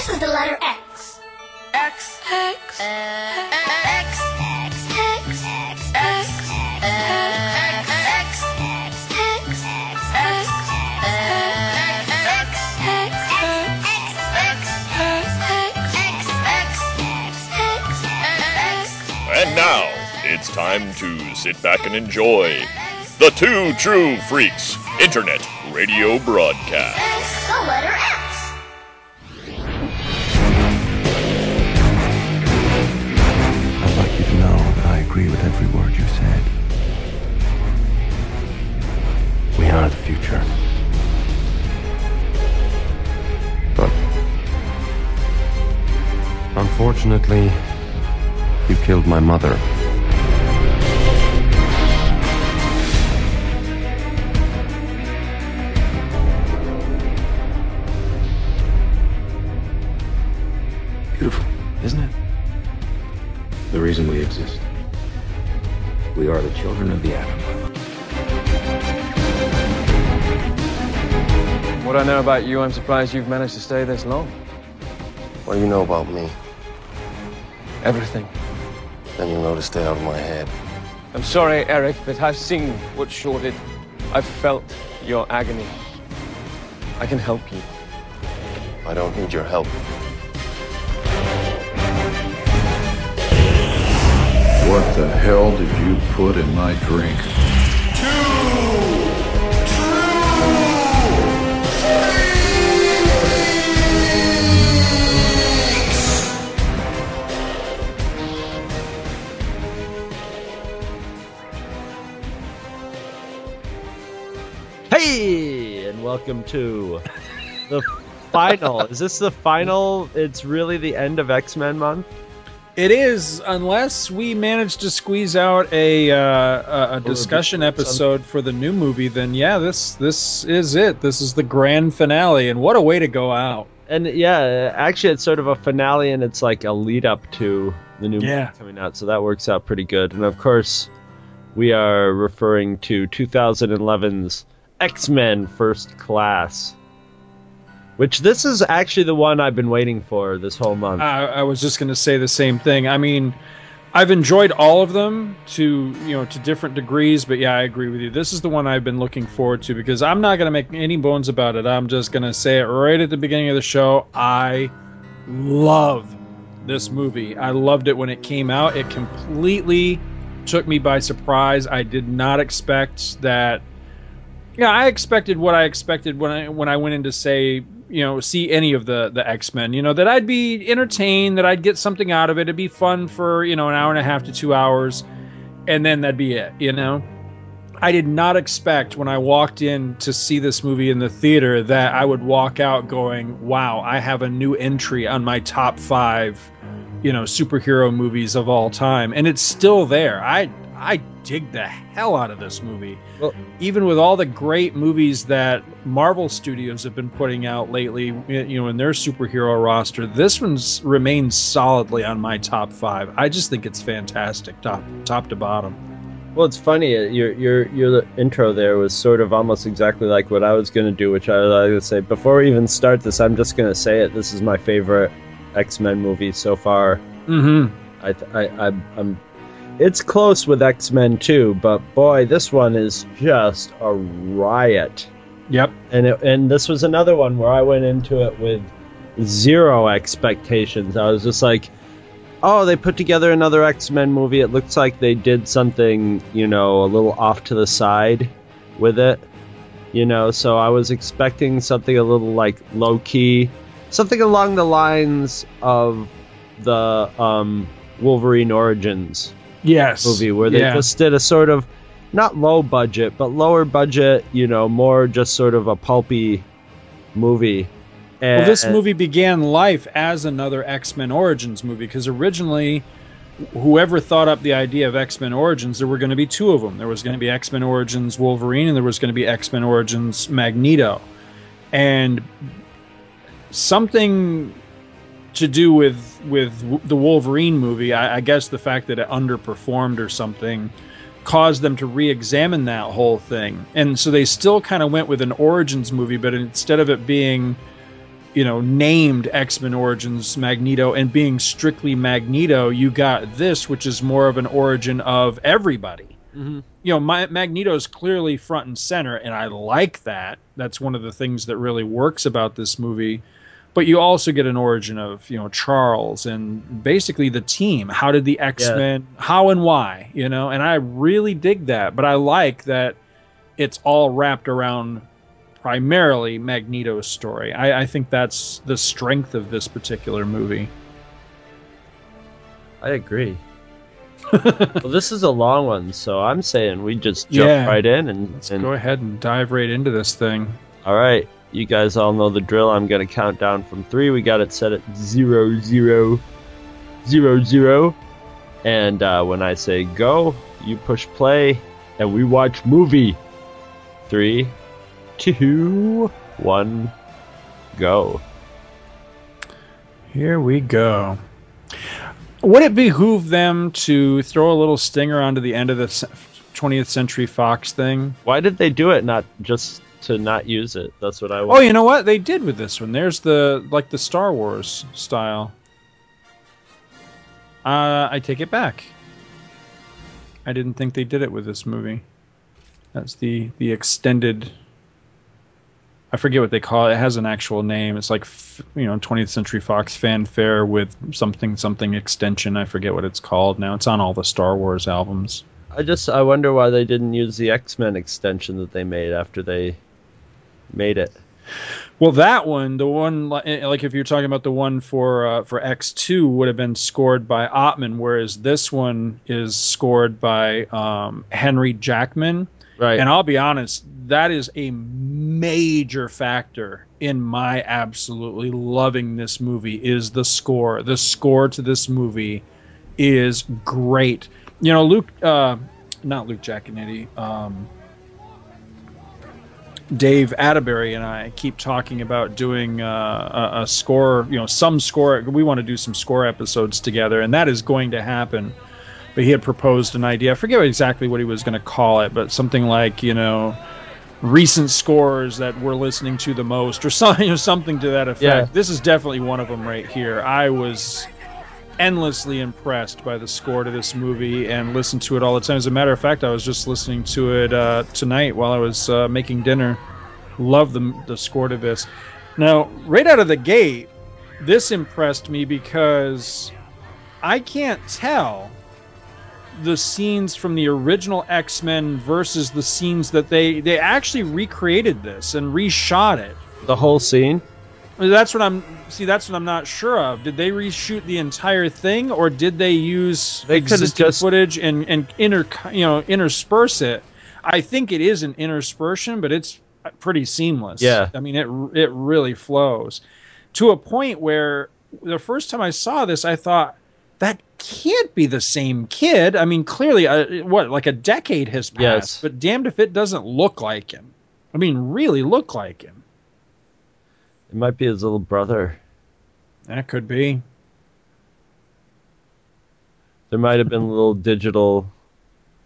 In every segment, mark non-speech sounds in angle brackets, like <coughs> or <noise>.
This is the letter X. X. X. X. X. X. X. X. X. And now, it's time to sit back and enjoy the Two True Freaks Internet Radio Broadcast. The letter X. unfortunately, you killed my mother. Beautiful, isn't it? The reason we exist. We are the children of the atom. What I know about you, I'm surprised you've managed to stay this long. What do you know about me? Everything. Then you'll know to stay out of my head. I'm sorry, Eric, but I've seen what's shorted. I've felt your agony. I can help you. I don't need your help. What the hell did you put in my drink? Welcome to the final. Is this the final? It's really the end of X Men month. It is, unless we manage to squeeze out a uh, a, a discussion episode for the new movie. Then yeah, this this is it. This is the grand finale, and what a way to go out! And yeah, actually, it's sort of a finale, and it's like a lead up to the new Yeah. movie coming out. So that works out pretty good. And of course, we are referring to 2011's X Men First Class. Which this is actually the one I've been waiting for this whole month. I, I was just going to say the same thing. I mean, I've enjoyed all of them to you know to different degrees, but yeah, I agree with you. This is the one I've been looking forward to because I'm not going to make any bones about it. I'm just going to say it right at the beginning of the show. I love this movie. I loved it when it came out. It completely took me by surprise. I did not expect that. Yeah, I expected what I expected when I when I went in to say you know see any of the the X Men. You know that I'd be entertained, that I'd get something out of it. It'd be fun for you know an hour and a half to two hours, and then that'd be it. You know. I did not expect when I walked in to see this movie in the theater that I would walk out going, "Wow, I have a new entry on my top 5, you know, superhero movies of all time." And it's still there. I I dig the hell out of this movie. Well- even with all the great movies that Marvel Studios have been putting out lately, you know, in their superhero roster, this one's remains solidly on my top 5. I just think it's fantastic top top to bottom. Well, it's funny. uh, Your your your intro there was sort of almost exactly like what I was going to do, which I was going to say before we even start this. I'm just going to say it. This is my favorite X Men movie so far. Mm-hmm. I, I I'm, I'm it's close with X Men too, but boy, this one is just a riot. Yep. And it, and this was another one where I went into it with zero expectations. I was just like, oh, they put together another X Men movie. It looks like they did something, you know, a little off to the side with it. You know, so I was expecting something a little like low key, something along the lines of the um, Wolverine Origins Yes. movie where they Yeah. just did a sort of not low budget but lower budget you know more just sort of a pulpy movie and, Well, this movie began life as another X Men Origins movie because originally, whoever thought up the idea of X Men Origins, there were going to be two of them. There was going to be X Men Origins Wolverine, and there was going to be X Men Origins Magneto. And something to do with with w- the Wolverine movie, I, I guess the fact that it underperformed or something caused them to re-examine that whole thing. And so they still kind of went with an origins movie, but instead of it being you know, named X Men Origins Magneto and being strictly Magneto, you got this, which is more of an origin of everybody. Mm-hmm. You know, my, Magneto is clearly front and center, and I like that. That's one of the things that really works about this movie. But you also get an origin of you know Charles and basically the team. How did the X Men? How and why? You know, and I really dig that. But I like that it's all wrapped around primarily Magneto's story. I, I think that's the strength of this particular movie. I agree. <laughs> well, this is a long one, so I'm saying we just jump Yeah. right in and, and go ahead and dive right into this thing. all right. You guys all know the drill. I'm gonna count down from three. We got it set at zero zero zero zero, and uh, when I say go, you push play, and we watch movie. Three, two, one, go. Here we go. Would it behoove them to throw a little stinger onto the end of the 20th Century Fox thing? Why did they do it? Not just to not use it. That's what I want. Oh, you know what? They did with this one. There's the like the Star Wars style. Uh, I take it back. I didn't think they did it with this movie. That's the the extended. I forget what they call it. It has an actual name. It's like you know 20th Century Fox fanfare with something something extension. I forget what it's called now. It's on all the Star Wars albums. I just I wonder why they didn't use the X Men extension that they made after they made it. Well, that one, the one eh, like if you're talking about the one for uh, for X two, would have been scored by Ottman, whereas this one is scored by um, Henry Jackman. Right. And I'll be honest, that is a major factor in my absolutely loving this movie. Is the score? The score to this movie is great. You know, Luke, uh, not Luke Giaconetti. Um, Dave Atterbury and I keep talking about doing uh, a, a score, you know, some score. We want to do some score episodes together, and that is going to happen. But he had proposed an idea. I forget exactly what he was going to call it, but something like, you know, recent scores that we're listening to the most, or <laughs> something, you know, something to that effect. Yeah. This is definitely one of them right here. I was endlessly impressed by the score to this movie and listen to it all the time. As a matter of fact, I was just listening to it uh, tonight while I was uh, making dinner. Love the the score to this. Now, right out of the gate, this impressed me because I can't tell the scenes from the original X-Men versus the scenes that they they actually recreated this and reshot it. The whole scene. That's what I'm see. That's what I'm not sure of. Did they reshoot the entire thing, or did they use They existing just- footage and and inter you know intersperse it? I think it is an interspersion, but it's pretty seamless. Yeah. I mean it it really flows to a point where the first time I saw this, I thought that can't be the same kid. I mean, clearly, uh, what like a decade has passed, Yes. but damned if it doesn't look like him. I mean, really look like him. It might be his little brother. That could be. There might have been a little digital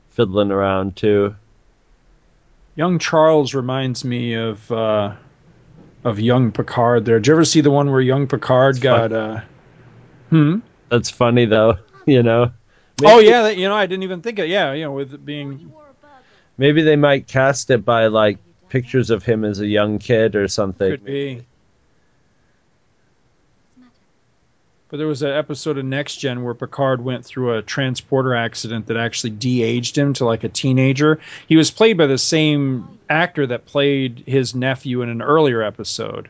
fiddling around too. Young Charles reminds me of uh, of young Picard. There, did you ever see the one where young Picard got? Uh, hmm. That's funny though, <laughs> you know. Oh yeah, that, you know I didn't even think of yeah, you know, with it being Maybe they might cast it by like pictures of him as a young kid or something. could be. But there was an episode of Next Gen where Picard went through a transporter accident that actually de-aged him to like a teenager. He was played by the same actor that played his nephew in an earlier episode.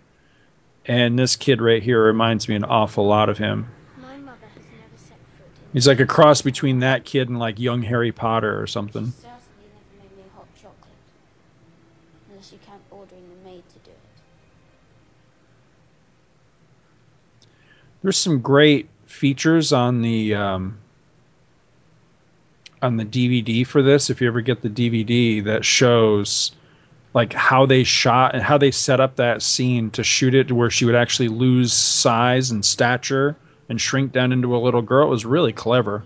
And this kid right here reminds me an awful lot of him. My mother has never set foot in. He's like a cross between that kid and like young Harry Potter or something. Certainly never made me hot chocolate. Unless you count ordering the maid to do it. There's some great features on the um, on the DVD for this. If you ever get the DVD, that shows like how they shot and how they set up that scene to shoot it to where she would actually lose size and stature and shrink down into a little girl. It was really clever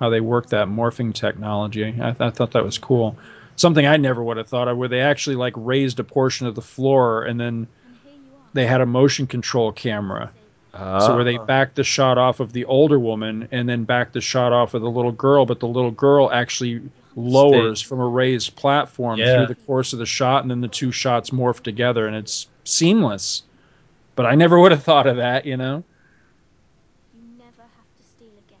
how they worked that morphing technology. I, I thought that was cool. Something I never would have thought of, where they actually like raised a portion of the floor and then they had a motion control camera. So where they Ah. backed the shot off of the older woman and then backed the shot off of the little girl, but the little girl actually lowers from a raised platform Yeah. through the course of the shot, and then the two shots morph together, and it's seamless. But I never would have thought of that, you know. You never have to steal again.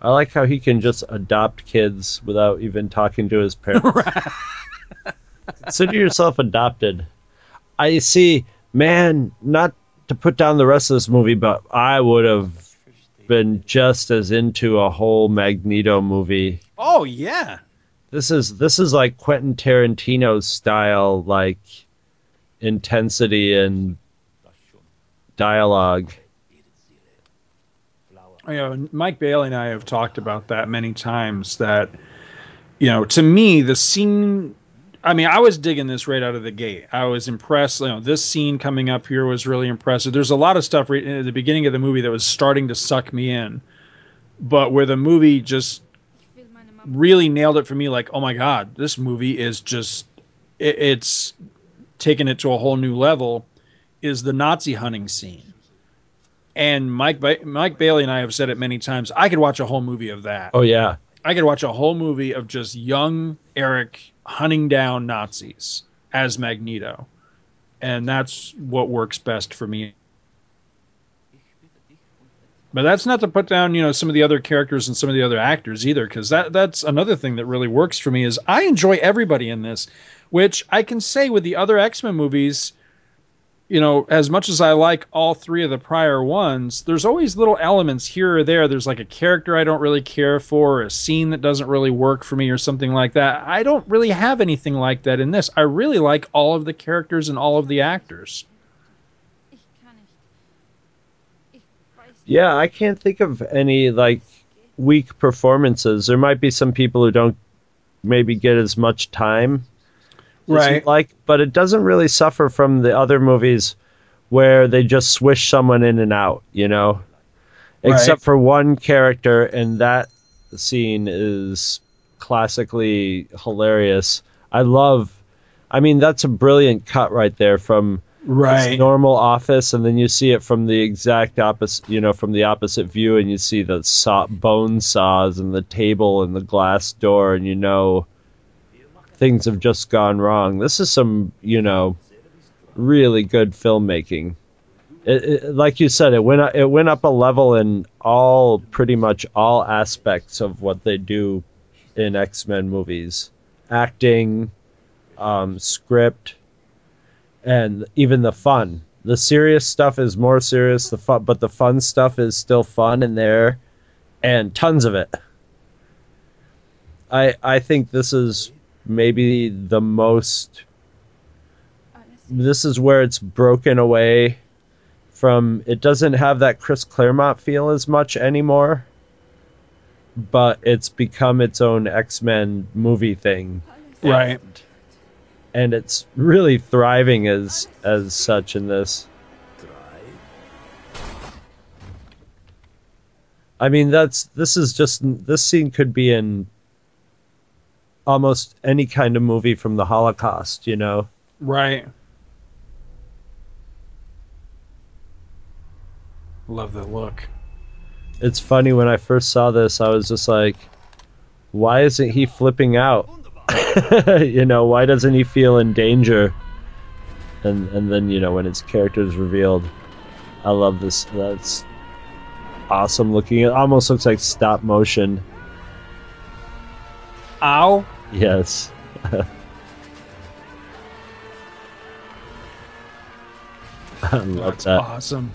I like how he can just adopt kids without even talking to his parents. <laughs> Consider yourself adopted. I see, man, not to put down the rest of this movie, but I would have been just as into a whole Magneto movie. Oh yeah, This is this is like Quentin Tarantino's style like intensity and dialogue. you know, Mike Bailey and I have talked about that many times. That you know, to me, the scene. I mean, I was digging this right out of the gate. I was impressed. You know, this scene coming up here was really impressive. There's a lot of stuff right at the beginning of the movie that was starting to suck me in, but where the movie just really nailed it for me. Like, oh my god, this movie is just it, it's taking it to a whole new level. Is the Nazi hunting scene? And Mike ba- Mike Bailey and I have said it many times. I could watch a whole movie of that. Oh yeah. I could watch a whole movie of just young Eric hunting down Nazis as Magneto. And that's what works best for me. But that's not to put down, you know, some of the other characters and some of the other actors either, because that that's another thing that really works for me is I enjoy everybody in this, which I can say with the other X Men movies, you know, as much as I like all three of the prior ones, there's always little elements here or there. There's like a character I don't really care for, or a scene that doesn't really work for me, or something like that. I don't really have anything like that in this. I really like all of the characters and all of the actors. Yeah, I can't think of any like weak performances. There might be some people who don't maybe get as much time Right. like, but it doesn't really suffer from the other movies where they just swish someone in and out, you know? Right. Except for one character and that scene is classically hilarious. I love I mean that's a brilliant cut right there from Right. normal office, and then you see it from the exact opposite, you know, from the opposite view, and you see the saw, bone saws and the table and the glass door, and you know things have just gone wrong. This is some, you know, really good filmmaking. It, it, like you said, it went it went up a level in all pretty much all aspects of what they do in X Men movies, acting, um, script, and even the fun. The serious stuff is more serious, the fun, but the fun stuff is still fun in there, and tons of it. I I think this is maybe the most. This is where it's broken away from. It doesn't have that Chris Claremont feel as much anymore, but it's become its own X Men movie thing Right. and it's really thriving as as such in this. I mean, that's this is just this scene could be in almost any kind of movie from the Holocaust, you know. Right. Love the look. It's funny when I first saw this, I was just like, why isn't he flipping out? <laughs> you know, why doesn't he feel in danger? And and then you know when his character is revealed, I love this. That's awesome looking. It almost looks like stop motion. Ow. Yes. <laughs> I love That's that. awesome.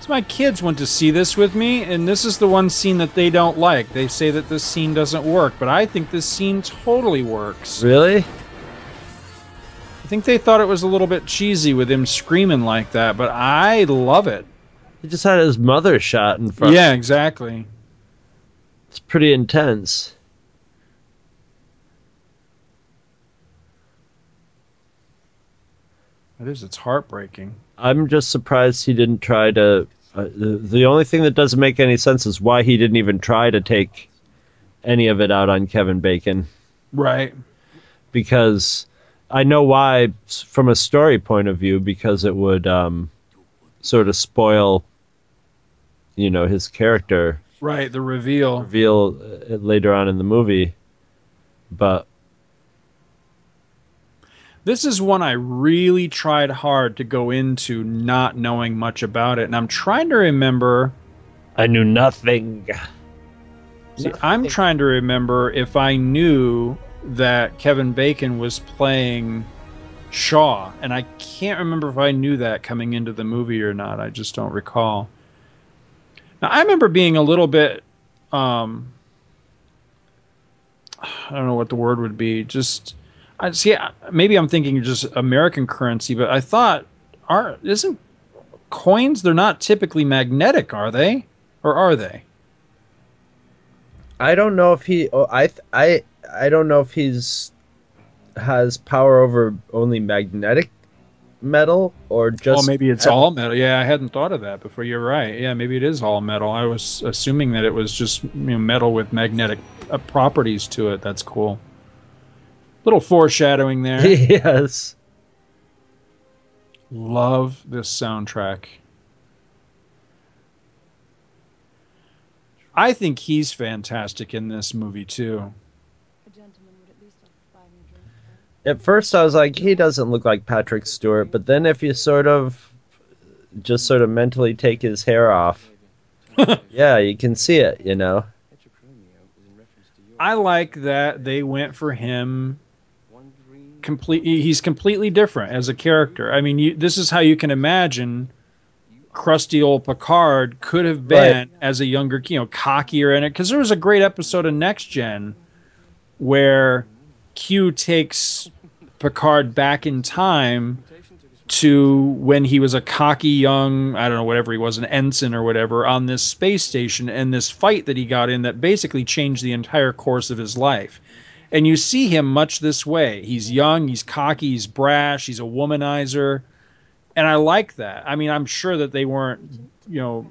So my kids went to see this with me, and this is the one scene that they don't like. They say that this scene doesn't work, but I think this scene totally works. Really? I think they thought it was a little bit cheesy with him screaming like that, but I love it. He just had his mother shot in front. Yeah, exactly. It's pretty intense. It is. It's heartbreaking. I'm just surprised he didn't try to. Uh, the, the only thing that doesn't make any sense is why he didn't even try to take any of it out on Kevin Bacon. Right. because I know why from a story point of view because it would um, sort of spoil, you know, his character Right, the reveal. reveal uh, later on in the movie. But This is one I really tried hard to go into not knowing much about it. And I'm trying to remember. I knew nothing. See, I'm trying to remember if I knew that Kevin Bacon was playing Shaw. And I can't remember if I knew that coming into the movie or not. I just don't recall. Now, I remember being a little bit. Um, I don't know what the word would be. Just I see. Maybe I'm thinking just American currency, but I thought, are isn't coins? They're not typically magnetic, are they? Or are they? I don't know if he oh, I I I don't know if he's has power over only magnetic metal or just. oh, maybe it's all metal. Yeah, I hadn't thought of that before. You're right. Yeah, maybe it is all metal. I was assuming that it was just you know, metal with magnetic uh, properties to it. That's cool. Little foreshadowing <laughs> there. yes. Love this soundtrack. I think he's fantastic in this movie too. At first, I was like, he doesn't look like Patrick Stewart, but then if you sort of just sort of mentally take his hair off, <laughs> yeah, you can see it. You know. I like that they went for him complete he's completely different as a character. I mean, you, this is how you can imagine crusty old Picard could have been Right. as a younger, you know, cockier in it cuz there was a great episode of Next Gen where Q takes Picard back in time to when he was a cocky young, I don't know, whatever he was, an ensign or whatever, on this space station, and this fight that he got in that basically changed the entire course of his life. And you see him much this way. He's young, he's cocky, he's brash, he's a womanizer. And I like that. I mean, I'm sure that they weren't, you know,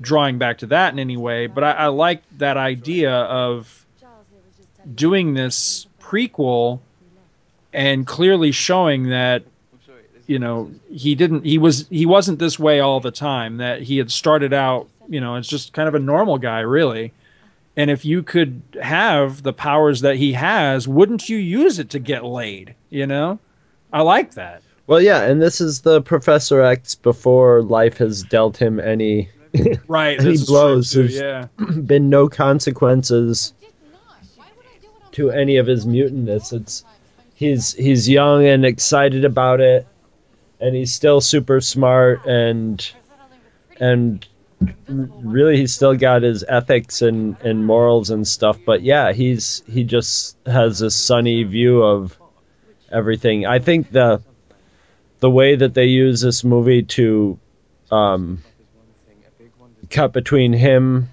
drawing back to that in any way, but I, I like that idea of doing this prequel and clearly showing that you know he didn't he was he wasn't this way all the time that he had started out you know as just kind of a normal guy really. And if you could have the powers that he has wouldn't you use it to get laid you know? I like that. Well, yeah, and this is the Professor X before life has dealt him any <laughs> right any this is true, blows. too, There's yeah. <clears throat> been no consequences to any of his mutantness. It's he's he's young and excited about it, and he's still super smart and and really he's still got his ethics and and morals and stuff. But yeah, he's he just has a sunny view of everything. I think the the way that they use this movie to um, cut between him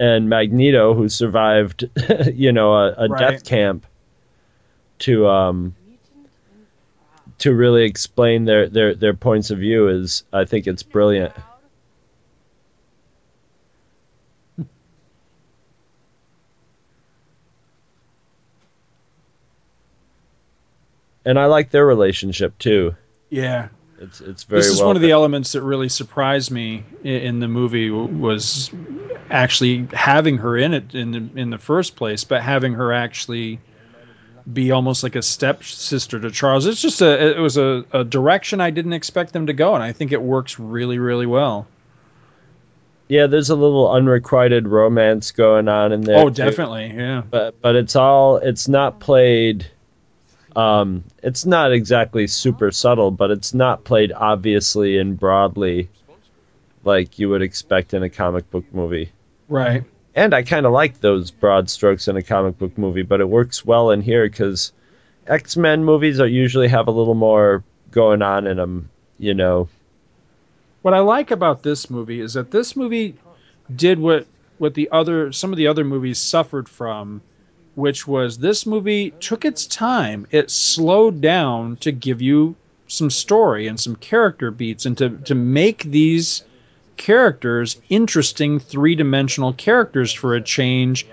and Magneto, who survived, <laughs> you know, a, a Right. death camp, to um, to really explain their, their their points of view is, I think it's brilliant. And I like their relationship too. yeah It's it's very this is well one of the elements that really surprised me i- in the movie was actually having her in it in the, in the first place, but having her actually be almost like a stepsister to Charles. It's just a it was a, a direction I didn't expect them to go, and I think it works really really well. Yeah, there's a little unrequited romance going on in there. oh, too. definitely, yeah. But but it's all it's not played um it's not exactly super subtle, but it's not played obviously and broadly like you would expect in a comic book movie. Right. And I kind of like those broad strokes in a comic book movie, but it works well in here cuz X-Men movies are usually have a little more going on in them, you know. What I like about this movie is that this movie did what what the other some of the other movies suffered from, which was this movie took its time. It slowed down to give you some story and some character beats and to to make these characters interesting three-dimensional characters for a change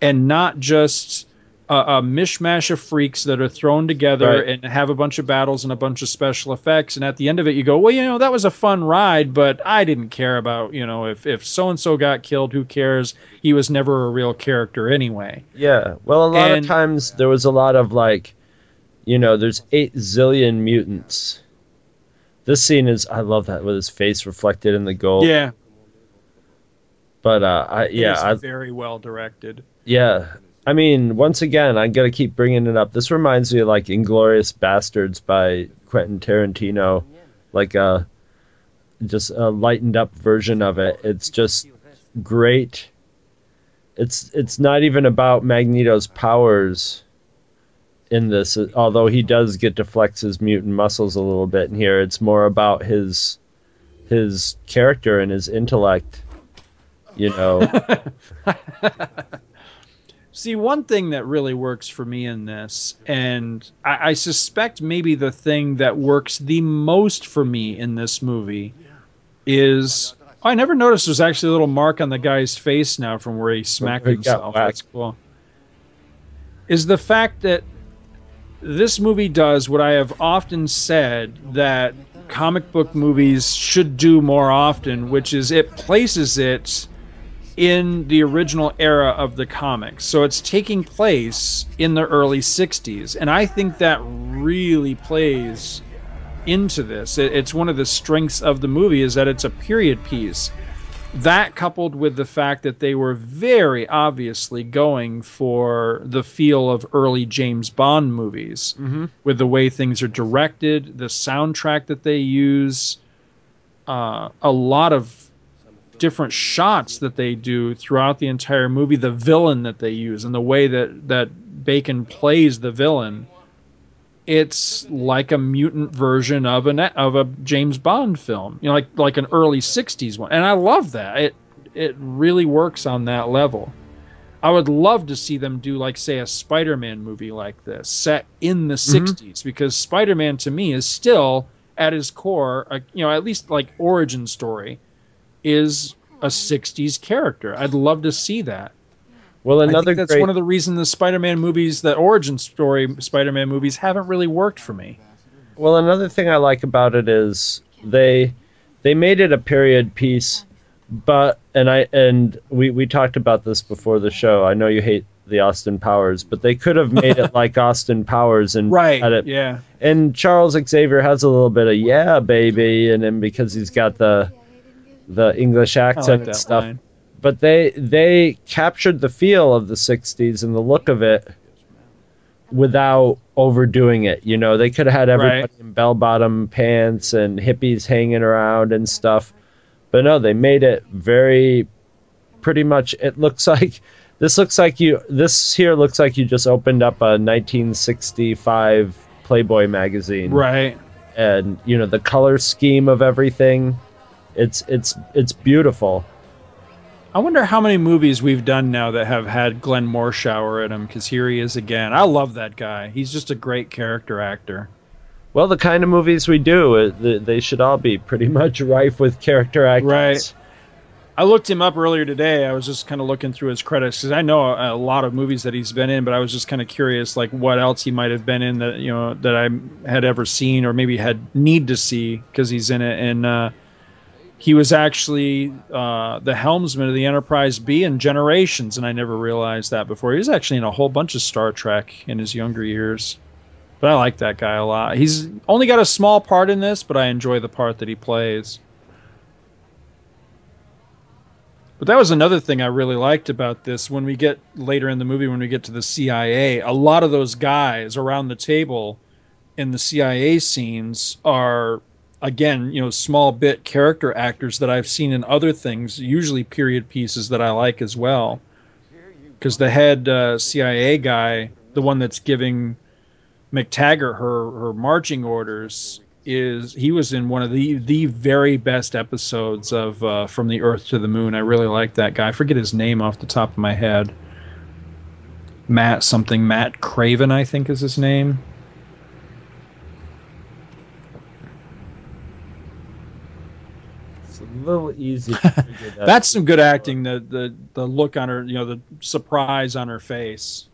and not just a, a mishmash of freaks that are thrown together Right. and have a bunch of battles and a bunch of special effects. And at the end of it, you go, well, you know, that was a fun ride, but I didn't care about, you know, if if so and so got killed, who cares? He was never a real character anyway. Yeah. Well, a lot And- of times there was a lot of like, you know, there's eight zillion mutants. This scene is I love that with his face reflected in the gold. Yeah, But uh, I yeah is I, very well directed. yeah. I mean, once again, I'm gonna keep bringing it up. This reminds me of like Inglourious Basterds by Quentin Tarantino, like a just a lightened up version of it. It's just great. It's it's not even about Magneto's powers in this, although he does get to flex his mutant muscles a little bit in here. It's more about his his character and his intellect. You know, <laughs> See, one thing that really works for me in this, and I, I suspect maybe the thing that works the most for me in this movie is oh, I never noticed there's actually a little mark on the guy's face now from where he smacked he himself. That's cool. Is the fact that this movie does what I have often said that comic book movies should do more often, which is it places it in the original era of the comics. So it's taking place in the early 60s. And I think that really plays into this. It's one of the strengths of the movie is that it's a period piece. That coupled with the fact that they were very obviously going for the feel of early James Bond movies Mhm. with the way things are directed, the soundtrack that they use, uh, a lot of different shots that they do throughout the entire movie, the villain that they use, and the way that that Bacon plays the villain. It's like a mutant version of an of a James Bond film, you know, like like an early '60s one, and I love that. It it really works on that level. I would love to see them do like say a Spider-Man movie like this set in the Mhm. 60s because Spider-Man to me is still at his core, a, you know, at least like origin story is a 60s character. I'd love to see that. well, I another think that's great one of the reasons the Spider-Man movies, the origin story Spider-Man movies haven't really worked for me. Well, another thing I like about it is they they made it a period piece, but and I and we we talked about this before the show. I know you hate the Austin Powers, but they could have made it <laughs> like Austin Powers and Right. had it. Yeah. And Charles Xavier has a little bit of yeah, baby, and then because he's got the the English accent like and stuff. line. But they they captured the feel of the '60s and the look of it without overdoing it. You know, they could have had everybody Right. in bell-bottom pants and hippies hanging around and stuff. But no, they made it very pretty much it looks <laughs> like this looks like you this here looks like you just opened up a 1965 Playboy magazine. Right. And you know, the color scheme of everything it's it's it's beautiful. I wonder how many movies we've done now that have had Glenn Morshower in them because here he is again. I love that guy. He's just a great character actor. Well, the kind of movies we do, uh, they should all be pretty much rife with character actors. Right. I looked him up earlier today. I was just kind of looking through his credits because I know a, a lot of movies that he's been in, but I was just kind of curious, like what else he might have been in that you know that I had ever seen or maybe had need to see because he's in it. And uh, he was actually uh, the helmsman of the Enterprise B in Generations, and I never realized that before. He was actually in a whole bunch of Star Trek in his younger years. But I like that guy a lot. He's only got a small part in this, but I enjoy the part that he plays. But that was another thing I really liked about this. When we get later in the movie, when we get to the CIA, a lot of those guys around the table in the CIA scenes are, again, you know, small bit character actors that I've seen in other things, usually period pieces that I like as well. Because the head uh, CIA guy, the one that's giving McTaggart her her marching orders, is he was in one of the the very best episodes of uh, From the Earth to the Moon. I really like that guy. I forget his name off the top of my head. Matt something Matt Craven, I think is his name. It's a little easy to <laughs> figure that That's some good acting. The the the look on her, you know, the surprise on her face.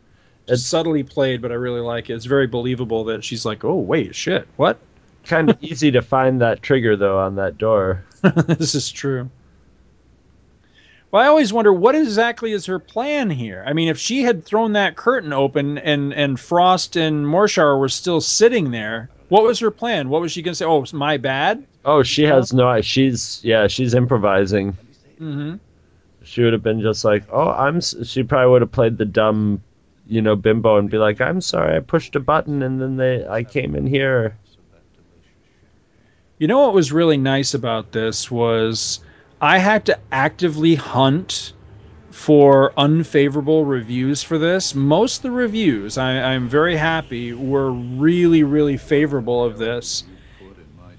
It's subtly played, but I really like it. It's very believable that she's like, "Oh wait, shit, what?" kind of easy to find that trigger though on that door. <laughs> this is true. Well, I always wonder what exactly is her plan here. I mean, if she had thrown that curtain open and and Frost and Morshower were still sitting there, what was her plan? What was she gonna say? Oh, it's my bad. Oh, she has no. She's yeah, she's improvising. Mm-hmm. She would have been just like, oh, I'm. She probably would have played the dumb, you know, bimbo and be like, I'm sorry, I pushed a button and then they, I came in here. You know what was really nice about this was I had to actively hunt for unfavorable reviews for this. Most of the reviews, I, I'm very happy, were really, really favorable of this.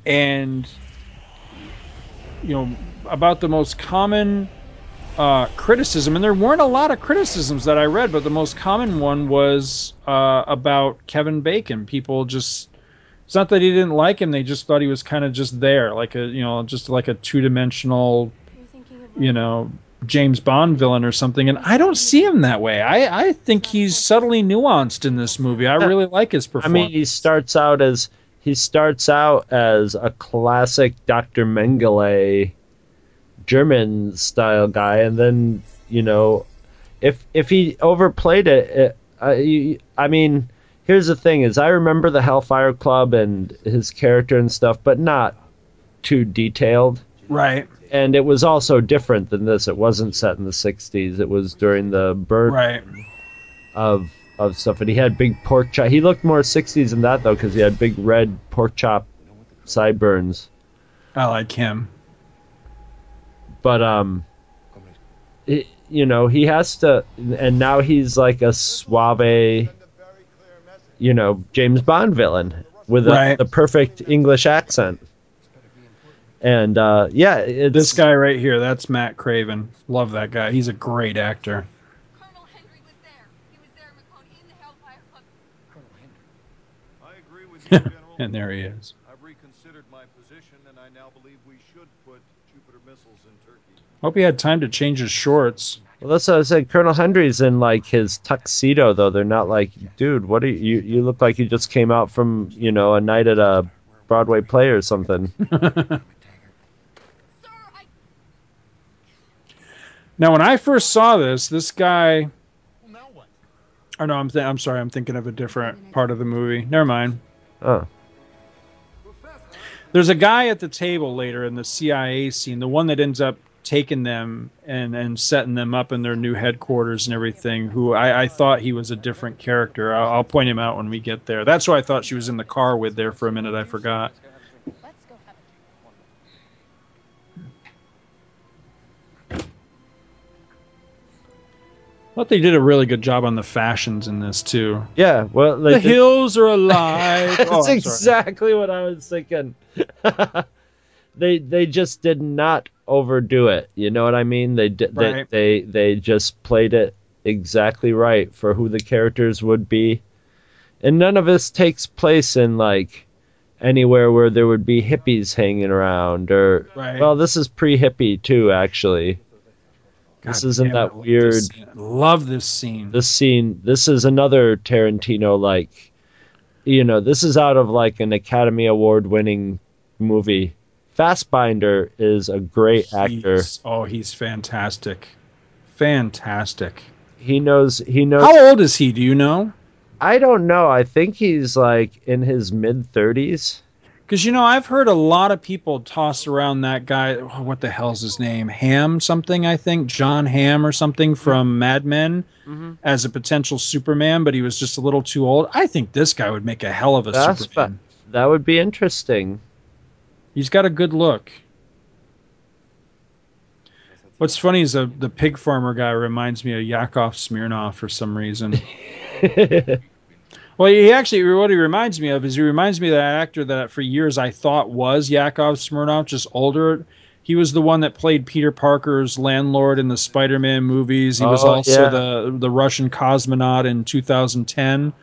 And, you know, about the most common uh, criticism, and there weren't a lot of criticisms that I read, but the most common one was uh, about Kevin Bacon. People just it's not that he didn't like him; they just thought he was kind of just there, like a you know, just like a two-dimensional, you know, James Bond villain or something. And I don't see him that way. I I think he's subtly nuanced in this movie. I really like his performance. I mean, he starts out as he starts out as a classic Dr. Mengele German style guy, and then you know, if if he overplayed it, it I, I mean, here's the thing: is I remember the Hellfire Club and his character and stuff, but not too detailed. right, And it was also different than this. It wasn't set in the '60s. It was during the birth right. of of stuff, and he had big pork chop. He looked more '60s than that though, because he had big red pork chop sideburns. I like him. But um, it, you know, he has to, and now he's like a suave, you know, James Bond villain with a, Right. the perfect English accent. And uh, yeah, it's, This guy right here, that's Matt Craven. Love that guy. He's a great actor. Colonel Hendry was there. He was there, McCone, in the Hellfire Club. I agree with you, General. <laughs> And there he is. I've reconsidered my position, and I now believe we should put Jupiter missiles in Turkey. Hope he had time to change his shorts. Well, that's what I said. Colonel Hendry's in like his tuxedo, though. They're not like, dude, what are you? You, you look like you just came out from, you know, a night at a Broadway play or something. <laughs> Now, when I first saw this, this guy. Oh no, I'm th- I'm sorry. I'm thinking of a different part of the movie. Never mind. There's a guy at the table later in the CIA scene, the one that ends up taking them and and setting them up in their new headquarters and everything. Who I, I thought he was a different character. I'll, I'll point him out when we get there. That's who I thought she was in the car with there for a minute. I forgot. Thought they did a really good job on the fashions in this too. yeah. Well, The did- hills are <laughs> alive. That's Oh, exactly what I was thinking. <laughs> they they just did not overdo it. You know what I mean? They did Right. they, they they just played it exactly right for who the characters would be. And none of this takes place in like anywhere where there would be hippies hanging around or Right. well this is pre-hippie too actually. This isn't damn it, I that weird this Love this scene. this scene this is another tarantino like you know this is out of like an academy award winning movie Fassbender is a great actor oh, he's fantastic. Fantastic. he knows he knows How old is he? Do you know? i don't know i think he's like in his mid 30s Because you know, I've heard a lot of people toss around that guy. oh, What the hell's his name? Ham something, I think. Jon Hamm or something mm-hmm. from Mad Men mm-hmm. as a potential Superman, but he was just a little too old. I think this guy would make a hell of a That's Superman. that would be interesting He's got a good look. What's funny is the the pig farmer guy reminds me of Yakov Smirnoff for some reason. <laughs> well, he actually what he reminds me of is he reminds me of that actor that for years I thought was Yakov Smirnoff, just older. He was the one that played Peter Parker's landlord in the Spider-Man movies. He was Oh, also yeah. the the Russian cosmonaut in 2010.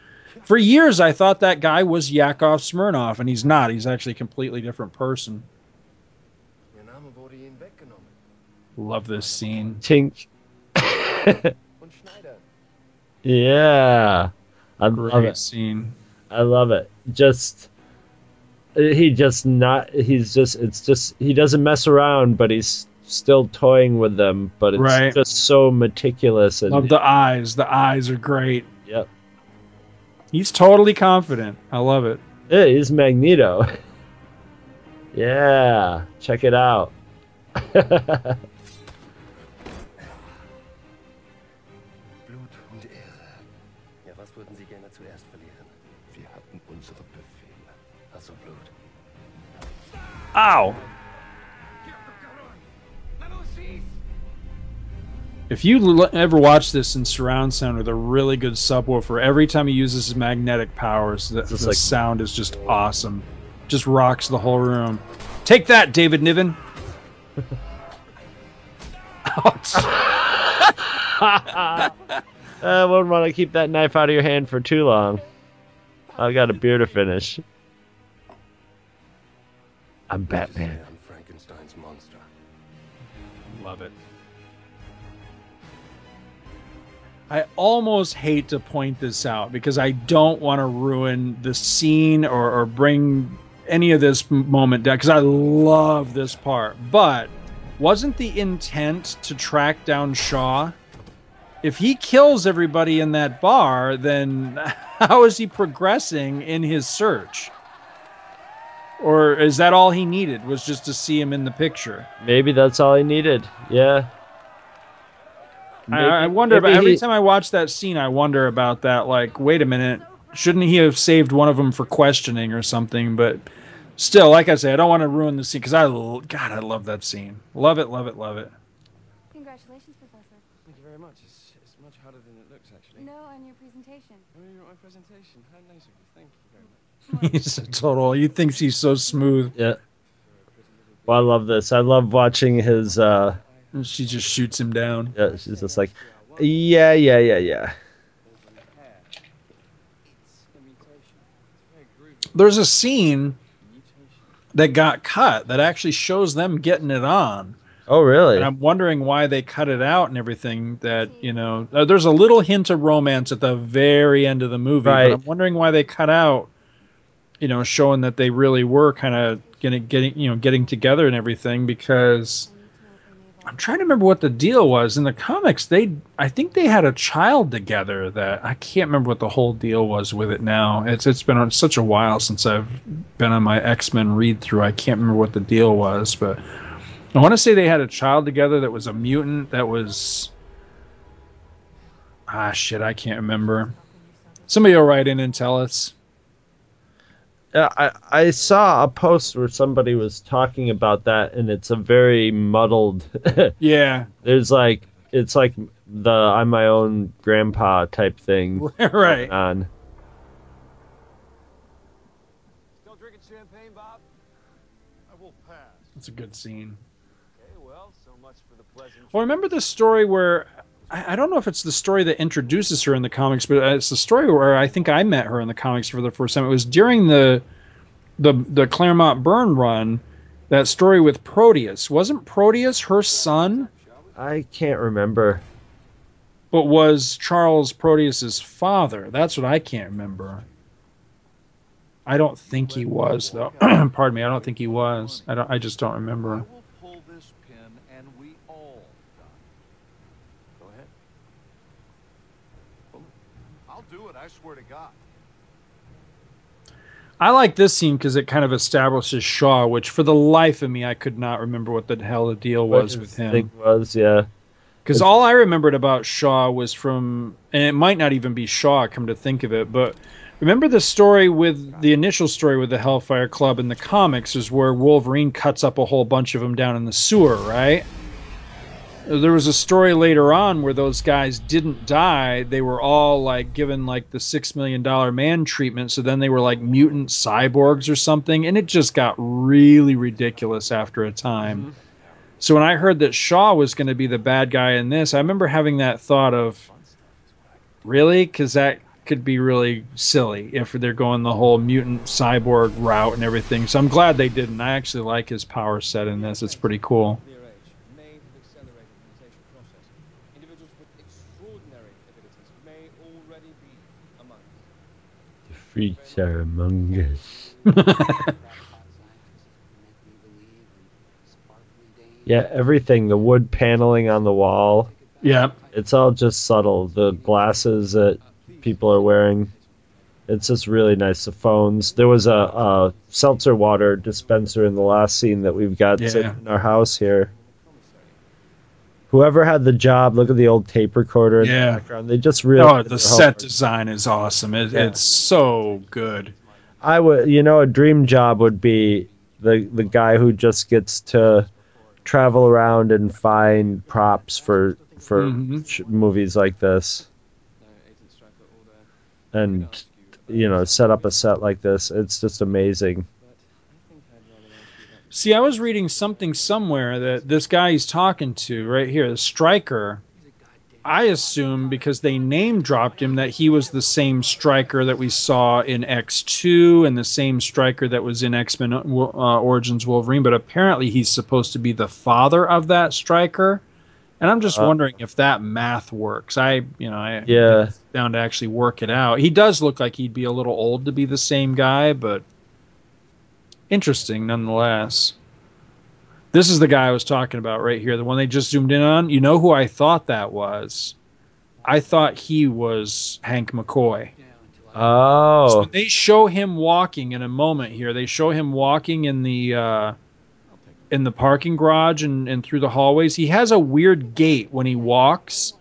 For years, I thought that guy was Yakov Smirnoff, and he's not. He's actually a completely different person. Ihr Name wurde Ihnen weggenommen. Love this scene. tink <laughs> yeah I love it. scene. I love it. Just he just not he's just it's just he doesn't mess around but he's still toying with them but it's Right. just so meticulous and Love the eyes. The eyes are great. Yep. He's totally confident. I love it. Yeah, he's Magneto. <laughs> yeah, check it out. <laughs> Ow! If you l- ever watch this in surround sound with a really good subwoofer, every time he uses his magnetic powers, the, the like- sound is just awesome. Just rocks the whole room. Take that, David Niven. I wouldn't want to keep that knife out of your hand for too long. I've got a beer to finish. I'm Batman. I'm Frankenstein's monster. Love it. I almost hate to point this out because I don't want to ruin the scene or, or bring any of this moment down because I love this part. But wasn't the intent to track down Shaw? If he kills everybody in that bar, then <laughs> how is he progressing in his search? Or is that all he needed was just to see him in the picture? Maybe that's all he needed. Yeah. I, I wonder maybe about every he- time I watch that scene. I wonder about that. Like, wait a minute, shouldn't he have saved one of them for questioning or something? But still, like I say, I don't want to ruin the scene because I God, I love that scene. Love it, love it, love it. Congratulations, Professor. Thank you very much. It's, it's much harder than it looks, actually. No, on your presentation. Oh, you got my presentation. How nice of you. Thank you very much. <laughs> He's a total. He thinks he's so smooth. Yeah. Well, I love this. I love watching his. uh And she just shoots him down. Yeah, she's just like, yeah, yeah, yeah, yeah. There's a scene that got cut that actually shows them getting it on. Oh, really? And I'm wondering why they cut it out and everything. That you know, uh, there's a little hint of romance at the very end of the movie. Right. But I'm wondering why they cut out, you know, showing that they really were kind of getting getting you know getting together and everything. Because I'm trying to remember what the deal was in the comics. They, I think they had a child together. That I can't remember what the whole deal was with it now. It's it's been such a while since I've been on my X Men read through. I can't remember what the deal was, but. I want to say they had a child together that was a mutant that was ah shit I can't remember. Somebody will write in and tell us. Yeah, I I saw a post where somebody was talking about that, and it's a very muddled. <laughs> Yeah, There's like it's like the I'm my own grandpa type thing <laughs> right. going on. Still drinking champagne, Bob? I will pass. That's a good scene. Okay, well, so much for the pleasant. Well, remember the story where I, I don't know if it's the story that introduces her in the comics, but it's the story where I think I met her in the comics for the first time. It was during the the the Claremont Byrne run. That story with Proteus wasn't Proteus her son, I can't remember. but was Charles Proteus's father. That's what I can't remember. I don't think he was though. <clears throat> Pardon me, I don't think he was. I don't. I just don't remember. will pull this pin and we all die. Go ahead. I'll do it, I swear to God. I like this scene because it kind of establishes Shaw, which for the life of me I could not remember what the hell the deal was What with him. thing was yeah. Because all I remembered about Shaw was from, and it might not even be Shaw, come to think of it, but remember the story with the initial story with the Hellfire Club in the comics is where Wolverine cuts up a whole bunch of them down in the sewer, right? There was a story later on where those guys didn't die. They were all like given like the six million dollar man treatment. So then they were like mutant cyborgs or something, and it just got really ridiculous after a time. Mm-hmm. So when I heard that Shaw was going to be the bad guy in this, I remember having that thought of, really, because that could be really silly if they're going the whole mutant cyborg route and everything. So I'm glad they didn't. I actually like his power set in this. It's pretty cool. Clear age may have accelerated the mutation process. Individuals with extraordinary abilities may already be among us. Freaks are among us. <laughs> yeah, everything. The wood paneling on the wall. Yeah. It's all just subtle. The glasses that people are wearing. It's just really nice. The phones. There was a, a seltzer water dispenser in the last scene that we've got Yeah. sitting in our house here. Whoever had the job, look at the old tape recorder in Yeah. the background. They just really. Oh, the set design is awesome. It, Yeah. It's so good. I would, you know, a dream job would be the the guy who just gets to travel around and find props for for Mhm. sh- movies like this, and you know, set up a set like this. It's just amazing. See, I was reading something somewhere that this guy he's talking to right here, the Stryker. I assume because they name dropped him that he was the same Stryker that we saw in X2 and the same Stryker that was in X Men uh, Origins Wolverine, but apparently he's supposed to be the father of that Stryker. And I'm just Uh, wondering if that math works. I, you know, I Yeah. down to actually work it out. He does look like he'd be a little old to be the same guy, but interesting nonetheless. This is the guy I was talking about right here, the one they just zoomed in on. You know who I thought that was? I thought he was Hank McCoy. Oh, when they show him walking in a moment here, they show him walking in the uh, in the parking garage and, and through the hallways. He has a weird gait when he walks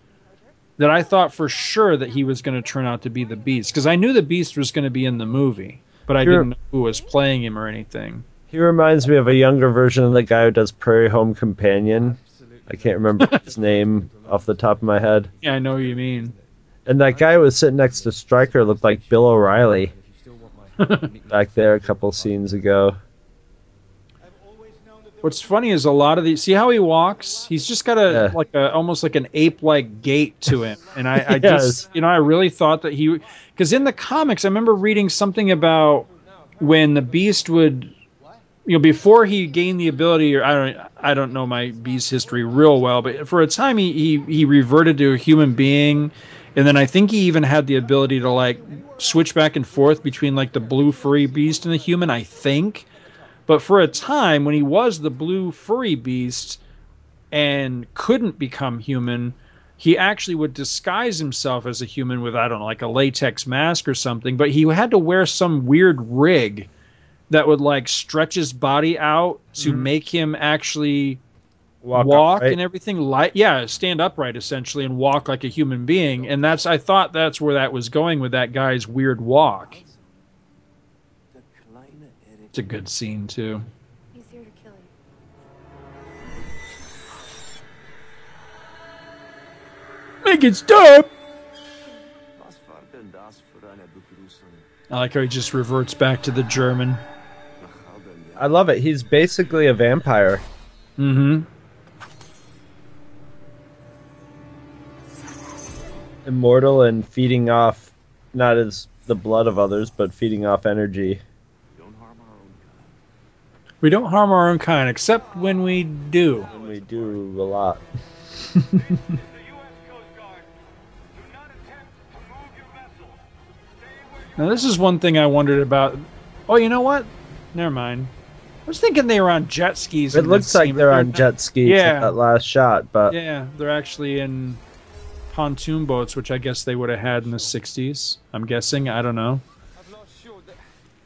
that I thought for sure that he was going to turn out to be the Beast because I knew the Beast was going to be in the movie, but I didn't know who was playing him or anything. he reminds me of a younger version of the guy who does Prairie Home Companion. I can't remember <laughs> his name off the top of my head. Yeah, I know what you mean. And that guy who was sitting next to Stryker looked like Bill O'Reilly <laughs> back there a couple scenes ago. What's funny is a lot of these. See how he walks? He's just got a Yeah. like a almost like an ape-like gait to him, and I, I He <laughs> just you know I really thought that he because in the comics I remember reading something about when the Beast would you know before he gained the ability or I don't I don't know my Beast history real well, but for a time he he, he reverted to a human being, and then I think he even had the ability to like switch back and forth between like the blue furry beast and the human. I think. But for a time, when he was the blue furry beast and couldn't become human, he actually would disguise himself as a human with, I don't know, like a latex mask or something. But he had to wear some weird rig that would like stretch his body out to mm-hmm. make him actually Walk, walk, and everything like yeah stand upright essentially and walk like a human being. And that's i thought that's where that was going with that guy's weird walk it's a good scene too He's here to kill you. make it stop i like how he just reverts back to the german I love it. He's basically a vampire. mm-hmm Immortal and feeding off not as the blood of others, but feeding off energy. We don't harm our own kind except when we do And we do a lot. <laughs> now this is one thing i wondered about oh you know what never mind i was thinking they were on jet skis It looks like they're on jet skis Yeah. at that last shot, but Yeah, they're actually in pontoon boats, which I guess they would have had in the '60s. I'm guessing. I don't know.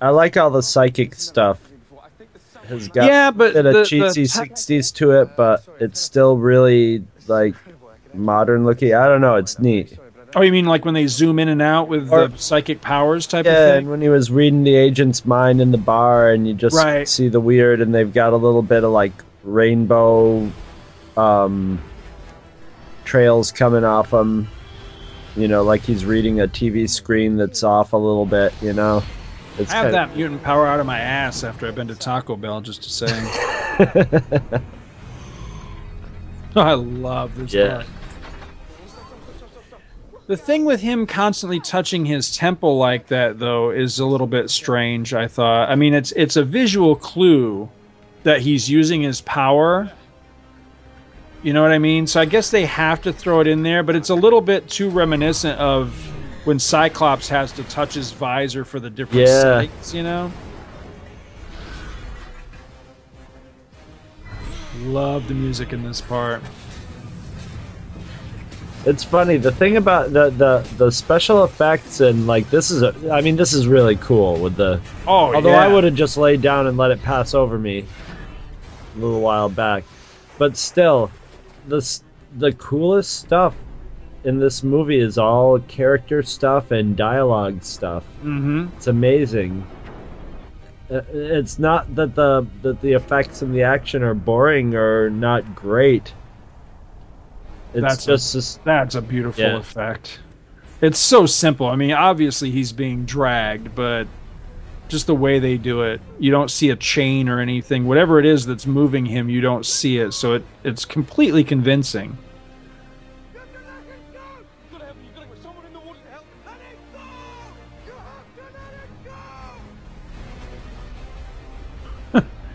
I like all the psychic stuff. Has got Yeah, but a bit the- the cheesy te- '60s to it, but it's still really like modern looking. I don't know. It's neat. Oh, you mean like when they zoom in and out with Or- the psychic powers type Yeah, of and thing? when he was reading the agent's mind in the bar, and you just Right. see the weird, and they've got a little bit of like rainbow um, trails coming off him. You know, like he's reading a TV screen that's off a little bit. You know, it's I have that mutant power out of my ass after I've been to Taco Bell, just to say. <laughs> <laughs> I love this Yeah. part. The thing with him constantly touching his temple like that, though, is a little bit strange. I thought. I mean, it's it's a visual clue that he's using his power. You know what I mean? So I guess they have to throw it in there, but it's a little bit too reminiscent of when Cyclops has to touch his visor for the different Yeah. sights, you know. Love the music in this part. It's funny. The thing about the the the special effects and like this is a. I mean, this is really cool with the. Oh, yeah. Although yeah. I would have just laid down and let it pass over me a little while back, but still, this the coolest stuff in this movie is all character stuff and dialogue stuff. Mm-hmm. It's amazing. Uh, It's not that the that the effects and the action are boring or not great. It's That's just a, this, that's a beautiful Yeah. effect. It's so simple. I mean, obviously he's being dragged, but just the way they do it, you don't see a chain or anything. Whatever it is that's moving him, you don't see it. So it it's completely convincing.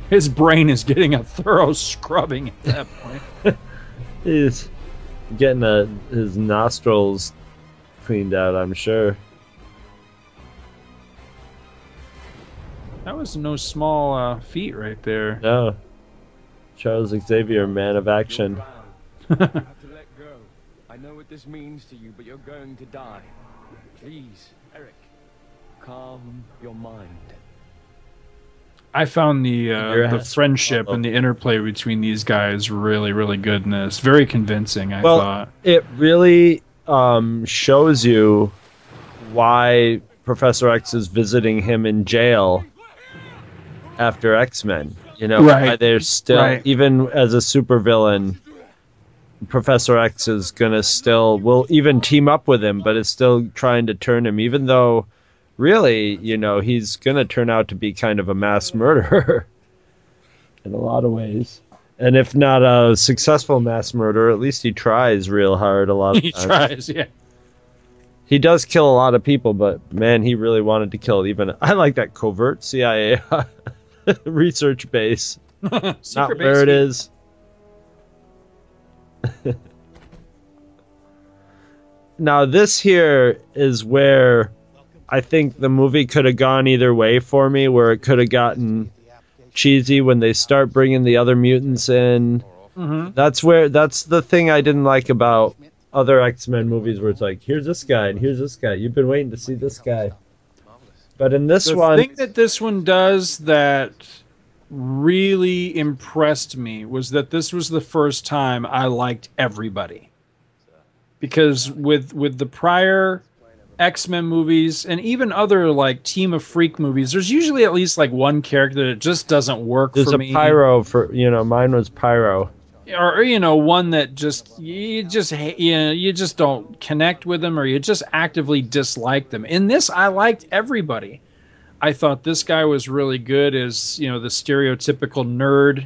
His brain is getting a thorough scrubbing at that point. <laughs> he's getting a, his nostrils cleaned out. I'm sure. That was no small uh, feat right there. No, Charles Xavier, man of action. You have to let go. I know what this means to you, but you're going to die. Please, Erik, calm your mind. I found the uh, the friendship and the interplay between these guys really really good in this. Very convincing, I well, thought. it really um, shows you why Professor X is visiting him in jail after X Men. You know, Right. why they're still Right. even as a supervillain. Professor X is gonna still will even team up with him, but is still trying to turn him, even though really, you know, he's gonna turn out to be kind of a mass <laughs> murderer in a lot of ways. And if not a successful mass murderer, at least he tries real hard a lot of <laughs> He times. tries, yeah. He does kill a lot of people, but man, he really wanted to kill even. I like that covert CIA <laughs> research base. Not Secret where it base. now this here is where I think the movie could have gone either way for me, where it could have gotten cheesy when they start bringing the other mutants in. Mhm. That's where that's the thing I didn't like about other X-Men movies where it's like, here's this guy and here's this guy. You've been waiting to see this guy. But in this the one, the thing that this one does that really impressed me was that this was the first time I liked everybody. Because with with the prior X-Men movies and even other like Team of Freak movies, there's usually at least like one character that just doesn't work there's for a me. pyro for you know, mine was pyro. or, or, you know one that just you just you know you just don't connect with them or you just actively dislike them in this i liked everybody i thought this guy was really good as you know the stereotypical nerd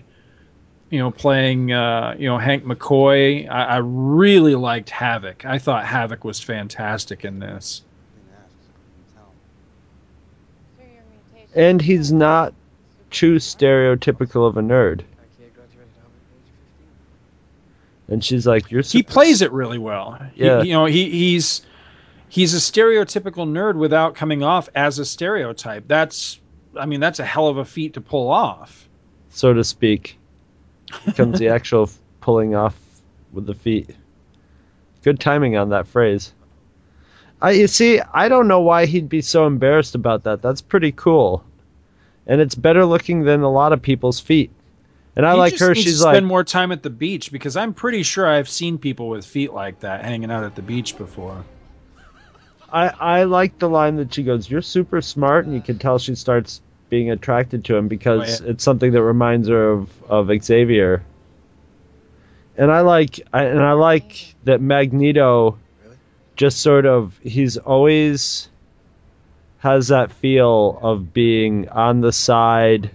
you know playing uh, you know hank mccoy I, I really liked havoc i thought havoc was fantastic in this And he's not too stereotypical of a nerd. And she's like, "You're." he plays it really well. He- Yeah. you know, he, he's he's a stereotypical nerd without coming off as a stereotype. That's I mean, that's a hell of a feat to pull off. so to speak. Comes the actual pulling off with the feet. Good timing on that phrase. I you see, I don't know why he'd be so embarrassed about that. That's pretty cool, and it's better looking than a lot of people's feet. And I He like her. She's like, spend more time at the beach because I'm pretty sure I've seen people with feet like that hanging out at the beach before. I I like the line that she goes, "You're super smart," and you can tell she starts being attracted to him because Oh, it's something that reminds her of of Xavier. And I like I, and I like that Magneto just sort of he's always has that feel of being on the side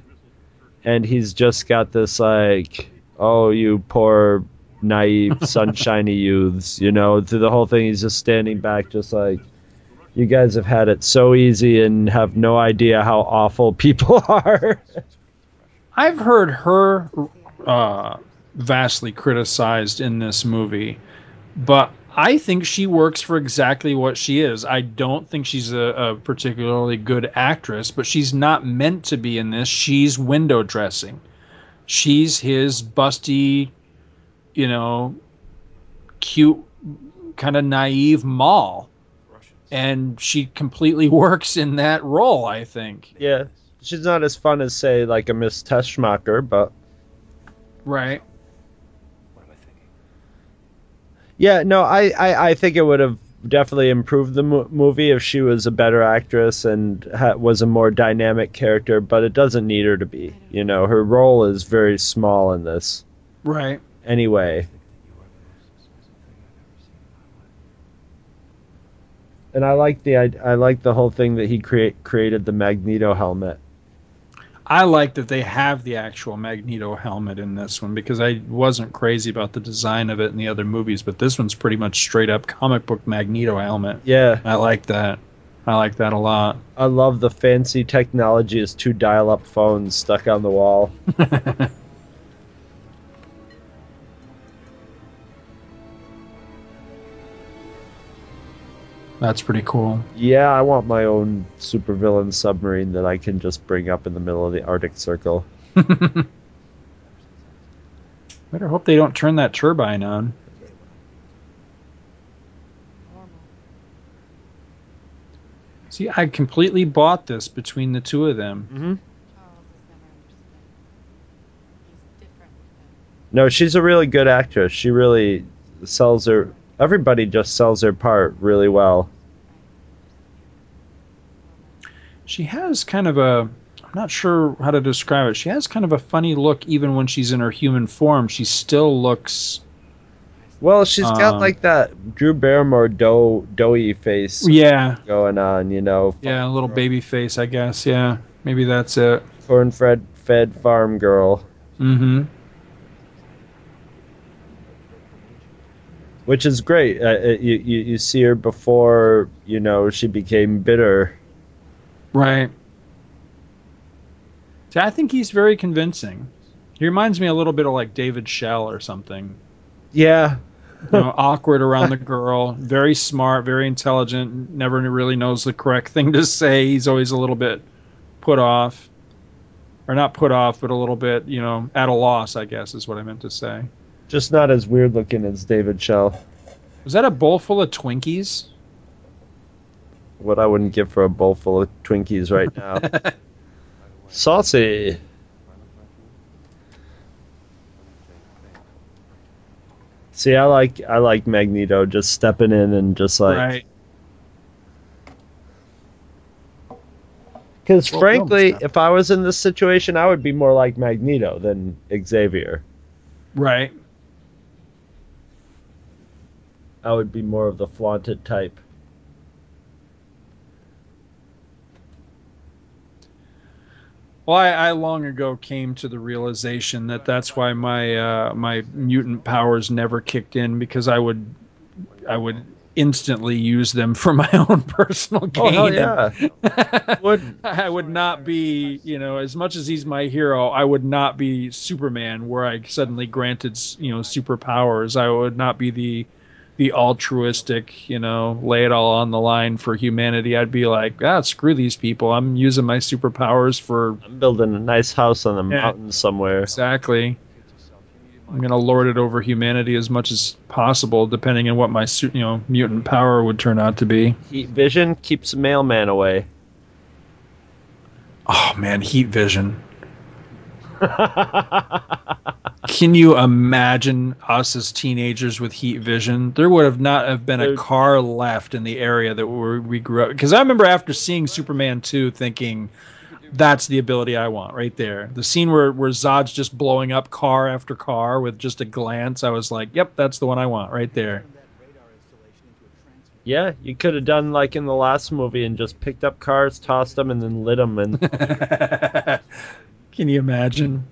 and he's just got this like oh you poor naive <laughs> sunshiny youths you know through the whole thing he's just standing back just like you guys have had it so easy and have no idea how awful people <laughs> are I've heard her uh, vastly criticized in this movie, but I think she works for exactly what she is. I don't think she's a, a particularly good actress, but she's not meant to be in this. She's window dressing. She's his busty, you know, cute, kind of naive mall. And she completely <laughs> works in that role, I think. Yeah, she's not as fun as say like a Miss Teschmacher, but Right. What am I thinking? Yeah, no, I I, I think it would have definitely improved the mo- movie if she was a better actress and ha- was a more dynamic character. But it doesn't need her to be. You know, her role is very small in this. Right. Anyway. And I like the I, I like the whole thing that he create created the Magneto helmet. I like that they have the actual Magneto helmet in this one because I wasn't crazy about the design of it in the other movies, but this one's pretty much straight up comic book Magneto helmet. Yeah, I like that. I like that a lot. I love the fancy technology as two dial-up phones stuck on the wall. <laughs> That's pretty cool. Yeah, I want my own supervillain submarine that I can just bring up in the middle of the Arctic Circle. <laughs> Better hope they don't turn that turbine on. See, I completely bought this between the two of them. Mm-hmm. No, she's a really good actress. She really sells her. Everybody just sells their part really well. She has kind of a. I'm not sure how to describe it. She has kind of a funny look even when she's in her human form. She still looks. Well, she's got Um, like that Drew Barrymore dough doughy face. Yeah. going on. You know, Yeah, a little baby face, I guess. Yeah, maybe that's it. corn fed fed farm girl, Mm-hmm. Which is great. Uh, uh, you, you you see her before you know she became bitter. Right. See, I think he's very convincing. He reminds me a little bit of like David Shell or something. Yeah, You know, <laughs> awkward around the girl, very smart, very intelligent, never really knows the correct thing to say. He's always a little bit put off. Or not put off, but a little bit, you know, at a loss, I guess is what I meant to say. Just not as weird looking as David Shell. Was that a bowl full of Twinkies? What I wouldn't give for a bowl full of Twinkies right now. <laughs> Saucy. See, I like I like Magneto just stepping in and just like right. because Well, frankly, no, if I was in this situation, I would be more like Magneto than Xavier. Right. I would be more of the flaunted type. Well, I, I long ago came to the realization that that's why my uh, my mutant powers never kicked in because I would I would instantly use them for my <laughs> own personal Oh gain. hell yeah! <laughs> would I would not be, you know, as much as he's my hero, I would not be Superman, where I suddenly granted, you know, superpowers. I would not be the the altruistic, you know, lay it all on the line for humanity. I'd be like, ah, screw these people. I'm using my superpowers for I'm building a nice house on the Yeah. mountain somewhere. exactly. I'm gonna lord it over humanity as much as possible, depending on what my you know mutant power would turn out to be. Heat vision keeps mailman away. Oh man, heat vision. <laughs> Can you imagine us as teenagers with heat vision? There would have not have been a car left in the area that we we grew up. Because I remember after seeing Superman two, thinking, "That's the ability I want right there." The scene where where Zod's just blowing up car after car with just a glance, I was like, "Yep, that's the one I want right there." Yeah, you could have done like in the last movie and just picked up cars, tossed them, and then lit them. And <laughs> <laughs> Can you imagine?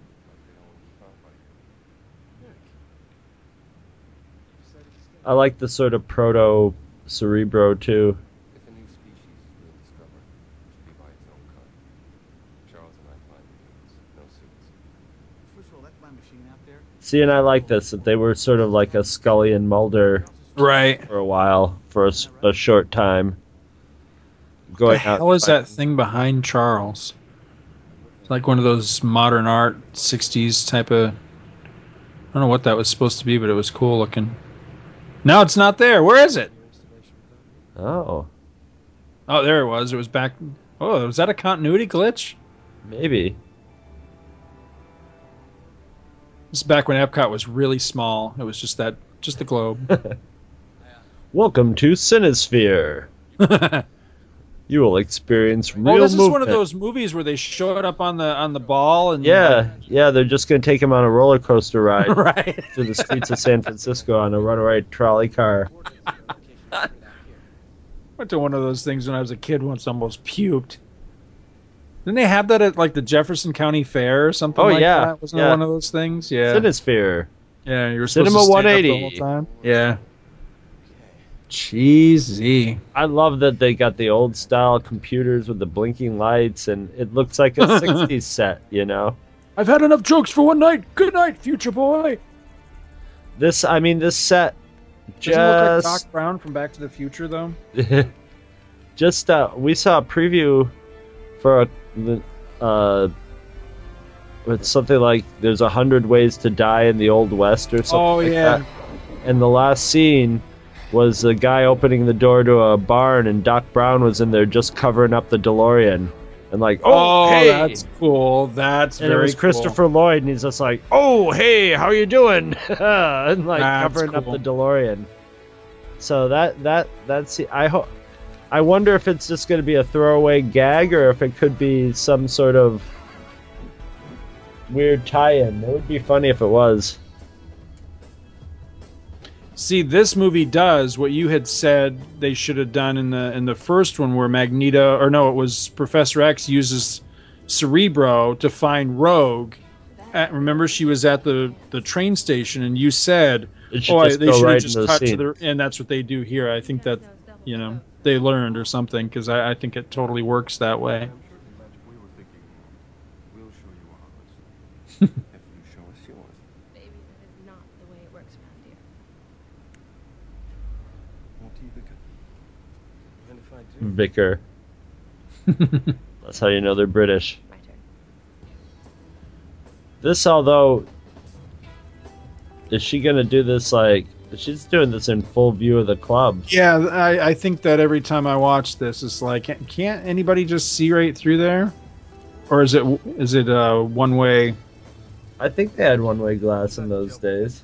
I like the sort of proto Cerebro too. If a new species is being discovered, it should be by its own kind. Charles and I find mutants, no suits. First of all, that's my machine out there. See, and I like this that they were sort of like a Scully and Mulder Right. for a while, for a short time. What Going the out. hell is that thing behind Charles? It's like one of those modern art '60s type of. I don't know what that was supposed to be, but it was cool looking. No, it's not there. Where is it? Oh, Oh, there it was. It was back. Oh, was that a continuity glitch? maybe. This is back when Epcot was really small. It was just that, just the globe. <laughs> Welcome to Cinesphere. <laughs> You will experience oh, real oh, this is one of those movies where they showed up on the on the ball and Yeah, yeah, they're just gonna take him on a roller coaster ride <laughs> right. through the streets of San Francisco on a runaway trolley car. <laughs> Went to one of those things when I was a kid once, almost puked. Didn't they have that at like the Jefferson County Fair or something? Oh, like yeah, that? wasn't yeah. it one of those things? Yeah, Cinesphere. yeah. You were supposed Cinema to stand up the 180. whole time. Yeah. Cheesy. I love that they got the old style computers with the blinking lights, and it looks like a <laughs> '60s set. You know, I've had enough jokes for one night. Good night, future boy. this. I mean, this set just. Doesn't it look like just Doc Brown from Back to the Future though. <laughs> just uh, we saw a preview for a uh with something like there's a hundred ways to die in the old west or something Oh, like yeah. that. and the last scene was a guy opening the door to a barn and doc brown was in there just covering up the delorean. And like oh, Oh, hey! that's cool. That's and very it was cool. christopher lloyd and he's just like oh hey how you doing? <laughs> And like That's covering up the delorean. So that that that's i hope i wonder if it's just going to be a throwaway gag or if it could be some sort of weird tie-in. It would be funny if it was See, this movie does what you had said they should have done in the in the first one, where Magneto, or no, it was Professor X uses Cerebro to find Rogue. Uh, remember, she was at the the train station, and you said, should "Oh, just they should right have just into the cut to scene. the," and that's what they do here. I think that you know they learned or something because I, I think it totally works that way. <laughs> <laughs> We were thinking, we'll show you ours. if you show us yours. Baby, that is not the way it works around here. Won't you, Vicar? <laughs> And if I do, vicar that's how you know they're british My turn. this although is she going to do this like she's doing this in full view of the club Yeah, I, I think that every time I watch this, it's like, can't- can't anybody just see right through there, or is it is it uh, one way? I think they had one-way glass in those days.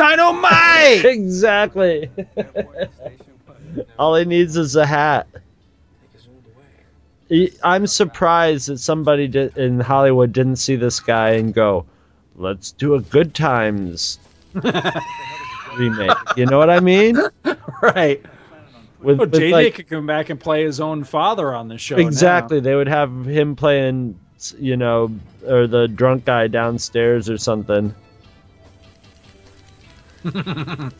Dynamite! <laughs> exactly. All he needs is a hat. Take us all the way. He- I'm surprised that somebody did, in Hollywood didn't see this guy and go, "Let's do a Good Times <laughs> remake." You know what I mean? right. With, Well, with, JJ like- could come back and play his own father on the show. now. exactly. They would have him playing, you know, or the drunk guy downstairs or something. <laughs>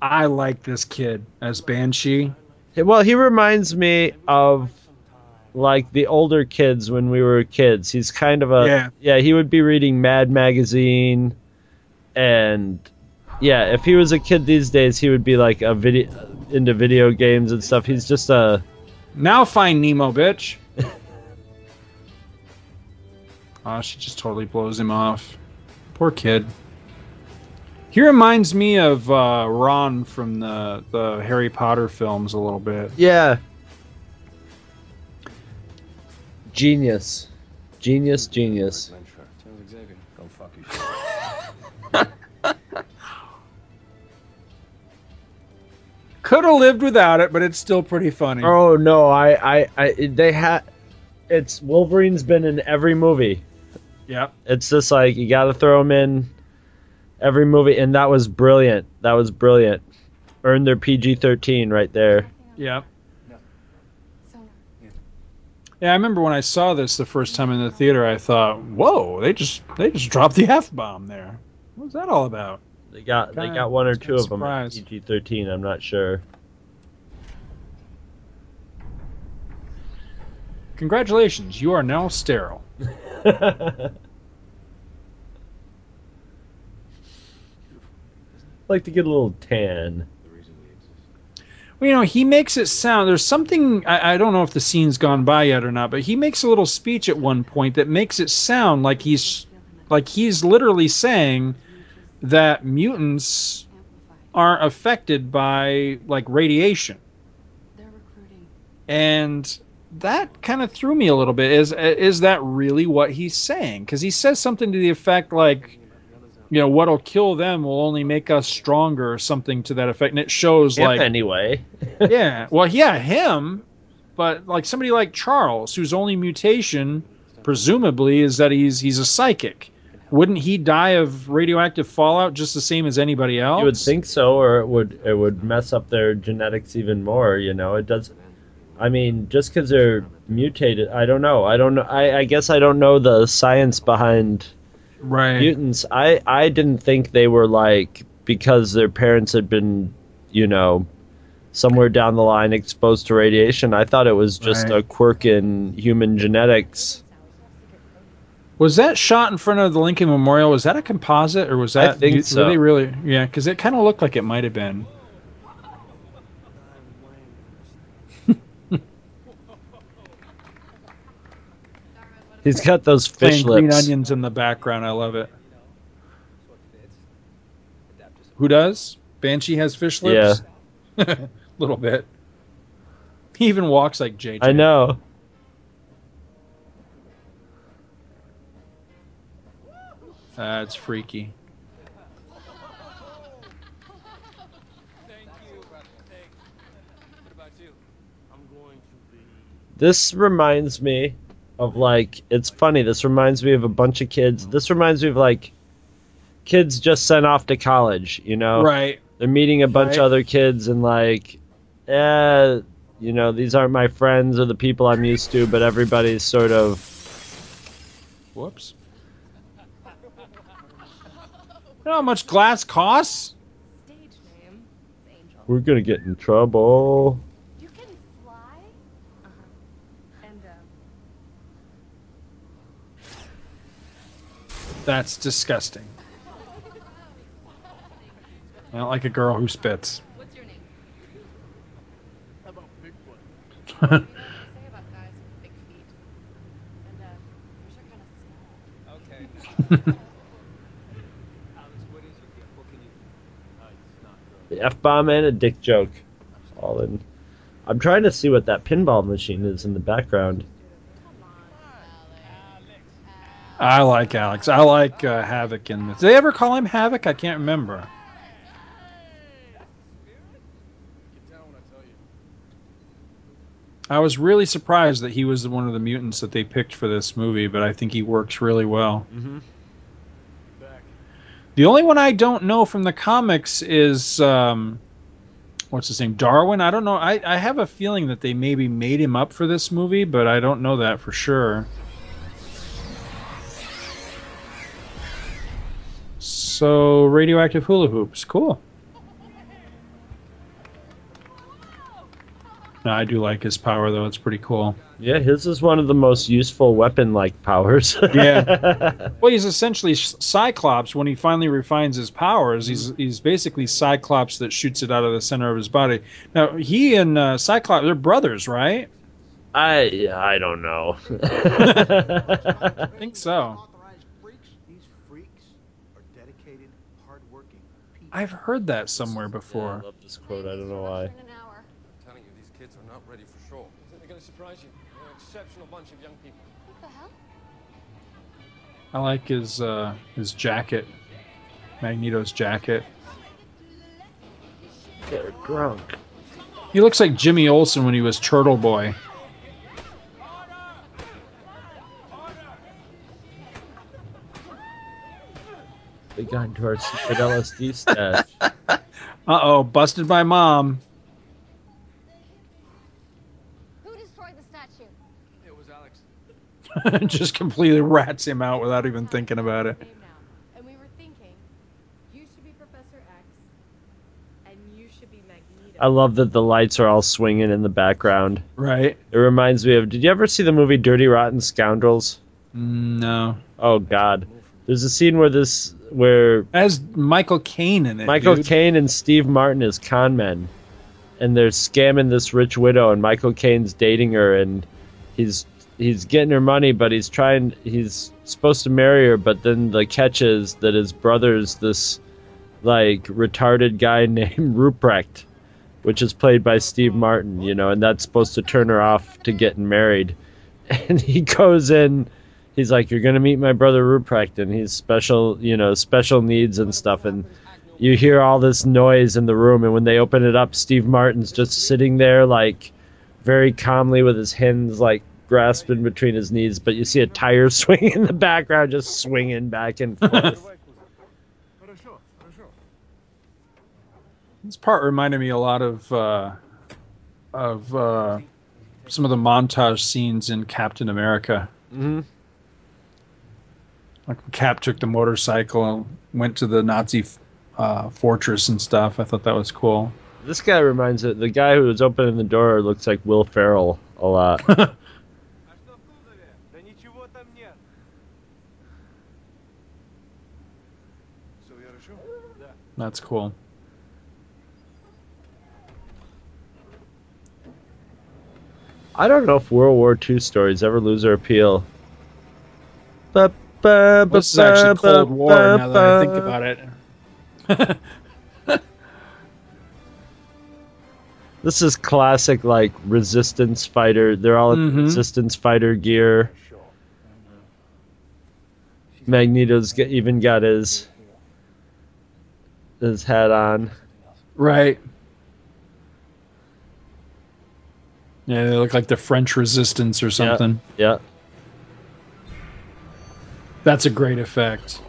I like this kid as Banshee. Well, he reminds me of like the older kids when we were kids. He's kind of a Yeah. He would be reading Mad Magazine, and yeah, if he was a kid these days, he would be like a video into video games and stuff. He's just a Now find Nemo, bitch. Oh, she just totally blows him off. Poor kid. He reminds me of uh, Ron from the the Harry Potter films a little bit. yeah genius, genius, genius. Glenn Sharp. Sounds Xavier. Go fuck yourself. <laughs> Could have lived without it, but it's still pretty funny. Oh no, I, I, I they had. It's Wolverine's been in every movie. Yep. It's just like you got to throw them in every movie, and that was brilliant. That was brilliant. Earned their PG thirteen right there. Yeah. Yeah, I remember when I saw this the first time in the theater, I thought, "Whoa, they just they just dropped the f bomb there. What's that all about?" They got they Kinda- got one or two kinda of them at. PG thirteen. I'm not sure. Congratulations, you are now sterile. <laughs> like to get a little tan. Well, you know, he makes it sound. There's something I, I don't know if the scene's gone by yet or not, but he makes a little speech at one point that makes it sound like he's like he's literally saying that mutants aren't affected by like radiation. They're recruiting And that kind of threw me a little bit. Is is that really what he's saying? Because he says something to the effect like, you know, what'll kill them will only make us stronger, or something to that effect. And it shows like anyway. <laughs> yeah. Well, yeah, him, but like somebody like Charles, whose only mutation, presumably, is that he's he's a psychic. Wouldn't he die of radioactive fallout just the same as anybody else? You would think so, or it would it would mess up their genetics even more. You know, it does. I mean, just because they're mutated, I don't know. I don't know. I, I guess I don't know the science behind right. mutants. I I didn't think they were like because their parents had been, you know, somewhere down the line exposed to radiation. I thought it was just Right. a quirk in human genetics. Was that shot in front of the Lincoln Memorial? Was that a composite or was that? I think so. they really? Yeah, because it kind of looked like it might have been. He's got those fish Playing green onions in the background. I love it. Who does? Banshee has fish lips. Yeah, a <laughs> little bit. He even walks like JJ. I know. That's freaky. This reminds me of like it's funny. This reminds me of a bunch of kids. This reminds me of like kids just sent off to college. You know, Right. They're meeting a bunch Right. of other kids and like, eh, you know, these aren't my friends or the people I'm used to, but everybody's sort of. Whoops. You know how much glass costs? We're gonna get in trouble. That's disgusting. I don't like a girl who spits. What's your name? How about Bigfoot? <laughs> <laughs> The f bomb and a dick joke, all in. I'm trying to see what that pinball machine is in the background. I like Alex. I like uh, Havoc in this. Did they ever call him Havoc? I can't remember. I was really surprised that he was one of the mutants that they picked for this movie, but I think he works really well. Mm-hmm. The only one I don't know from the comics is um, what's his name, Darwin. I don't know. I, I have a feeling that they maybe made him up for this movie, but I don't know that for sure. So radioactive hula hoops, cool. No, I do like his power though; it's pretty cool. Yeah, his is one of the most useful weapon-like powers. <laughs> Yeah. <laughs> well, he's essentially Cyclops when he finally refines his powers. He's he's basically Cyclops that shoots it out of the center of his body. Now he and uh, Cyclops they're brothers, right? I I don't know. <laughs> I think so. These freaks are dedicated, hardworking people. I've heard that somewhere before. I love this quote. I don't know why. I'm telling you, these kids are not ready for sure. They're going to surprise you. They're an exceptional bunch of young people. What the hell? I like his uh, his jacket, Magneto's jacket. They're drunk. He looks like Jimmy Olsen when he was Turtle Boy. They got into our secret LSD stash. <laughs> Uh oh, busted my mom. Who destroyed the statue? It was Alex. <laughs> Just completely rats him out without even thinking about it. And we were thinking, you should be Professor X, and you should be Magneto. I love that the lights are all swinging in the background. Right. It reminds me of. Did you ever see the movie Dirty Rotten Scoundrels? No. Oh God. There's a scene where this where As Michael Caine in it. Michael dude. Caine and Steve Martin as con men, and they're scamming this rich widow, and Michael Caine's dating her, and he's he's getting her money, but he's trying he's supposed to marry her, but then the catch is that his brother's this like retarded guy <laughs> named Ruprecht, which is played by Steve Martin, you know, and that's supposed to turn her off to getting married, <laughs> and he goes in. He's like, "You're gonna meet my brother Ruprecht, and he's special, you know, special needs and stuff." And you hear all this noise in the room, and when they open it up, Steve Martin's just sitting there, like, very calmly with his hands like grasping between his knees. But you see a tire <laughs> swing in the background, just swinging back and <laughs> forth. This part reminded me a lot of uh, of uh, some of the montage scenes in Captain America. hmm Like Cap took the motorcycle and went to the Nazi uh, fortress and stuff. I thought that was cool. This guy reminds it. The guy who was opening the door looks like Will Ferrell a lot. <laughs> That's cool. I don't know if World War II stories ever lose their appeal. Ba, ba, ba, This is actually Cold ba, War now that I think about it. <laughs> This is classic, like resistance fighter. They're all in Mhm. resistance fighter gear. Magneto's g- even got his his hat on. Right. Yeah, they look like the French resistance or something. Yeah. That's a great effect.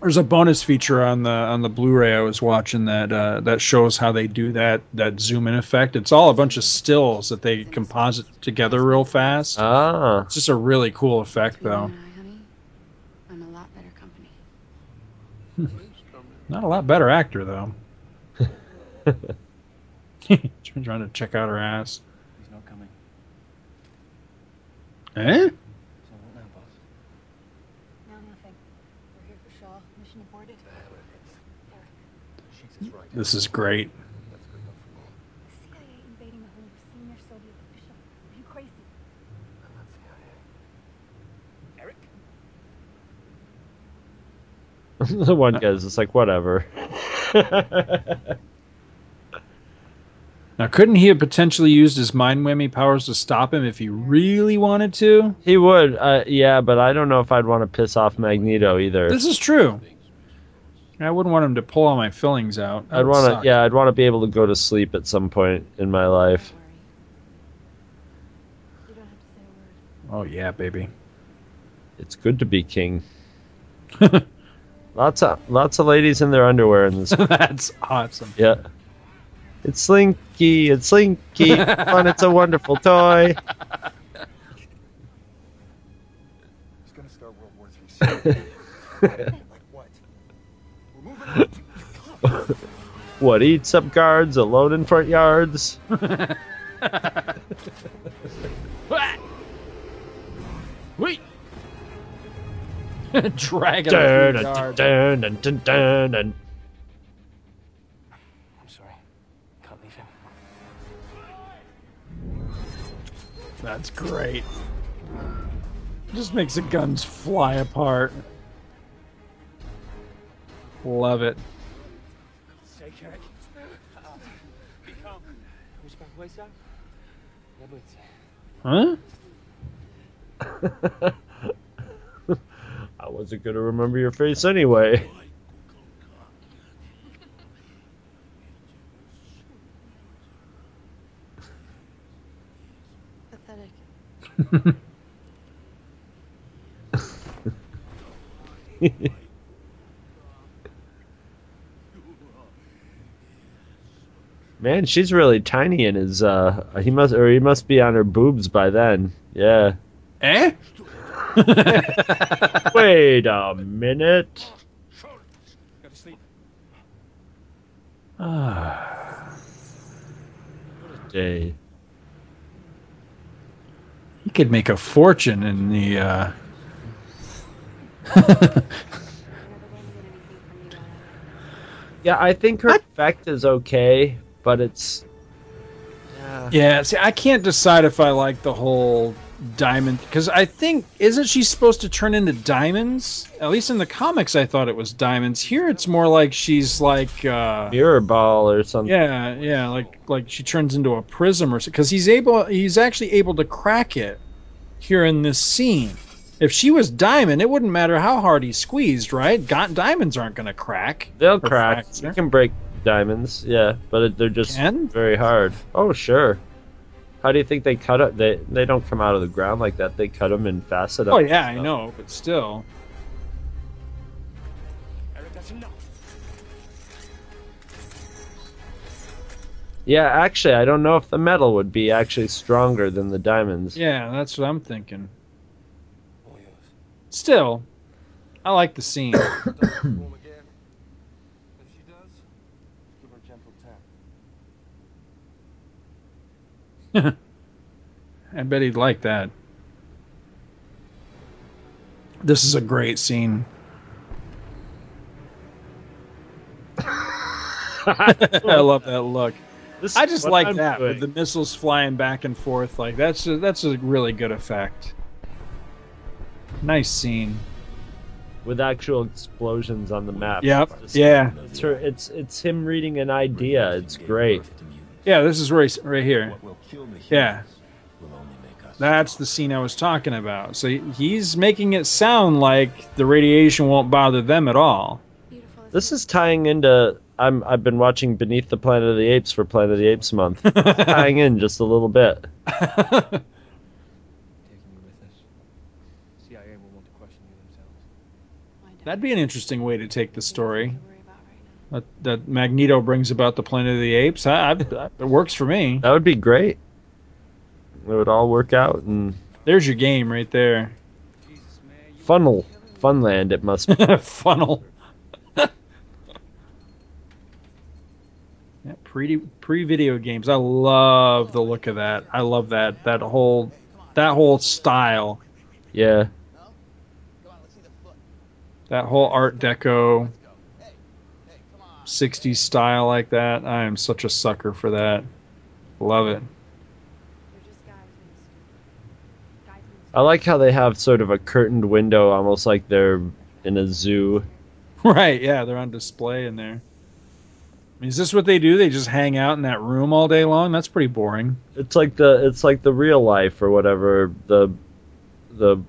There's a bonus feature on the on the Blu-ray I was watching that uh, that shows how they do that that zoom in effect. It's all a bunch of stills that they composite together real fast. Ah. It's just a really cool effect though. I'm a lot better company. <laughs> Not a lot better actor though. <laughs> <laughs> Trying to check out her ass. He's not coming. Eh? So what now, boss? No, nothing. We're here for Shaw. Mission aborted. This is great. The CIA invading the home of a senior Soviet official. Are you crazy? <laughs> the one guy's just like whatever. Now, couldn't he have potentially used his mind whammy powers to stop him if he really wanted to? He would, uh, yeah, but I don't know if I'd want to piss off Magneto either. This is true. I wouldn't want him to pull all my fillings out. That I'd want to, yeah, I'd want to be able to go to sleep at some point in my life. Oh yeah, baby. It's good to be king. <laughs> lots of lots of ladies in their underwear in this. <laughs> That's awesome. Yeah. It's Slinky. It's Slinky. <laughs> Fun. It's a wonderful toy. He's gonna start World War III. Like <laughs> what? We're moving. what? Eats up guards alone in front yards. <laughs> Wait. <laughs> Dragging Dun, him dun, dun, dun, dun, dun, dun. I'm sorry. Can't leave him. That's great. Just makes the guns fly apart. Yeah, it. Huh? <laughs> I wasn't gonna remember your face anyway. Pathetic. <laughs> Man, she's really tiny in his. Uh, he must, or he must be on her boobs by then. Yeah. Eh? <laughs> Wait a minute. Go to sleep. Ah. What a day. He could make a fortune in the. Uh... <laughs> Yeah, I think her effect is okay, but it's. Yeah. Yeah, see, I can't decide if I like the whole diamond because I think isn't she supposed to turn into diamonds? At least in the comics, I thought it was diamonds. Here, it's more like she's like uh, Mirror ball or something. yeah, yeah, like like she turns into a prism or something. because he's able, he's actually able to crack it here in this scene. If she was diamond, it wouldn't matter how hard he squeezed, right? Got diamonds aren't going to crack. They'll crack. fracture. You can break diamonds, yeah, but it, they're just Can? very hard. Oh, sure. How do you think they cut it? They they don't come out of the ground like that. They cut them in facet. them. Oh yeah, I know, but still. Erik, that's enough. Yeah, actually, I don't know if the metal would be actually stronger than the diamonds. Yeah, that's what I'm thinking. Still, I like the scene. <coughs> <coughs> Perform again. If she does, give her a gentle tap. <laughs> I bet he'd like that. This is a great scene. <laughs> I love that look. This I just like I'm that doing. with the missiles flying back and forth. Like that's a, that's a really good effect. Nice scene. with actual explosions on the map. Yep. It's Yeah. It's her. It's it's him reading an idea. It's great. Yeah, this is right, right here. Yeah. That's the scene I was talking about. So he's making it sound like the radiation won't bother them at all. This is tying into. I'm. I've been watching Beneath the Planet of the Apes for Planet of the Apes month. <laughs> tying in just a little bit. Taking you with us. CIA will want to question you themselves. That'd be an interesting way to take the story. That, that Magneto brings about the Planet of the Apes. I, I, it works for me. That would be great. It would all work out and There's your game right there. funnel, funland. It must be. <laughs> Funnel. <laughs> yeah, pre pre video games. I love the look of that. I love that that whole that whole style. Yeah. That whole Art Deco 60s style like that. I am such a sucker for that. Love it. I like how they have sort of a curtained window, almost like they're in a zoo. <laughs> Right, yeah, they're on display in there. I mean, is this what they do? They just hang out in that room all day long? That's pretty boring. It's like the it's like the real life or whatever the the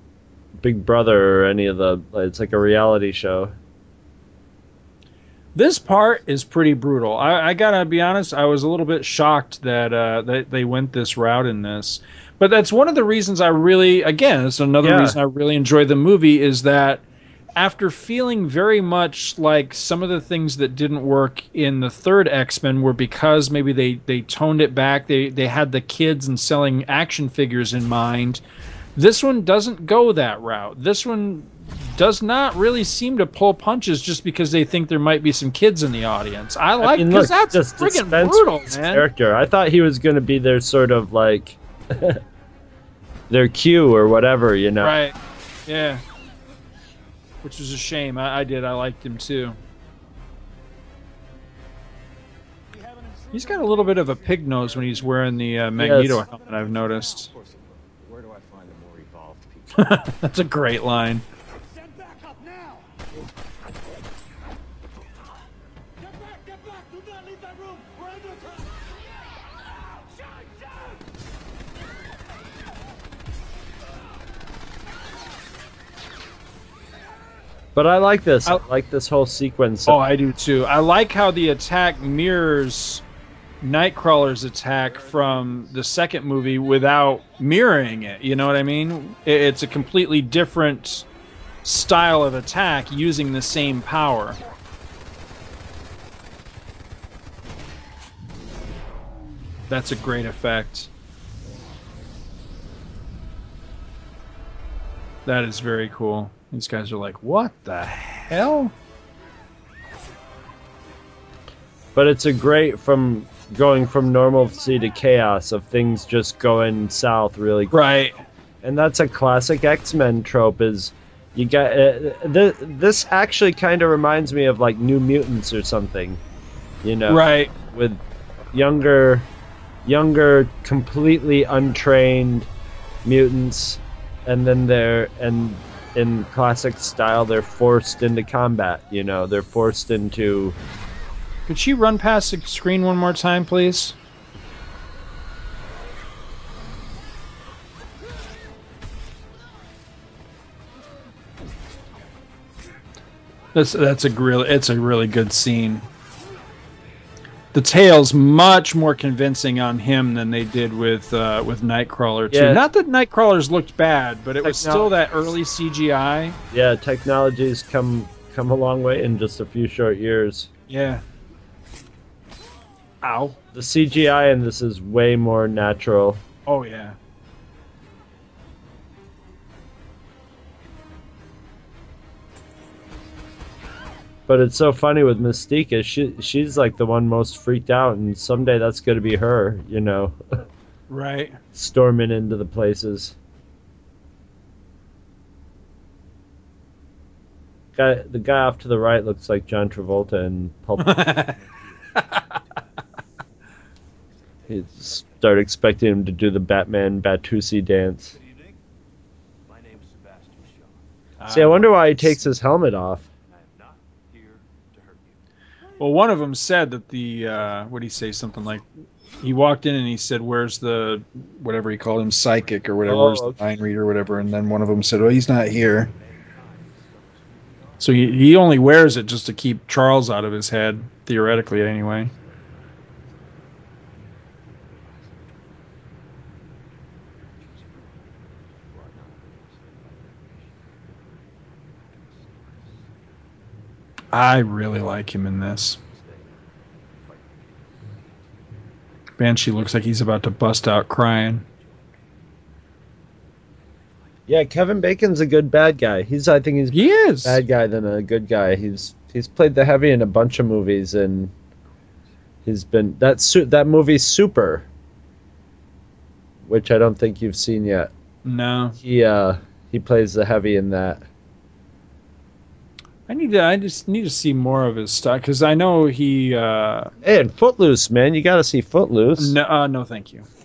Big Brother or any of the it's like a reality show. This part is pretty brutal. I, I gotta be honest. I was a little bit shocked that uh, that they went this route in this, but that's one of the reasons I really, again, it's another Yeah. reason I really enjoy the movie is that after feeling very much like some of the things that didn't work in the third X-Men were because maybe they they toned it back. They they had the kids and selling action figures in mind. This one doesn't go that route. This one does not really seem to pull punches just because they think there might be some kids in the audience. I like mean, because look, that's just friggin' Spencer's brutal, man. Character. I thought he was going to be their sort of like <laughs> their Q or whatever, you know. Right. Yeah. Which was a shame. I, I did. I liked him too. He's got a little bit of a pig nose when he's wearing the uh, Magneto Yes. helmet. I've noticed. Where do I find a more evolved <laughs> people? That's a great line. But I like this. I like this whole sequence. Oh, I do too. I like how the attack mirrors Nightcrawler's attack from the second movie without mirroring it. You know what I mean? It's a completely different style of attack using the same power. That's a great effect. That is very cool. These guys are like, what the hell? but it's a great from going from normalcy to chaos of things just going south really right and that's a classic x-men trope is you got uh, th- this actually kind of reminds me of like new mutants or something you know Right. with younger younger completely untrained mutants and then they're and in classic style they're forced into combat you know they're forced into Could she run past the screen one more time, please? That's that's a really it's a really good scene. The tale's much more convincing on him than they did with uh, with Nightcrawler too. Yeah. Not that Nightcrawler's looked bad, but it was still that early CGI. yeah technology's come come a long way in just a few short years Yeah. Ow. the cgi in this is way more natural Oh yeah. But it's so funny with Mystique is she she's like the one most freaked out, and someday that's going to be her, you know, <laughs> Right. storming into the places. Guy, the guy off to the right looks like John Travolta in Pulp. <laughs> you start expecting him to do the Batman Batusi dance. See, I wonder why he takes his helmet off. Well, one of them said that the uh, what did he say? Something like he walked in and he said, "Where's the whatever he called him, psychic or whatever, Oh, where's the mind reader or whatever?" And then one of them said, "Well, he's not here." So he he only wears it just to keep Charles out of his head, theoretically, anyway. I really like him in this. Banshee looks like he's about to bust out crying. Yeah, Kevin Bacon's a good bad guy. He's I think he's he is bad guy than a good guy. He's he's played the heavy in a bunch of movies and he's been that su- that movie Super, which I don't think you've seen yet. No, He uh he plays the heavy in that. I need to. I just need to see more of his stuff because I know he. Uh, Hey, and Footloose, man, you got to see Footloose. no, uh, no, thank you. <laughs>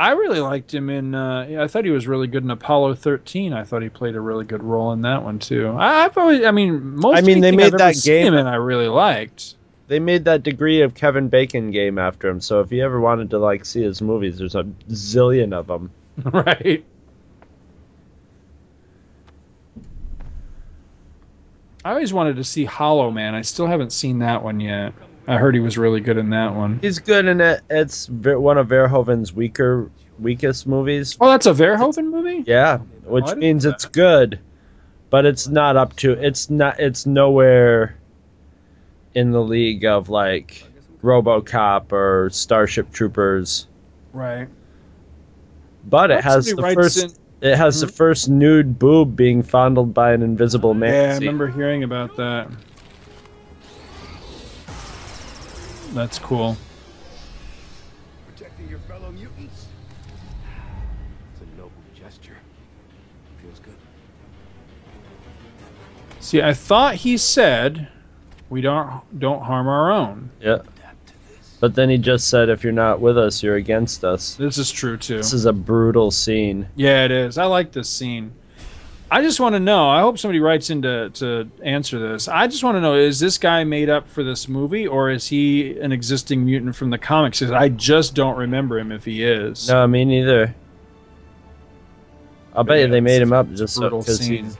I really liked him in. Uh, I thought he was really good in Apollo 13. I thought he played a really good role in that one too. I, I've always. I mean, most. I mean, they made I've that game- and I really liked. They made that degree of Kevin Bacon game after him. So if you ever wanted to like see his movies, there's a zillion of them. <laughs> right. I always wanted to see Hollow Man. I still haven't seen that one yet. I heard he was really good in that one. He's good in it. It's one of Verhoeven's weaker, weakest movies. Oh, that's a Verhoeven movie. Yeah, oh, which I didn't means it's good, but it's not up to. It's not. It's nowhere in the league of like RoboCop or Starship Troopers. Right. But it has the first. in-. It has the hmm. first nude boob being fondled by an invisible man. Yeah, I remember hearing about that. That's cool. Protecting your fellow mutants. It's a noble gesture. Feels good. See, I thought he said we don't don't harm our own. Yeah. But then he just said, "If you're not with us, you're against us." This is true too. This is a brutal scene. Yeah, it is. I like this scene. I just want to know. I hope somebody writes in to, to answer this. I just want to know: Is this guy made up for this movie, or is he an existing mutant from the comics? 'Cause I just don't remember him if he is. No, me neither. I'll bet Yeah, you they made him up just so because scene.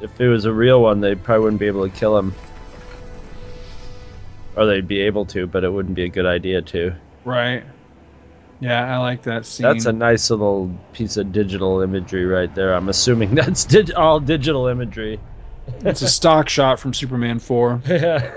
if it was a real one, they probably wouldn't be able to kill him, or they'd be able to, but it wouldn't be a good idea to. Right. Yeah, I like that scene. That's a nice little piece of digital imagery right there. I'm assuming <laughs> that's dig- all digital imagery. it's a stock shot from Superman 4. <laughs> Yeah.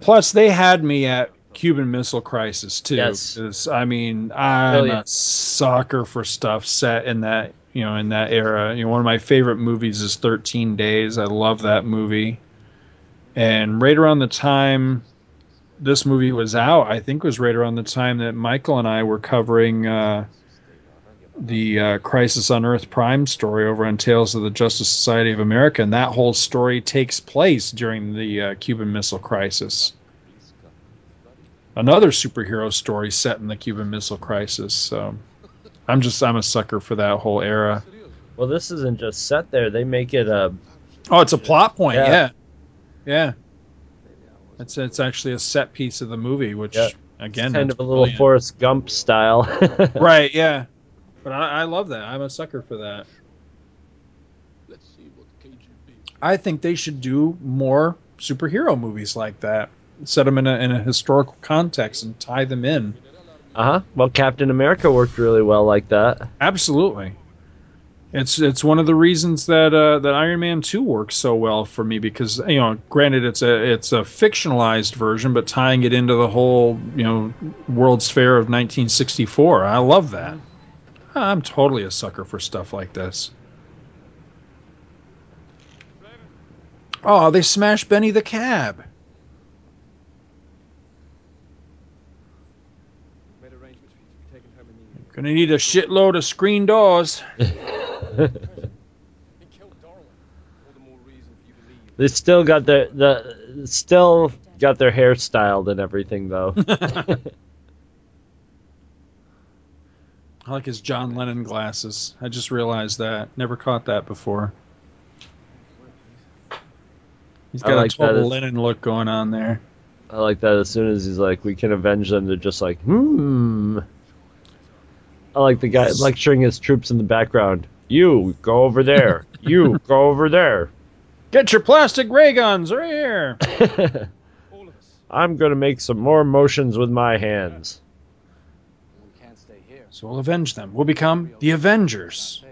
Plus, they had me at Cuban Missile Crisis too. Yes. I mean, I'm Brilliant. a sucker for stuff set in that you know in that era. You know, one of my favorite movies is Thirteen Days. I love that movie. And right around the time this movie was out, I think it was right around the time that Michael and I were covering uh, the uh, Crisis on Earth Prime story over on Tales of the Justice Society of America, and that whole story takes place during the uh, Cuban Missile Crisis. Another superhero story set in the Cuban Missile Crisis. So I'm just I'm a sucker for that whole era. Well, this isn't just set there. They make it a. Oh, it's a plot point. Yeah. Yeah, yeah. It's it's actually a set piece of the movie, which Yeah. again, kind of a little brilliant. Forrest Gump style. <laughs> right. Yeah, but I, I love that. I'm a sucker for that. I think they should do more superhero movies like that. Set them in a in a historical context and tie them in. Uh huh. Well, Captain America worked really well like that. Absolutely. It's it's one of the reasons that uh, that Iron Man two works so well for me because you know, granted it's a it's a fictionalized version, but tying it into the whole you know World's Fair of 1964, I love that. I'm totally a sucker for stuff like this. Oh, they smashed Benny the Cab. Made arrangements for you to be taken home in the Gonna need a shitload of screen doors. <laughs> They still got their the still got their hair styled and everything though. <laughs> I like his John Lennon glasses. I just realized that. Never caught that before. He's got like a total Lennon look going on there. I like that. As soon as he's like, "We can avenge them," they're just like, "Hmm." I like the guy lecturing his troops in the background. You go over there. you <laughs> go over there. Get your plastic ray guns right here. <laughs> I'm gonna make some more motions with my hands. We can't stay here. So we'll avenge them. We'll become the Avengers.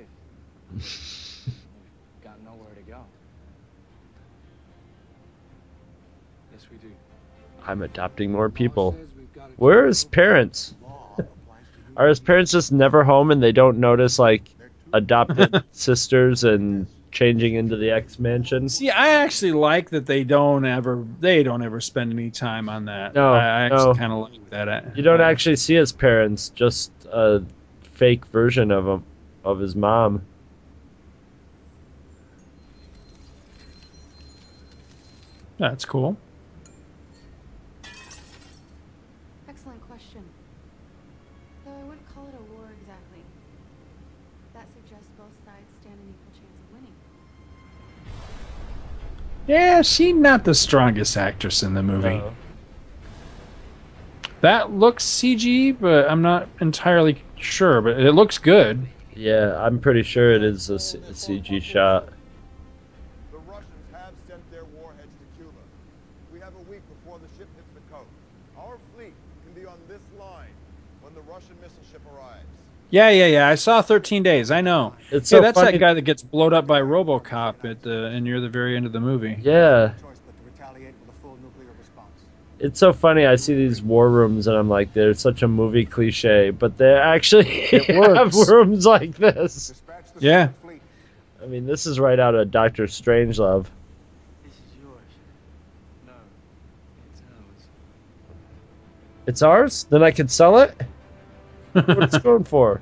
Got nowhere to go. Yes, <laughs> we do. I'm adopting more people. Where's parents? Are his parents just never home and they don't notice like adopted <laughs> sisters and changing into the X mansion? See, I actually like that they don't ever they don't ever spend any time on that. No, I, I no. kind of like that. I- You don't uh, actually see his parents, just a fake version of him, of his mom. That's cool. Yeah, she not the strongest actress in the movie. No. That looks CG, but I'm not entirely sure. But it looks good. Yeah, I'm pretty sure it is a, C- a CG shot. The Russians have sent their warheads to Cuba. We have a week before the ship hits the coast. Our fleet can be on this line when the Russian missile ship arrives. Yeah, yeah, yeah. I saw 13 Days. I know. It's yeah, so that's funny- that guy that gets blown up by RoboCop at the and near the very end of the movie. Yeah, Choice but to retaliate with a full nuclear response. it's so funny. I see these war rooms and I'm like, they're such a movie cliche, but they actually <laughs> have rooms like this. Yeah. I mean, this is right out of Doctor Strangelove. This is yours. No, it's ours. It's ours? Then I can sell it? What's it going for?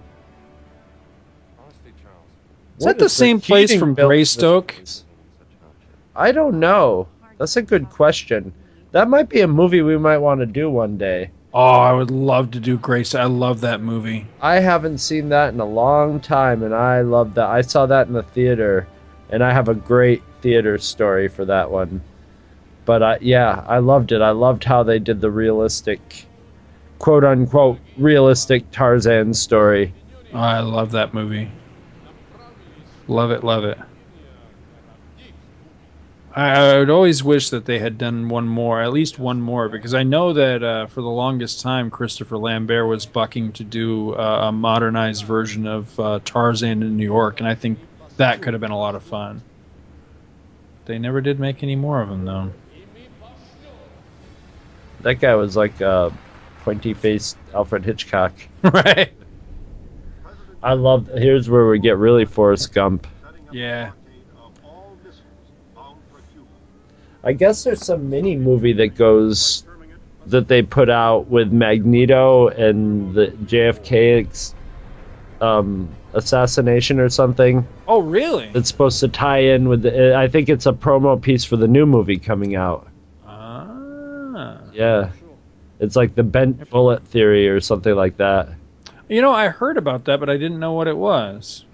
Honestly, Charles, Is What that the same place from bill for this Greystoke? place? such hardship. I don't know. That's a good question. That might be a movie we might want to do one day. Oh, I would love to do Greystoke. I love that movie. I haven't seen that in a long time, and I love that. I saw that in the theater, and I have a great theater story for that one. But I, yeah, I loved it. I loved how they did the realistic, quote unquote, realistic Tarzan story. Oh, I love that movie. Love it, love it. I, I would always wish that they had done one more, at least one more, because I know that uh, for the longest time, Christopher Lambert was bucking to do uh, a modernized version of uh, Tarzan in New York, and I think that could have been a lot of fun. They never did make any more of them, though. That guy was like uh, pointy faced Alfred Hitchcock. <laughs> right. I love. Here's where we get really Forrest Gump. Yeah. I guess there's some mini movie that goes that they put out with Magneto and the JFK um, assassination or something. Oh, really? It's supposed to tie in with the. I think it's a promo piece for the new movie coming out. Ah. Yeah, it's like the bent bullet theory or something like that. You know, I heard about that, but I didn't know what it was.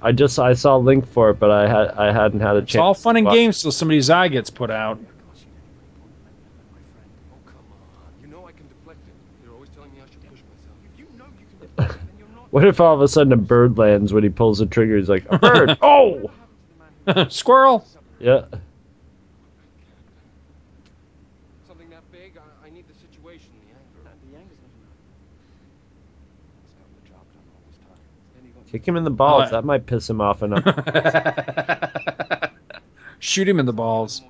I just I saw a link for it, but I had I hadn't had a chance. It's all fun and watch- games till somebody's eye gets put out. <laughs> What if all of a sudden a bird lands when he pulls the trigger? He's like a bird. <laughs> oh, <laughs> squirrel. Yeah. Something that big, I, I need the situation, the anger. The anger's not Kick him in the balls. That might piss him off enough. <laughs> Shoot him in the balls.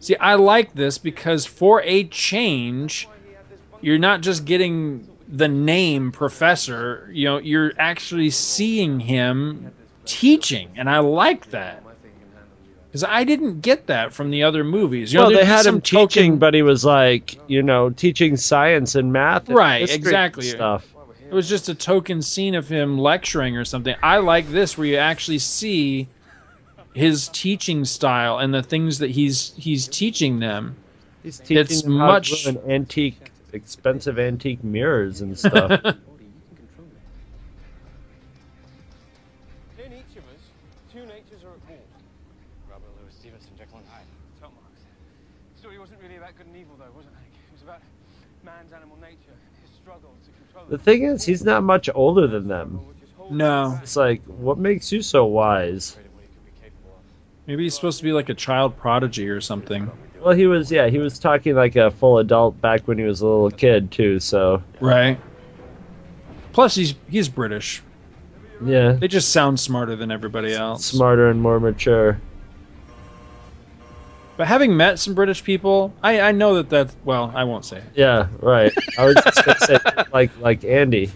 See, I like this because for a change, you're not just getting the name professor, you know, you're actually seeing him teaching, and I like that. Because I didn't get that from the other movies. You know, well, they had him teaching, but he was like, you know, teaching science and math. And right exactly Stuff. it was just a token scene of him lecturing or something i like this where you actually see his teaching style and the things that he's he's teaching them He's teaching it's them how to much an antique, expensive antique mirrors and stuff. <laughs> the thing is, he's not much older than them. no It's like, what makes you so wise? maybe he's supposed to be like a child prodigy or something Well, he was, yeah, he was talking like a full adult back when he was a little kid too. So right plus he's he's british yeah, they just sound smarter than everybody else smarter and more mature. But having met some british people i i know that that's well i won't say it. Yeah, right. I was just gonna say <laughs> like like Andy,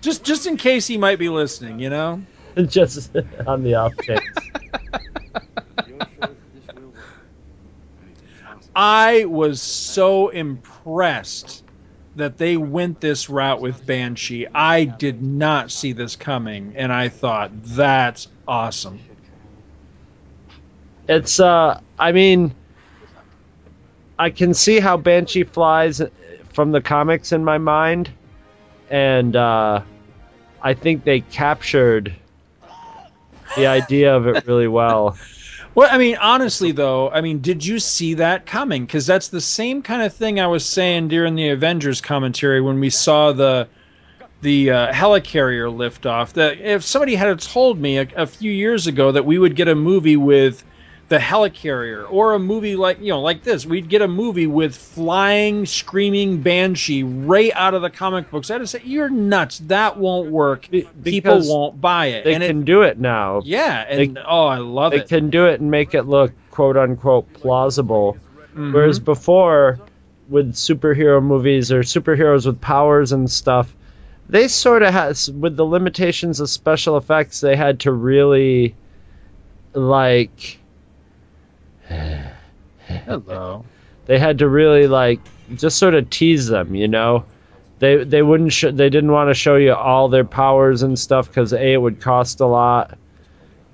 just just in case he might be listening you know <laughs> just on the off chance. I was so impressed that they went this route with Banshee. I did not see this coming, and I thought that's awesome. It's uh, I mean, I can see how Banshee flies from the comics in my mind, and uh, I think they captured the idea of it really well. <laughs> Well, I mean, honestly, though, I mean, did you see that coming? Because that's the same kind of thing I was saying during the Avengers commentary when we saw the the uh, helicarrier lift off. That if somebody had told me a, a few years ago that we would get a movie with the helicarrier or a movie like you know like this we'd get a movie with flying screaming banshee right out of the comic books i'd say you're nuts that won't work people won't buy it They and can it, do it now. yeah They- and oh i love it. they can do it and make it look quote unquote plausible. Mhm. Whereas before, with superhero movies or superheroes with powers and stuff, they sort of has with the limitations of special effects, they had to really like <laughs> hello they had to really like just sort of tease them, you know. They they wouldn't sh- they didn't want to show you all their powers and stuff because a it would cost a lot,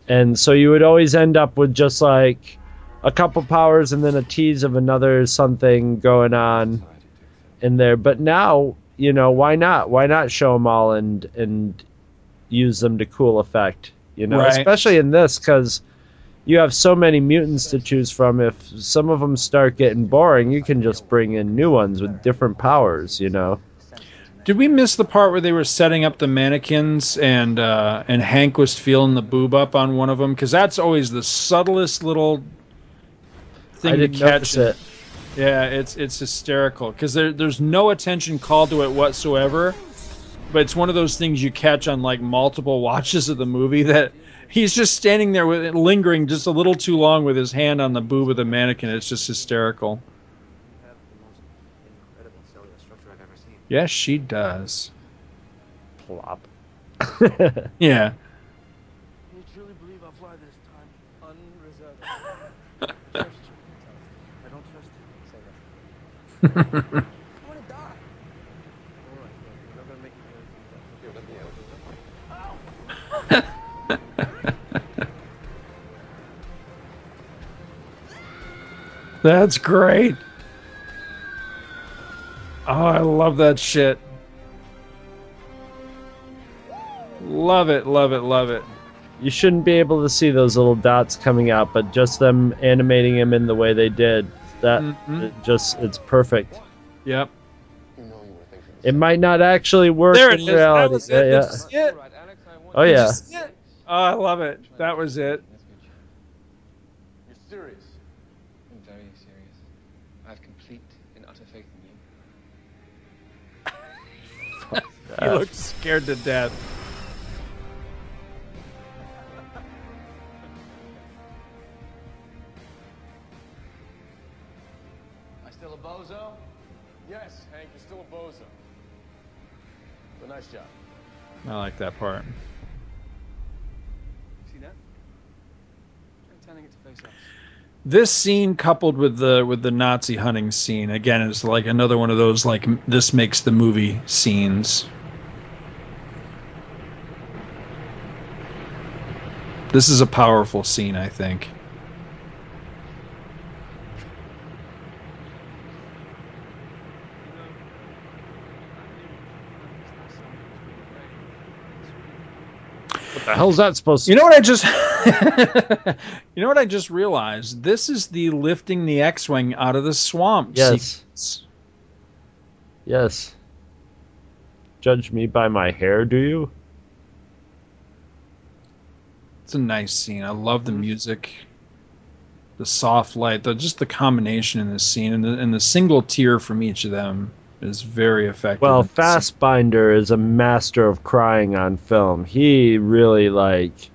and so you would always end up with just like a couple powers and then a tease of another something going on in there. But now you know why not? Why not show them all and and use them to cool effect? You know, Right. especially in this because you have so many mutants to choose from. If some of them start getting boring, you can just bring in new ones with different powers. You know. Did we miss the part where they were setting up the mannequins and uh, and Hank was feeling the boob up on one of them? Because that's always the subtlest little thing I to catch. it. Yeah, it's it's hysterical because there, there's no attention called to it whatsoever. But it's one of those things you catch on like multiple <laughs> watches of the movie that He's just standing there with lingering just a little too long with his hand on the boob of the mannequin. It's just hysterical. Incredible cellular structure I've ever seen. Yes, she does. Plop. <laughs> Yeah. You truly believe I'll fly this time? Unreserved. I don't trust you. Say that. <laughs> <laughs> That's great. Oh, I love that shit. Love it, love it, love it. You shouldn't be able to see those little dots coming out, but just them animating him in the way they did, that Mhm. it just it's perfect. Yep. It might not actually work There it in is. reality. That was it. Yeah, yeah. you see it? Oh Did you yeah. See it? Oh, I love it. That was it. You're serious? I'm very serious. I have complete and utter faith in you. <laughs> He looks scared to death. I still a bozo? Yes, Hank, you're still a bozo. But nice job. I like that part. This scene coupled with the with the Nazi hunting scene again is like another one of those like this makes the movie scenes. This is a powerful scene, I think. What the hell's that supposed to You know what I just <laughs> <laughs> You know what I just realized? This is the lifting the X-wing out of the swamp Yes. sequence. Yes. Judge me by my hair, do you? It's a nice scene. I love the music, the soft light, the just the combination in this scene, and the and the single tear from each of them is very effective. Well. Fassbender is a master of crying on film. He really like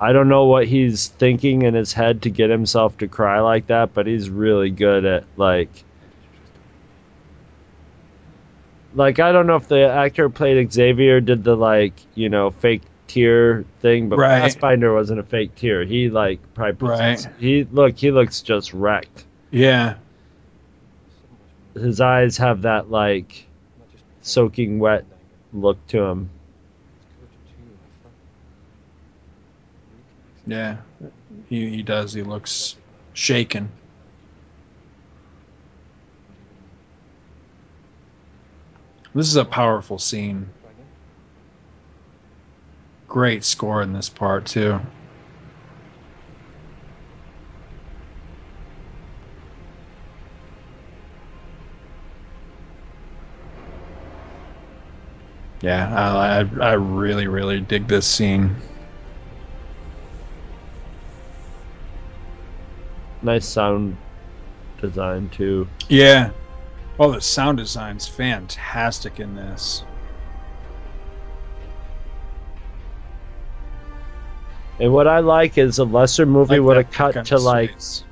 I don't know what he's thinking in his head to get himself to cry like that, but he's really good at like like I don't know if the actor played Xavier did the like, you know, fake tear thing, but Right. Fassbender wasn't a fake tear. He like probably Right. he look, he looks just wrecked. Yeah. His eyes have that like soaking wet look to him. Yeah, he he does. He looks shaken. This is a powerful scene. Great score in this part too. Yeah, I, I I really really dig this scene. Nice sound design too. Yeah. Oh, the sound design's fantastic in this. And what I like is a lesser movie Like would have cut kind to like space.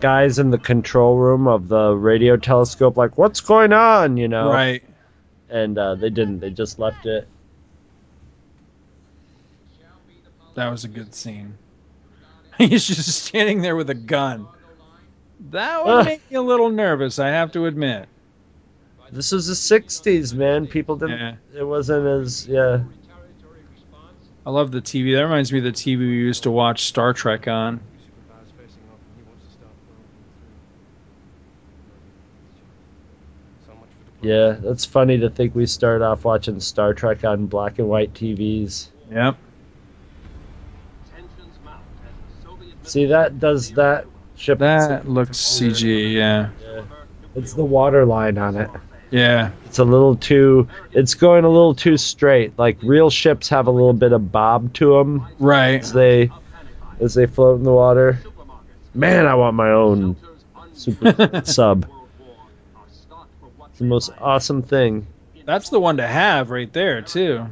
guys in the control room of the radio telescope, like what's going on, you know? Right. And uh, they didn't. They just left it. That was a good scene. <laughs> He's just standing there with a gun. That would make me a little nervous, I have to admit. This was the '60s, man. People didn't. Yeah. It wasn't as yeah. I love the TV. That reminds me of the TV we used to watch Star Trek on. Yeah, that's funny to think we started off watching Star Trek on black and white TVs. Yep. See that does that ship? That looks CG, yeah. Yeah. It's the water line on it. Yeah. It's a little too. It's going a little too straight. Like real ships have a little bit of bob to them Right. as they as they float in the water. Man, I want my own super <laughs> sub. It's the most awesome thing. That's the one to have right there, too.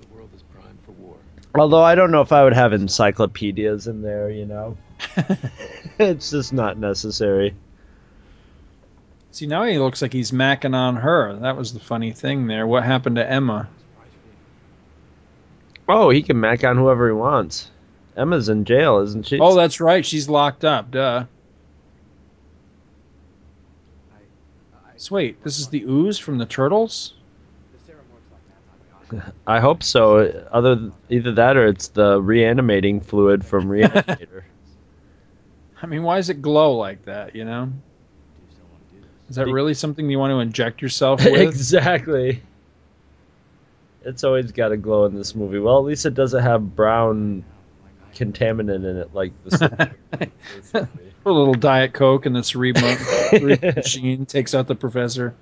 The world is primed for war. Although I don't know if I would have encyclopedias in there, you know. <laughs> it's just not necessary. See, now he looks like he's macking on her. That was the funny thing there. What happened to Emma? Oh, he can mac on whoever he wants. Emma's in jail, isn't she? Oh, that's right. She's locked up. Duh. So wait, this is the ooze from the turtles? I hope so. Other either that or it's the reanimating fluid from <laughs> Reanimator. I mean, why does it glow like that? You know? Is that really something you want to inject yourself <laughs> with? exactly. It's always got to glow in this movie. Well, at least it doesn't have brown contaminant in it like the <laughs> A little Diet Coke and this remote machine takes out the professor.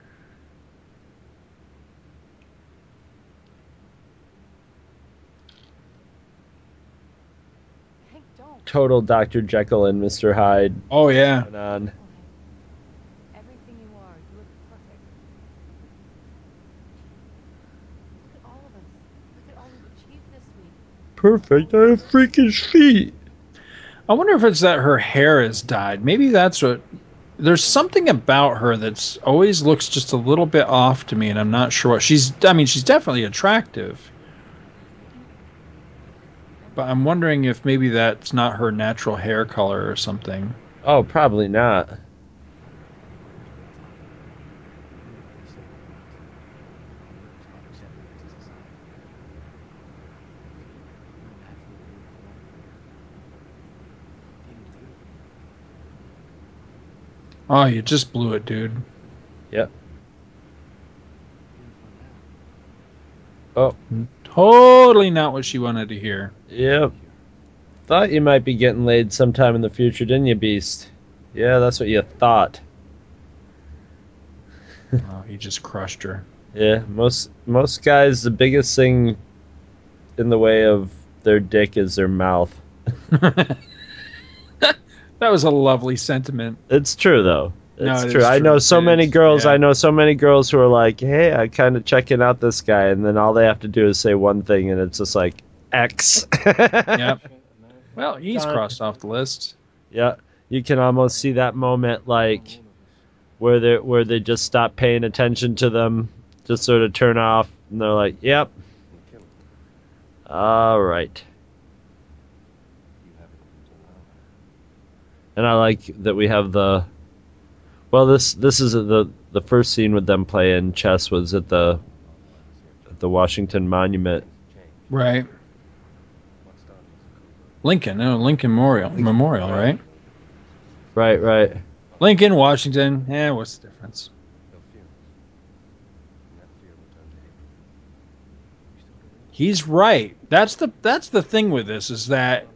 Total Dr. Jekyll and Mr. Hyde. Oh yeah. going on. Everything you are, you look perfect. Look at all of us. Look at all we've achieved this week. Perfect. I have freakish feet. I wonder if it's that her hair is dyed. Maybe that's what. There's something about her that's always looks just a little bit off to me, and I'm not sure what she's. I mean, she's definitely attractive, but I'm wondering if maybe that's not her natural hair color or something. Oh, probably not. Oh, you just blew it, dude. Yep. Oh, hmm. Totally not what she wanted to hear. yep. Thought you might be getting laid sometime in the future, didn't you, Beast? Yeah, that's what you thought. <laughs> Oh, he just crushed her. Yeah, most most guys, the biggest thing in the way of their dick is their mouth. <laughs> That was a lovely sentiment. It's true though. No, It's true. I know so It many is, girls. yeah. I know so many girls who are like, "Hey, I kind of checking out this guy," and then all they have to do is say one thing, and it's just like X. Yep. <laughs> Well, he's Done. crossed off the list. Yeah, you can almost see that moment, like where they where they just stop paying attention to them, just sort of turn off, and they're like, "Yep, all right." And I like that we have the. Well, this this is the the first scene with them playing chess was at the at the Washington Monument. Right. Lincoln, no, Lincoln Memorial, Memorial, right? Right, right. Lincoln, Washington. Eh, what's the difference? He's right. That's the that's the thing with this is that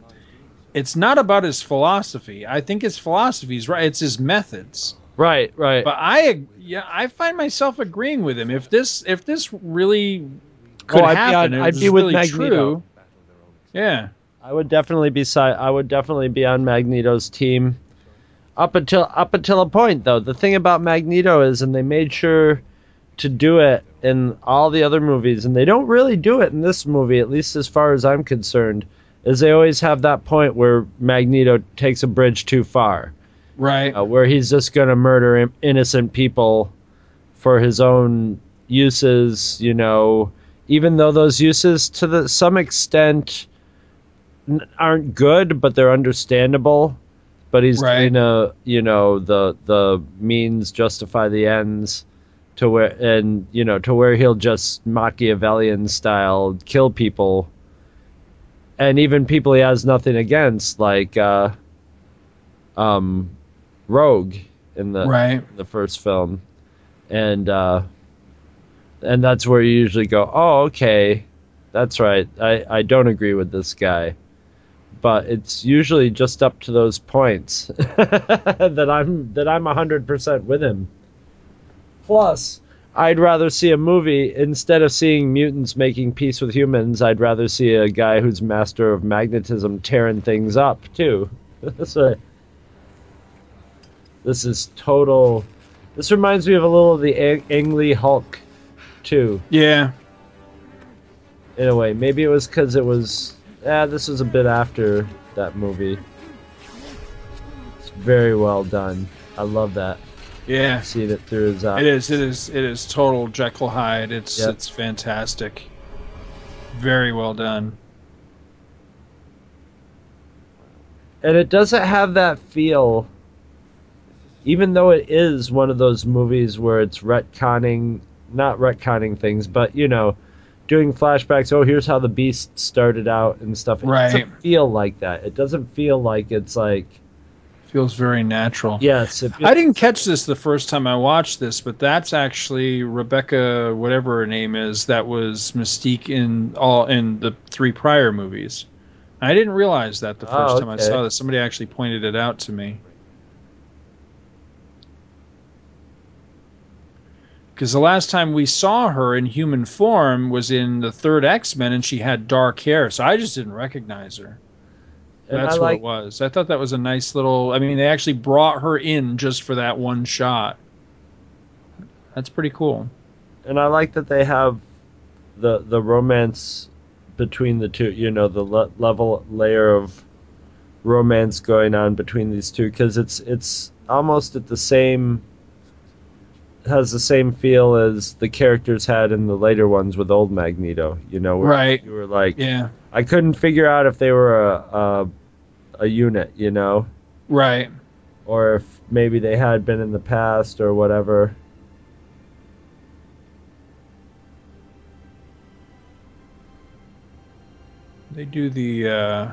it's not about his philosophy. I think his philosophy is right. It's his methods. Right, right. But I yeah, I find myself agreeing with him. If this if this really could Oh, I'd be happen, on- I'd be with really Magneto. true. Yeah. I would definitely be I would definitely be on Magneto's team. Up until up until a point though. The thing about Magneto is and they made sure to do it in all the other movies and they don't really do it in this movie at least as far as I'm concerned. Is they always have that point where Magneto takes a bridge too far. Right. Uh, where he's just going to murder innocent people for his own uses, you know, even though those uses to the some extent n- aren't good, but they're understandable. But he's Right. doing a, you know, the the means justify the ends to where and you know to where he'll just Machiavellian style kill people, and even people he has nothing against, like uh, um, Rogue in the Right. the first film, and uh, and that's where you usually go, oh, okay, that's right. I I don't agree with this guy, but it's usually just up to those points <laughs> that I'm that I'm hundred percent with him. Plus, I'd rather see a movie instead of seeing mutants making peace with humans. I'd rather see a guy who's master of magnetism tearing things up too. <laughs> so, this is total. This reminds me of a little of the Ang- Ang Lee Hulk, too. Yeah. In a way, maybe it was because it was Yeah, this was a bit after that movie. It's very well done. I love that. Yeah. Seeing it through his eyes. It is. It is. It is total Jekyll Hyde. It's Yep. it's fantastic. Very well done. and it doesn't have that feel even though it is one of those movies where it's retconning not retconning things but you know doing flashbacks oh here's how the beast started out and stuff it Right. doesn't feel like that it doesn't feel like it's like Feels very natural. yes I didn't catch this the first time I watched this, but that's actually Rebecca, whatever her name is, that was Mystique in all in the three prior movies. I didn't realize that the oh, first Oh, time I saw this. Somebody actually pointed it out to me. Because the last time we saw her in human form was in the third X Men, and she had dark hair, so I just didn't recognize her. And That's I what it was. I thought that was a nice little. I mean, they actually brought her in just for that one shot. That's pretty cool. and i like that they have the the romance between the two you know the le- level layer of romance going on between these two because it's it's almost at the same has the same feel as the characters had in the later ones with old Magneto. You know, where Right. You were like, Yeah. I couldn't figure out if they were a a, a unit. You know, Right. or if maybe they had been in the past or whatever. They do the uh,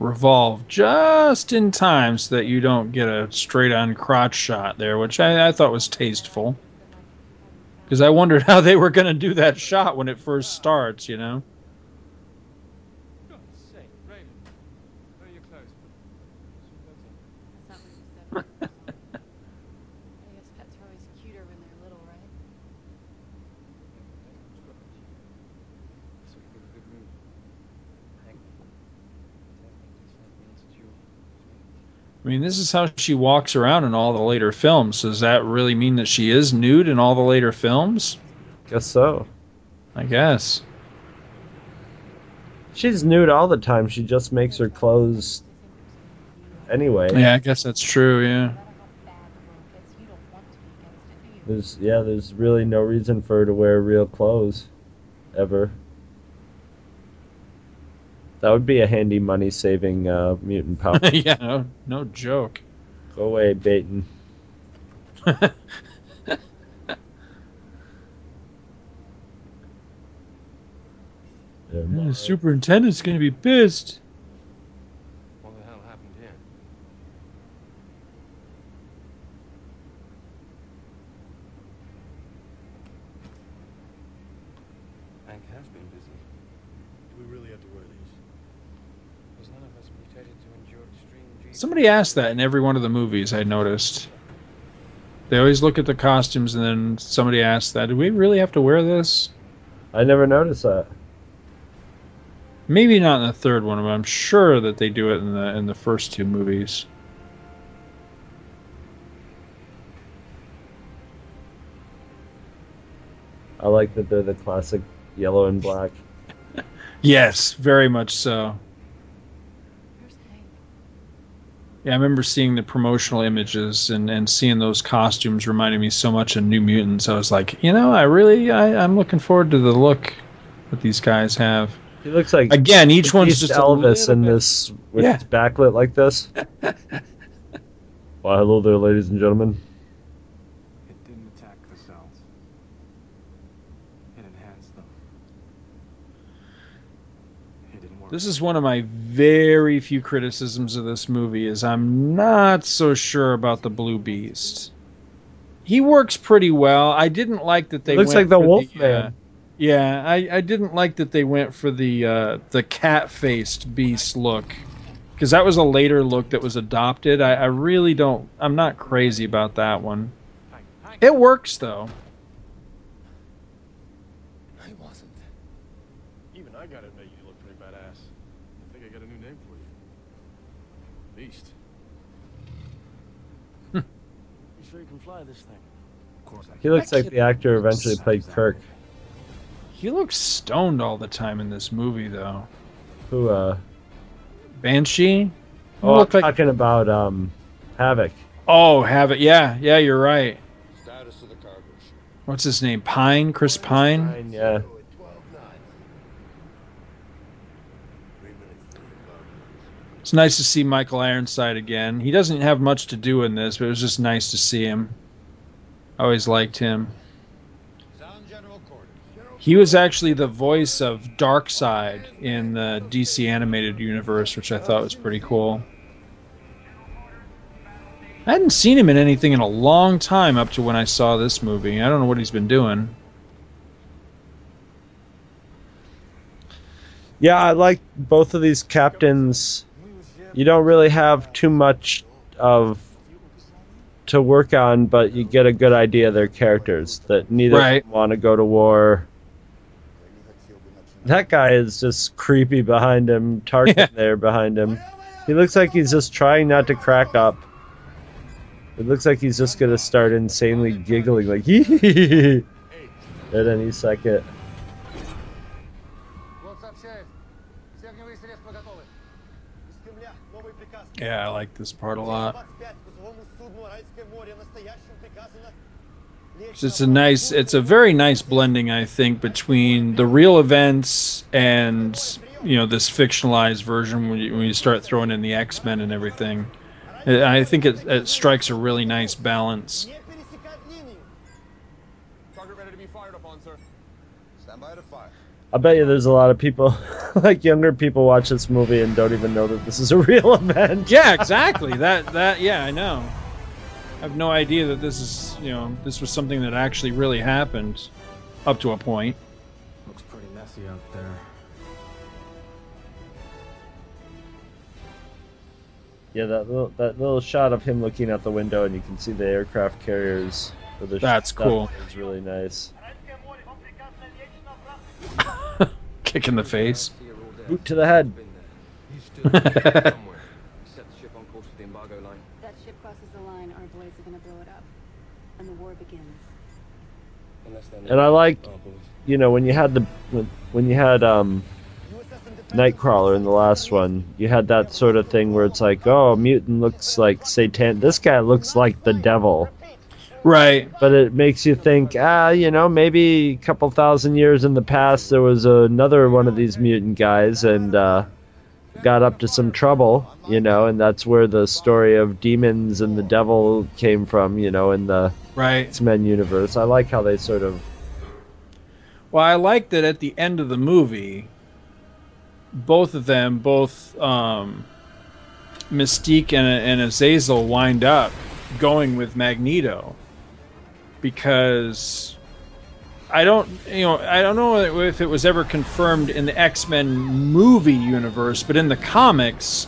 revolve just in time so that you don't get a straight on crotch shot there, which I, I thought was tasteful. Because I wondered <laughs> how they were going to do that shot when it first starts, you know? God's sake, Raymond. Where are your clothes? That's not what you said. I guess pets are always cuter when they're little, right? So you give a good mood. Hank. I mean, this is how she walks around in all the later films. Does that really mean that she is nude in all the later films? Guess so. I guess. She's nude all the time. She just makes her clothes anyway. Yeah, I guess that's true, yeah. There's yeah, there's really no reason for her to wear real clothes ever. That would be a handy money saving uh, mutant power. <laughs> yeah, no, no joke. Go away, Baton. <laughs> The superintendent's going to be pissed. What the hell happened here? Hank has been busy. Do we really have to wear these? Was none of us mutated to endure extreme G? Somebody asked that in every one of the movies, I noticed. They always look at the costumes and then somebody asks that, do we really have to wear this? I never noticed that. Maybe not in the third one, but I'm sure that they do it in the in the first two movies. I like that they're the classic yellow and black. <laughs> Yes, very much so. Yeah, I remember seeing the promotional images and, and seeing those costumes reminded me so much of New Mutants. I was like, you know, I really I, I'm looking forward to the look that these guys have. He looks like Again, each one's just Elvis in this with Yeah. backlit like this. <laughs> Why, hello there, ladies and gentlemen. It didn't attack the cells. It enhanced them. It didn't work. This is one of my very few criticisms of this movie is I'm not so sure about the Blue Beast. He works pretty well. I didn't like that they Looks went like the for Wolfman. uh, yeah, I, I didn't like that they went for the uh, the cat faced beast look because that was a later look that was adopted. I, I really don't. I'm not crazy about that one. It works though. I wasn't. Even I gotta admit you look pretty badass. I think I got a new name for you. Beast. you sure you can fly this thing? Of course I can. He looks like the actor eventually played Kirk. He looks stoned all the time in this movie though. Who? uh Banshee. Oh, Look I'm like- talking about um, Havoc. Oh, Havoc. Yeah, yeah, you're right. Status of the cargo ship. What's his name? Pine? Chris Pine? Fine, yeah. It's nice to see Michael Ironside again. He doesn't have much to do in this, but it was just nice to see him. I always liked him. He was actually the voice of Darkseid in the DC animated universe, which I thought was pretty cool. I hadn't seen him in anything in a long time up to when I saw this movie. I don't know what he's been doing. Yeah, I like both of these captains. You don't really have too much of to work on, but you get a good idea of their characters. That neither Right. want to go to war. That guy is just creepy behind him. Tarkin there behind him. He looks like he's just trying not to crack up. It looks like he's just gonna start insanely giggling like <laughs> hee at any second. Yeah, I like this part a lot. It's a nice, it's a very nice blending, I think, between the real events and you know this fictionalized version when you, when you start throwing in the X Men and everything. I think it, it strikes a really nice balance. Target ready to be fired upon, sir. Stand by to fire. I bet you there's a lot of people, <laughs> like younger people, watch this movie and don't even know that this is a <laughs> real event. Yeah, exactly. that that yeah, I know. I have no idea that this is you know this was something that actually really happened, up to a point. Looks pretty messy out there. Yeah, that little that little shot of him looking out the window and you can see the aircraft carriers. For the That's stuff cool. Is really nice. <laughs> Kick in the face. Boot to the head. He's still <laughs> somewhere. Set the ship on course for the embargo line. That ship crosses the line, our boys are gonna blow it up. And the war begins. And I like, you know, when you had the when, when you had um Nightcrawler in the last one, you had that sort of thing where it's like, oh, mutant looks like Satan. This guy looks like the devil. Right. But it makes you think, ah, you know, maybe a couple thousand years in the past there was another one of these mutant guys and uh, got up to some trouble, you know, and that's where the story of demons and the devil came from, you know, in the Right. X-Men universe. I like how they sort of Well, I like that at the end of the movie, both of them, both um, Mystique and, and Azazel, wind up going with Magneto because I don't, you know, I don't know if it was ever confirmed in the X Men movie universe, but in the comics,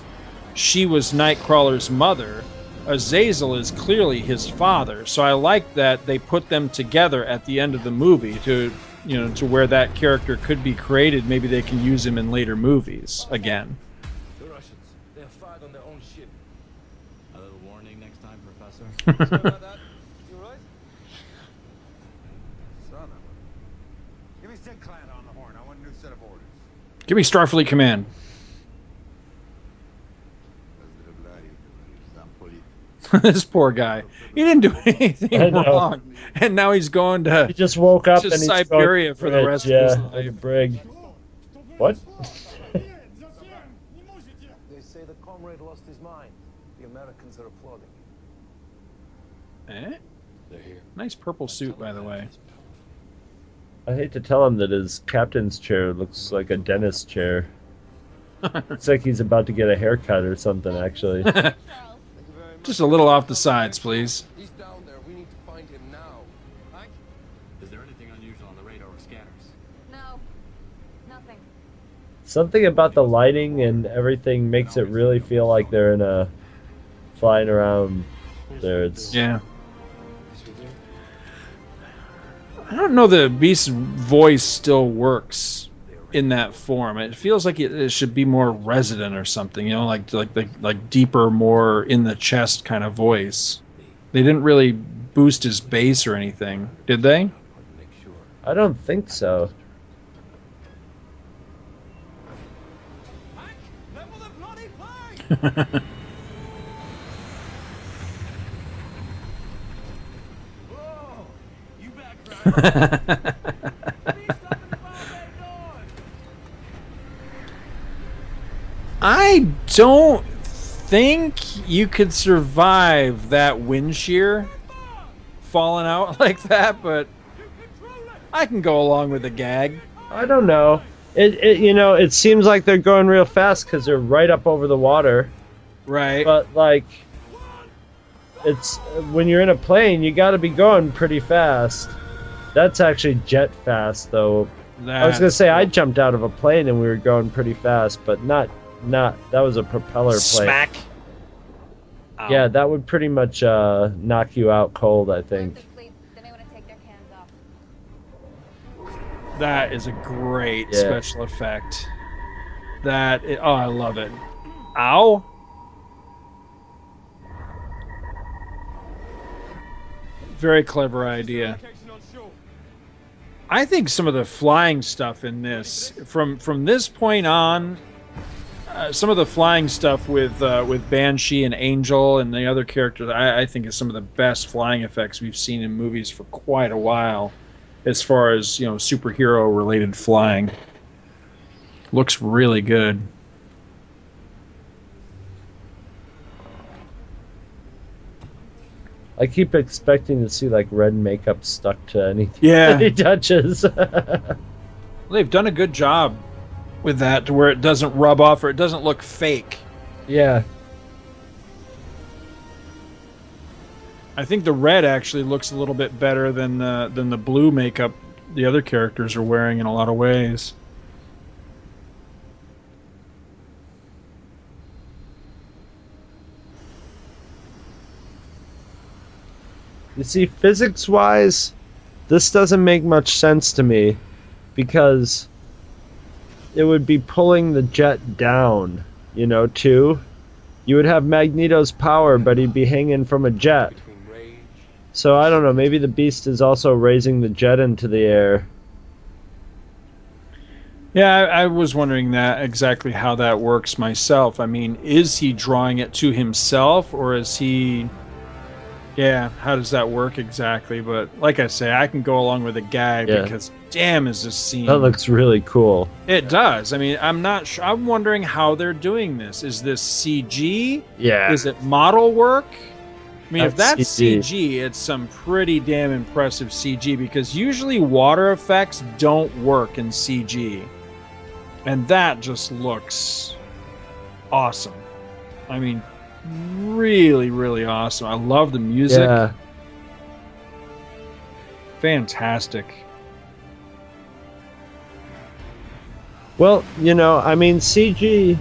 she was Nightcrawler's mother. Azazel is clearly his father, so I like that they put them together at the end of the movie to, you know, to where that character could be created. Maybe they can use him in later movies again. The Russians, they have fired on their own ship. <laughs> A little warning next time, Professor. Sorry about that. You alright? Son of a... Give me Sinclair on the horn. I want a new set of orders. Give me Starfleet Command. <laughs> this poor guy. He didn't do <laughs> anything wrong, and now he's going to. He just woke up to and he's Siberia going for the rest yeah, of his like a life. brig. What? They say the comrade lost his mind. The Americans are applauding. Eh? They're here. Nice purple suit, by the way. <laughs> I hate to tell him that his captain's chair looks like a dentist chair. <laughs> Looks like he's about to get a haircut or something, actually. <laughs> Just a little off the sides, please. He's down there. We need to find him now. Is there anything unusual on the radar or scanners? No. Nothing. Something about the lighting and everything makes it really feel like they're in a flying around there. It's Yeah. I don't know that Beast's voice still works in that form. It feels like it, it should be more resonant or something, you know, like like like, like deeper, more in the chest kind of voice. They didn't really boost his bass or anything, did they? I don't think so. <laughs> <laughs> I don't think you could survive that wind shear falling out <laughs> like that, but I can go along with the gag. I don't know. It, it you know it seems like they're going real fast because they're right up over the water. Right. But like, it's when you're in a plane, you got to be going pretty fast. That's actually jet fast though. I was gonna say I jumped out of a plane and we were going pretty fast, but not not that was a propeller plane. Smack. Yeah, that would pretty much uh, knock you out cold. I think. That is a great Yeah. special effect. That oh, I love it. Ow. Very clever idea. I think some of the flying stuff in this, from from this point on, uh, some of the flying stuff with uh, with Banshee and Angel and the other characters, I, I think is some of the best flying effects we've seen in movies for quite a while, as far as you know superhero related flying. Looks really good. I keep expecting to see like red makeup stuck to anything Yeah. <laughs> that he touches. They've done a good job with that to where it doesn't rub off or it doesn't look fake. yeah. I think the red actually looks a little bit better than the than the blue makeup the other characters are wearing in a lot of ways. You see, physics wise, this doesn't make much sense to me because it would be pulling the jet down, you know, too. You would have Magneto's power, but he'd be hanging from a jet. So I don't know, maybe the beast is also raising the jet into the air. Yeah, I, I was wondering that exactly how that works myself. I mean, is he drawing it to himself or is he Yeah, how does that work exactly? But like I say, I can go along with the gag Yeah. because damn is this scene That looks really cool. It does. I mean, I'm not sure. I'm wondering how they're doing this. Is this CG? Yeah. Is it model work? I mean, if That's that's CG. CG, it's some pretty damn impressive CG because usually water effects don't work in CG. And that just looks awesome. I mean, really, really awesome. I love the music. Yeah. Fantastic. Well, you know, I mean, CG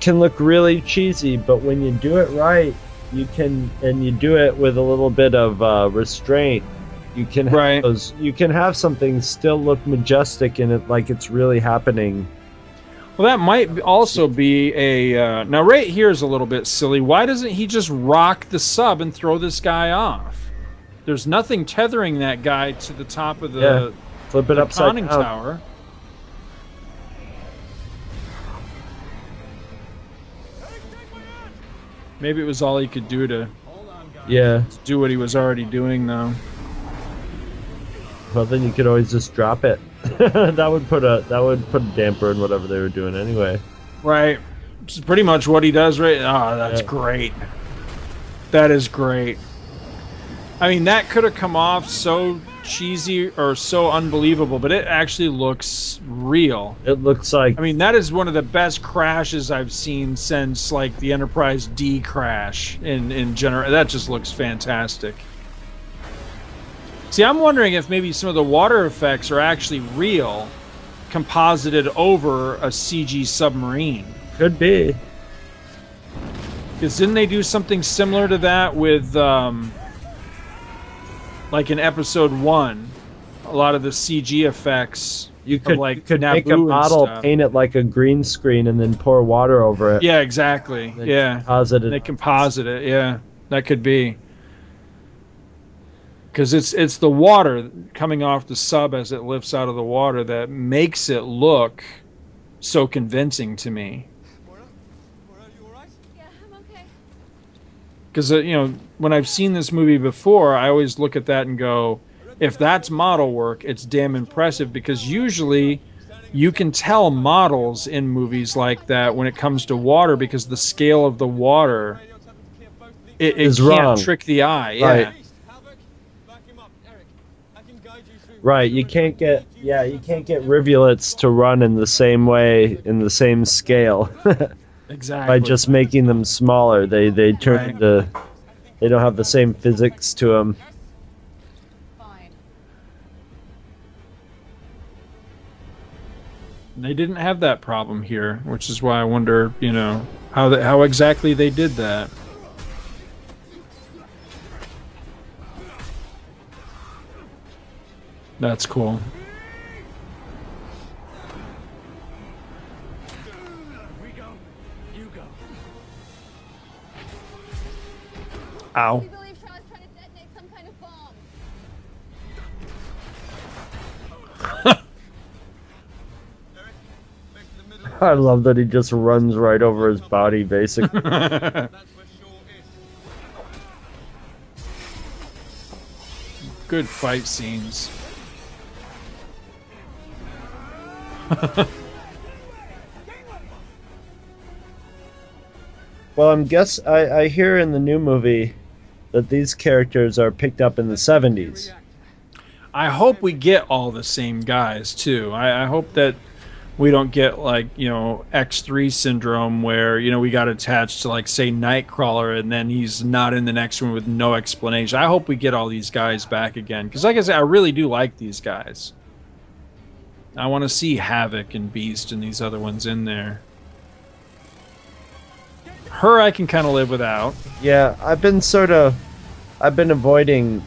can look really cheesy, but when you do it right, you can, and you do it with a little bit of uh, restraint. You can have Right. those, you can have something still look majestic and it like it's really happening. Well, that might also be a. Uh, now, right here is a little bit silly. Why doesn't he just rock the sub and throw this guy off? There's nothing tethering that guy to the top of the, Yeah, flip it the upside conning down. tower. Maybe it was all he could do to Yeah. do what he was already doing, though. Well, then you could always just drop it. <laughs> that would put a that would put a damper in whatever they were doing anyway. Right. Is pretty much what he does right Oh, that's Yeah. great. That is great. I mean, that could have come off so cheesy or so unbelievable, but it actually looks real. It looks like I mean, that is one of the best crashes I've seen since like the Enterprise D crash in in general. That just looks fantastic. See, I'm wondering if maybe some of the water effects are actually real, composited over a CG submarine. could be. Because didn't they do something similar to that with, um, like in episode one, a lot of the CG effects You could like you could Naboo make a model, paint it like a green screen, and then pour water over it. Yeah, exactly. Yeah, composite it. they composite it. Yeah, that could be. Because it's it's the water coming off the sub as it lifts out of the water that makes it look so convincing to me. Because uh, you know, when I've seen this movie before, I always look at that and go, if that's model work, it's damn impressive. Because usually, you can tell models in movies like that when it comes to water because the scale of the water it, it Is can't wrong. trick the eye. Yeah. Right. Right, you can't get yeah, you can't get rivulets to run in the same way in the same scale. <laughs> Exactly. By just making them smaller, they they turn Right. into they don't have the same physics to them. They didn't have that problem here, which is why I wonder, you know, how the, how exactly they did that. That's cool. We go. You go. Ow. <laughs> I love that he just runs right over his body, basically. <laughs> Good fight scenes. <laughs> well, I'm guess I, I hear in the new movie that these characters are picked up in the 70s. I hope we get all the same guys too. I, I hope that we don't get like you know X three syndrome where you know we got attached to like say Nightcrawler and then he's not in the next one with no explanation. I hope we get all these guys back again because like I said, I really do like these guys. I want to see Havoc and Beast and these other ones in there. Her I can kind of live without. Yeah, I've been sort of I've been avoiding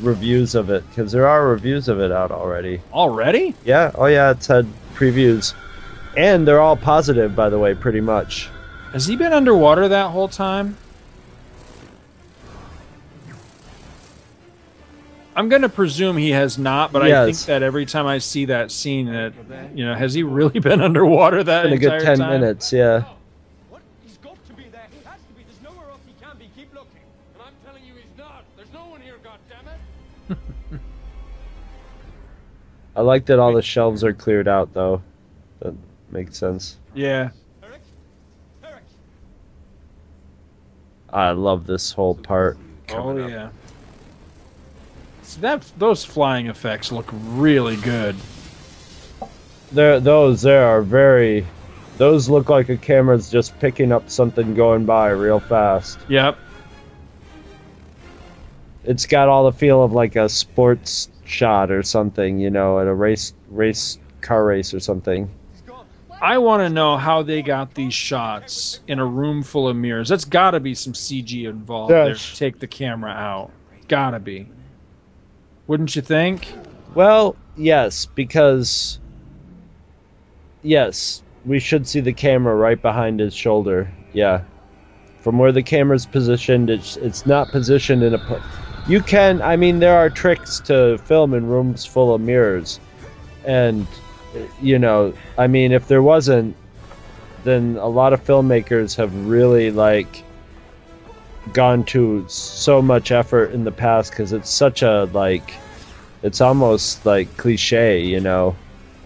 reviews of it because there are reviews of it out already. Already? Yeah. Oh yeah, it's had previews, and they're all positive, by the way, pretty much. Has he been underwater that whole time? I'm gonna presume he has not, but I think that every time I see that scene, that you know, has he really <laughs> been underwater that In a good entire ten time? minutes, yeah. He's got to be there. He has to be. There's nowhere else he can be. Keep looking. And I'm telling you he's not. There's no one here, goddammit. <laughs> I like that all the shelves are cleared out, though. That makes sense. Yeah. I love this whole part. Oh yeah. That those flying effects look really good. There, those there are very. Those look like a camera's just picking up something going by real fast. Yep. It's got all the feel of like a sports shot or something, you know, at a race race car race or something. I want to know how they got these shots in a room full of mirrors. That's got to be some CG involved there Yes. to take the camera out. Gotta be. Wouldn't you think? Well, yes, because yes, we should see the camera right behind his shoulder. Yeah, from where the camera's positioned, it's it's not positioned in a. pl- You can, I mean, there are tricks to film in rooms full of mirrors, and you know, I mean, if there wasn't, then a lot of filmmakers have really like gone to so much effort in the past because it's such a like it's almost like cliche you know?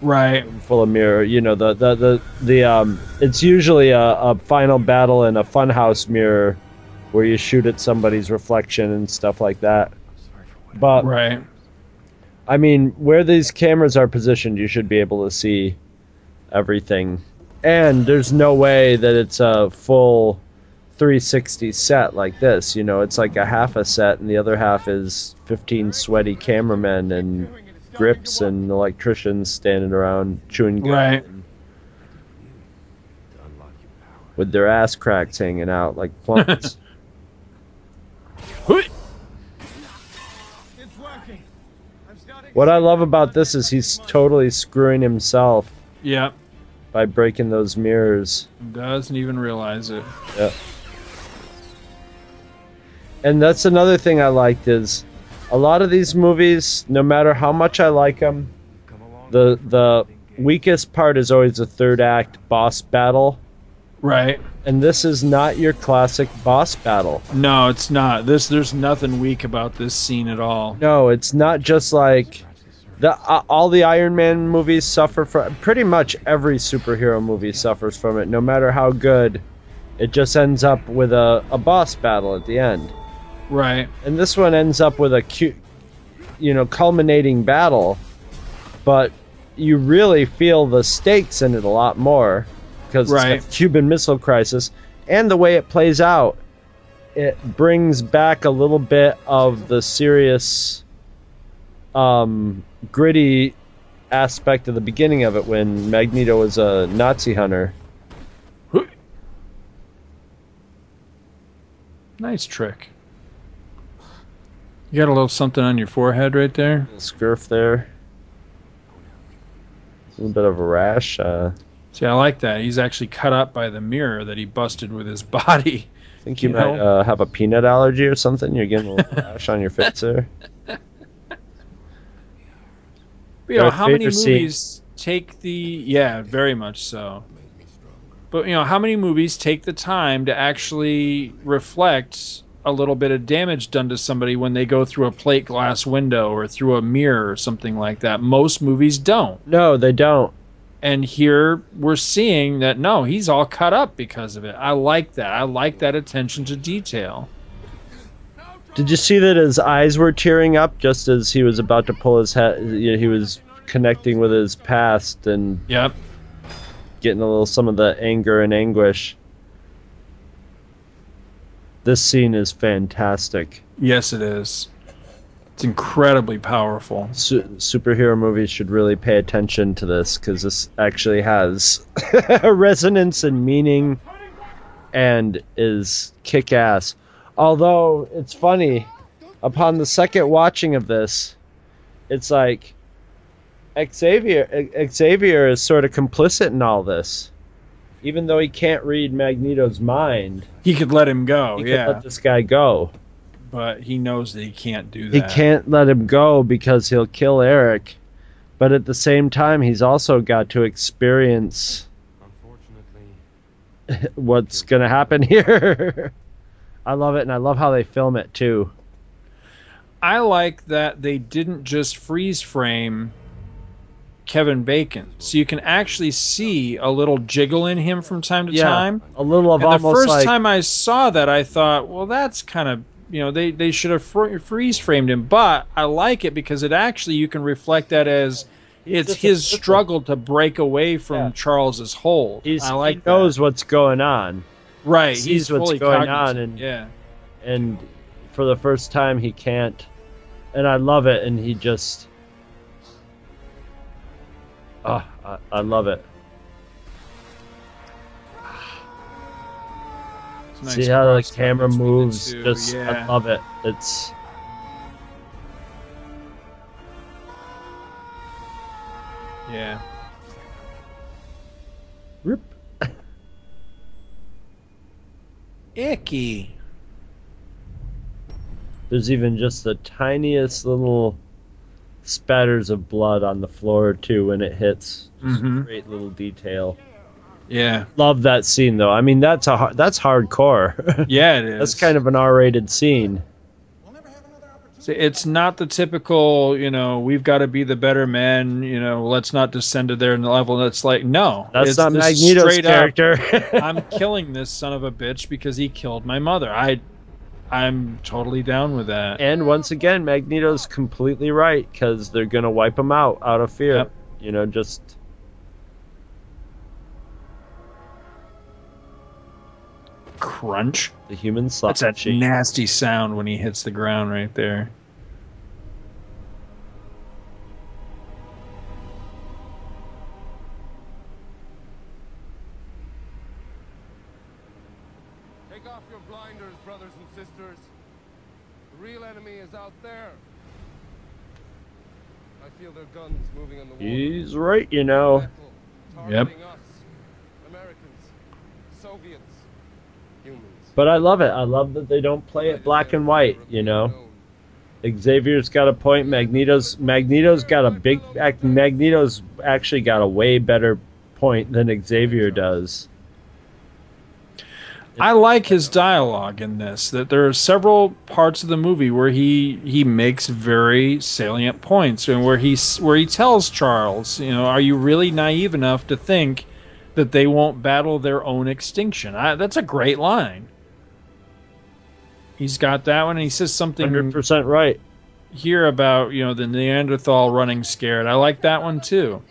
Right. full of mirror you know the the the, the um it's usually a, a final battle in a funhouse mirror where you shoot at somebody's reflection and stuff like that. But right. I mean where these cameras are positioned you should be able to see everything. And there's no way that it's a full 360 set like this you know it's like a half a set and the other half is 15 sweaty cameramen and grips and electricians standing around chewing gum Right. with their ass cracks hanging out like plums <laughs> what i love about this is he's totally screwing himself Yep. by breaking those mirrors Doesn't even realize it. Yeah. And that's another thing I liked is a lot of these movies, no matter how much I like them, the the weakest part is always the third act boss battle, Right. And this is not your classic boss battle. No, it's not. This there's nothing weak about this scene at all. No, it's not just like the uh, all the Iron Man movies suffer from. Pretty much every superhero movie suffers from it. No matter how good, it just ends up with a, a boss battle at the end. Right. And this one ends up with a cute, you know, culminating battle, but you really feel the stakes in it a lot more because Right. Cuban Missile Crisis, and the way it plays out, it brings back a little bit of the serious, um, gritty aspect of the beginning of it when Magneto was a Nazi hunter. Nice trick. You got a little something on your forehead right there. Little Scurf there. A little bit of a rash. Uh, See, I like that. He's actually cut up by the mirror that he busted with his <laughs> body. I think you, You might uh, have a peanut allergy or something. You're getting a little <laughs> rash on your face there. <laughs> But, you know, how many movies take the yeah, very much so. But you know, how many movies take the time to actually reflect a little bit of damage done to somebody when they go through a plate glass window or through a mirror or something like that? Most movies don't. No, they don't. And here we're seeing that no, he's all cut up because of it. I like that. I like that attention to detail. Did you see that his eyes were tearing up just as he was about to pull his head? He was connecting with his past and Yep. getting a little some of the anger and anguish. This scene is fantastic. Yes, it is. It's incredibly powerful. Su- superhero movies should really pay attention to this because this actually has a <laughs> resonance and meaning and is kick ass. Although it's funny, upon the second watching of this, it's like Xavier Xavier is sort of complicit in all this. Even though he can't read Magneto's mind, He could let him go, he yeah. could let this guy go. but he knows that he can't do that. He can't let him go because he'll kill Erik. But at the same time, he's also got to experience Unfortunately, <laughs> what's going to happen <laughs> here. I love it, and I love how they film it too. I like that they didn't just freeze frame Kevin Bacon, so you can actually see a little jiggle in him from time to Yeah, time. a little of and the first like- time I saw that, I thought, well, that's kind of you know they they should have fr- freeze framed him, but I like it because it actually you can reflect that as it's his struggle to break away from Charles's hold. He's, I like he knows what's going on. Right, He he's sees what's going on, cognizant, and yeah. and for the first time he can't. And I love it, and he just. Ah, I, I love it. Nice See how the camera the moves? Just I love it. It's Yeah. Rip. Icky. there's even just the tiniest little spatters of blood on the floor too when it hits. Just Mhm. Great little detail. Yeah. Love that scene though. I mean that's a that's hardcore. <laughs> Yeah, it is. that's kind of an R-rated scene. See, it's not the typical, you know, we've got to be the better men, you know, let's not descend to their level. That's like, no. That's it's not Magneto's straight up, character. <laughs> I'm killing this son of a bitch because he killed my mother. I, I'm totally down with that. And once again, Magneto's completely right because they're gonna wipe him out out of fear. Yep. You know, just Crunch. the human slot. That's that nasty sound when he hits the ground right there. He's right, you know. Yep. us. Americans. Soviets. Humans. But I love it. I love that they don't play it black and white. You know, Xavier's got a point. Magneto's Magneto's got a big. ac- Magneto's actually got a way better point than Xavier does. I like his dialogue in this. That there are several parts of the movie where he he makes very salient points, and where he where he tells Charles, you know, are you really naive enough to think that they won't battle their own extinction? I, that's a great line. He's got that one, and he says something Hundred percent right. here about you know the Neanderthal running scared. I like that one too.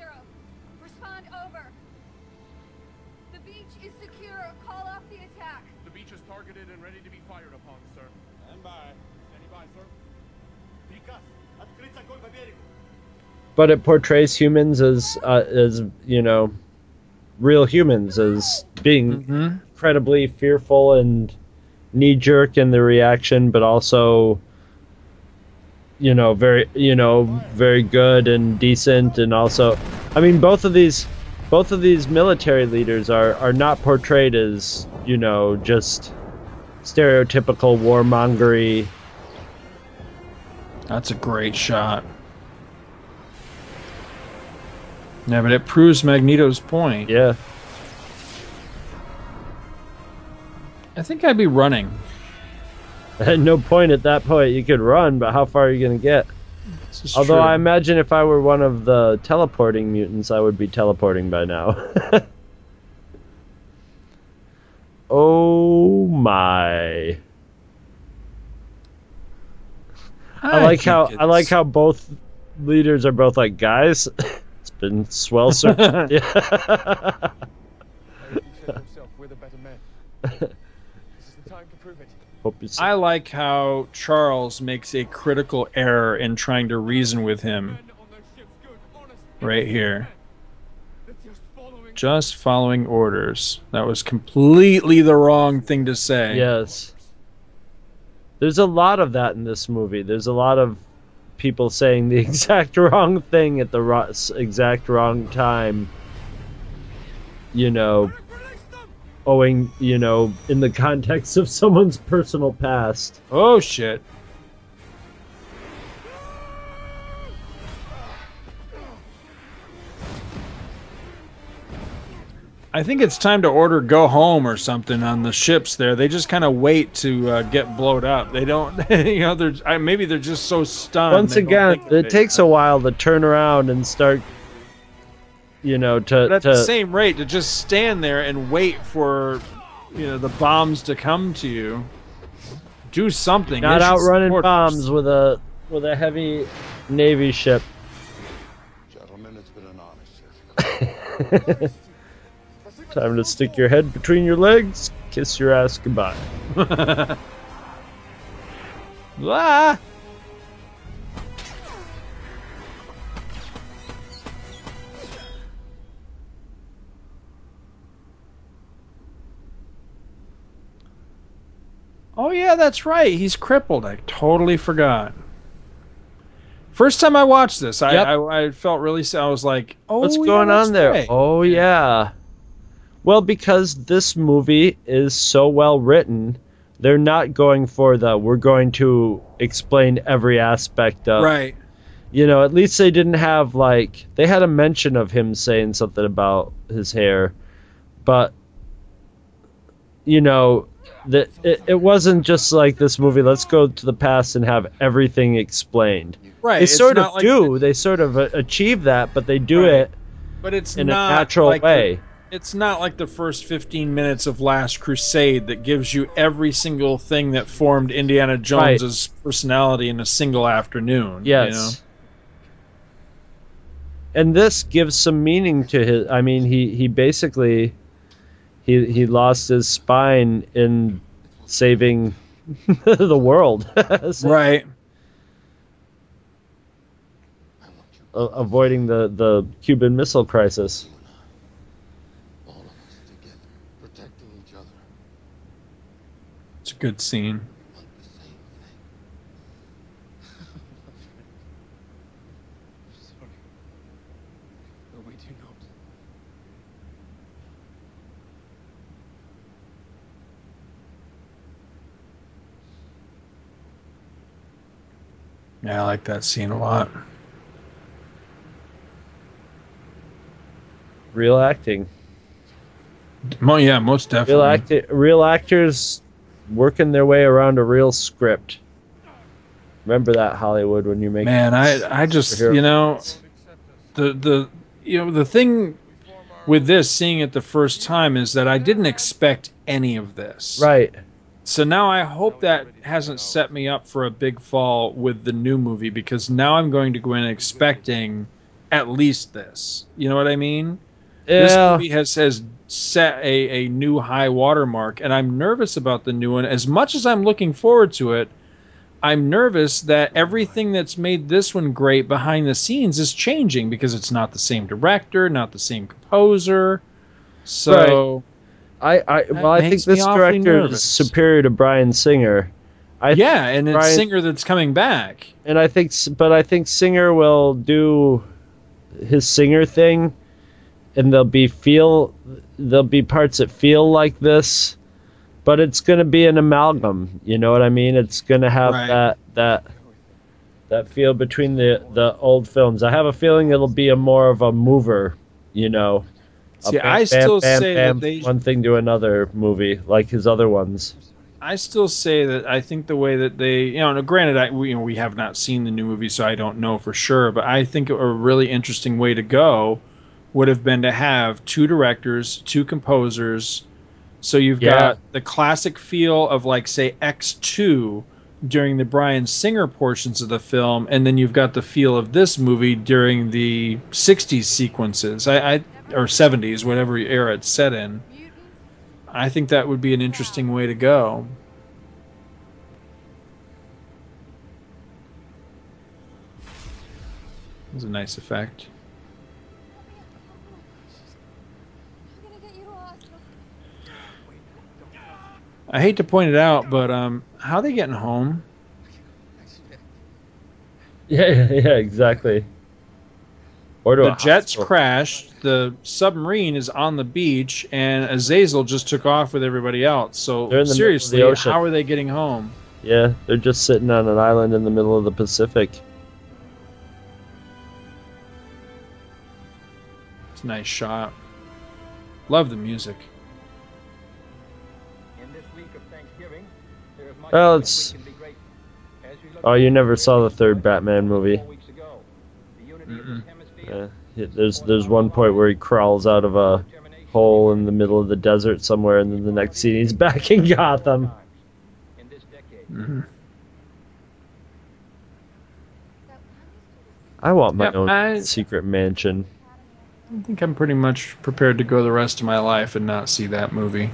But it portrays humans as uh, as you know, real humans as being incredibly fearful and knee jerk in the reaction, but also you know very you know very good and decent and also I mean both of these both of these military leaders are are not portrayed as you know just stereotypical warmongery That's a great shot. Yeah, but it proves Magneto's point. Yeah. I think I'd be running. At <laughs> no point at that point you could run, but how far are you going to get? Although true. I imagine if I were one of the teleporting mutants, I would be teleporting by now. <laughs> oh my! I, I like how I like how both leaders are both like guys. <laughs> it's been swell sir. <laughs> yeah. Erik, you said yourself, we're the better men. This is the time to prove it. Hope you I like how Charles makes a critical error in trying to reason with him. Right here. Just following orders. That was completely the wrong thing to say. Yes. There's a lot of that in this movie. There's a lot of people saying the <laughs> exact wrong thing at the ro- exact wrong time. You know, owing, you know, in the context of <laughs> someone's personal past. Oh shit. I think it's time to order go home or something on the ships there. They just kind of wait to uh, get blown up. They don't, <laughs> you know, they're I, maybe they're just so stunned. Once again, think of it takes a while to turn around and start, you know, to But at to the same rate, to just stand there and wait for, you know, the bombs to come to you. Do something. not They should outrunning bombs with a with a heavy navy ship. Gentlemen, it's been an honor, <laughs> sir. Time to stick your head between your legs, kiss your ass goodbye. <laughs> Ah! Oh yeah, that's right. He's crippled. I totally forgot. First time I watched this, I Yep. I, I felt really. sad. I was like, "Oh, What's yeah, going that's on there? right. Oh yeah. Well, because this movie is so well written, they're not going for the we're going to explain every aspect of Right. You know, at least they didn't have like they had a mention of him saying something about his hair, but you know, that it, it wasn't just like this movie. Let's go to the past and have everything explained. Right, They sort of like do. They sort of achieve that, but they do Right. it But it's in not a natural like the- way. It's not like the first 15 minutes of Last Crusade that gives you every single thing that formed Indiana Jones's personality in a single afternoon. you Yes. know? And this gives some meaning to his. I mean, he he basically he he lost his spine in saving <laughs> the world. <laughs> So- Right. avoiding the the Cuban Missile Crisis. Protecting each other. It's a good scene. Sorry. No, we do not. Yeah, I like that scene a lot. Real acting. Mo- yeah, most definitely. Real acti- real actors working their way around a real script. Remember that Hollywood when you make Man, I I just you know movies. the the you know the thing with this seeing it the first time is that I didn't expect any of this. right. So now I hope that hasn't set me up for a big fall with the new movie because now I'm going to go in expecting at least this. You know what I mean? Yeah. This movie has has set a, a new high watermark, and I'm nervous about the new one. As much as I'm looking forward to it, I'm nervous that everything that's made this one great behind the scenes is changing because it's not the same director, not the same composer. So I, I well, I think this director nervous. is superior to Bryan Singer. I yeah, and it's Bryan- Singer that's coming back. and I think, but I think Singer will do his Singer thing, and they'll be feel, there'll be parts that feel like this, but it's gonna be an amalgam. You know what I mean? It's gonna have Right. that that that feel between the the old films. I have a feeling it'll be a more of a mover. You know. See, I still say that they- one thing to another movie like his other ones. I still say that I think the way that they, you know, now granted, I, we, you know, we have not seen the new movie, so I don't know for sure, but I think a really interesting way to go would have been to have two directors, two composers. So you've Yeah. got the classic feel of, like, say, X2 during the Bryan Singer portions of the film, and then you've got the feel of this movie during the 60s sequences, I, I or 70s, whatever era it's set in. I think that would be an interesting way to go. It was a nice effect. I hate to point it out, but um, how are they getting home? Yeah, <laughs> yeah, yeah, exactly. Or The jets hospital. crashed. The submarine is on the beach, and Azazel just took off with everybody else. So the middle the seriously, how are they getting home? Yeah, they're just sitting on an island in the middle of the Pacific. It's a nice shot. Love the music. Well, it's. we can be grateful. As we look Oh, you never saw the third Batman movie? weeks ago, the unity of this hemisphere Yeah, there's there's one point where he crawls out of a hole in the middle of the desert somewhere, and then the next scene he's <laughs> back in Gotham. in this decade. Mm-hmm. I want my Yep, own I- secret mansion. I think I'm pretty much prepared to go the rest of my life and not see that movie.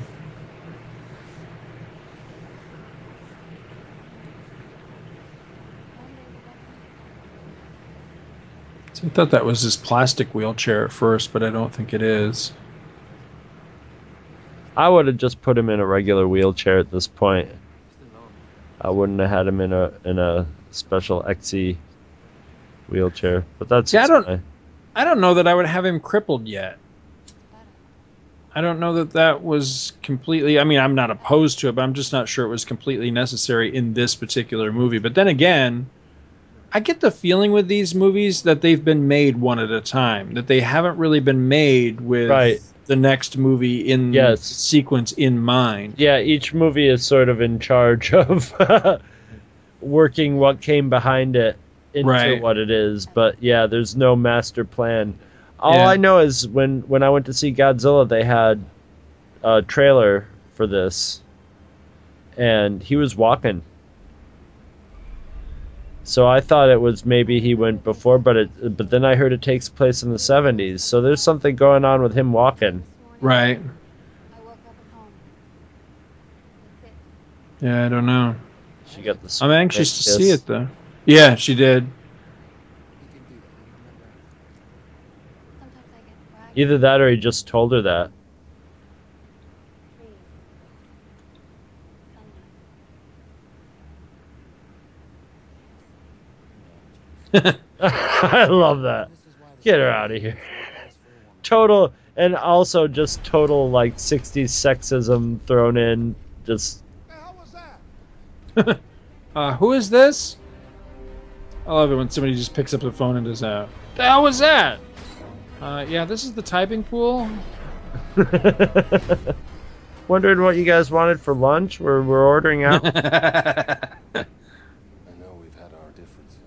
I thought that was his plastic wheelchair at first, but I don't think it is. I would have just put him in a regular wheelchair at this point. I wouldn't have had him in a in a special XE wheelchair. But that's See, I don't- I don't know that I would have him crippled yet. I don't know that that was completely. I mean, I'm not opposed to it, but I'm just not sure it was completely necessary in this particular movie. But then again, I get the feeling with these movies that they've been made one at a time, that they haven't really been made with Right. the next movie in Yes. sequence in mind. yeah, each movie is sort of in charge of <laughs> working what came behind it into Right. what it is. But yeah, there's no master plan. All Yeah. I know is when when I went to see Godzilla, they had a trailer for this, and he was walking. So I thought it was maybe he went before, but it but then I heard it takes place in the 70s. So there's something going on with him walking. Right. Yeah, I don't know. She got the. I'm anxious to kiss. see it though. Yeah, she did. Either that or he just told her that. <laughs> I love that. Get her out of here. Total, and also just total like 60s sexism thrown in. Just <laughs> Uh, who is this? I love it when somebody just picks up the phone and does that. The hell was that? Uh, yeah, this is the typing pool. <laughs> Wondering what you guys wanted for lunch? We're we're ordering out. I know we've had our differences.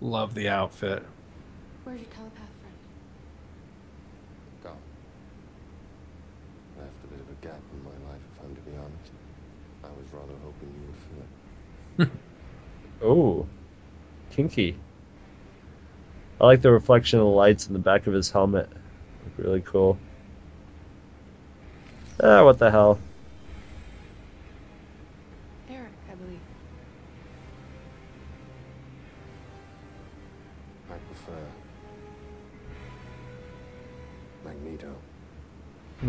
Love the outfit. Where's your telepath friend? Gone. Left a bit of a gap in my life, if I'm to be honest. I was rather hoping you would fill it. <laughs> oh, kinky. I like the reflection of the lights in the back of his helmet. Look really cool. Ah, what the hell?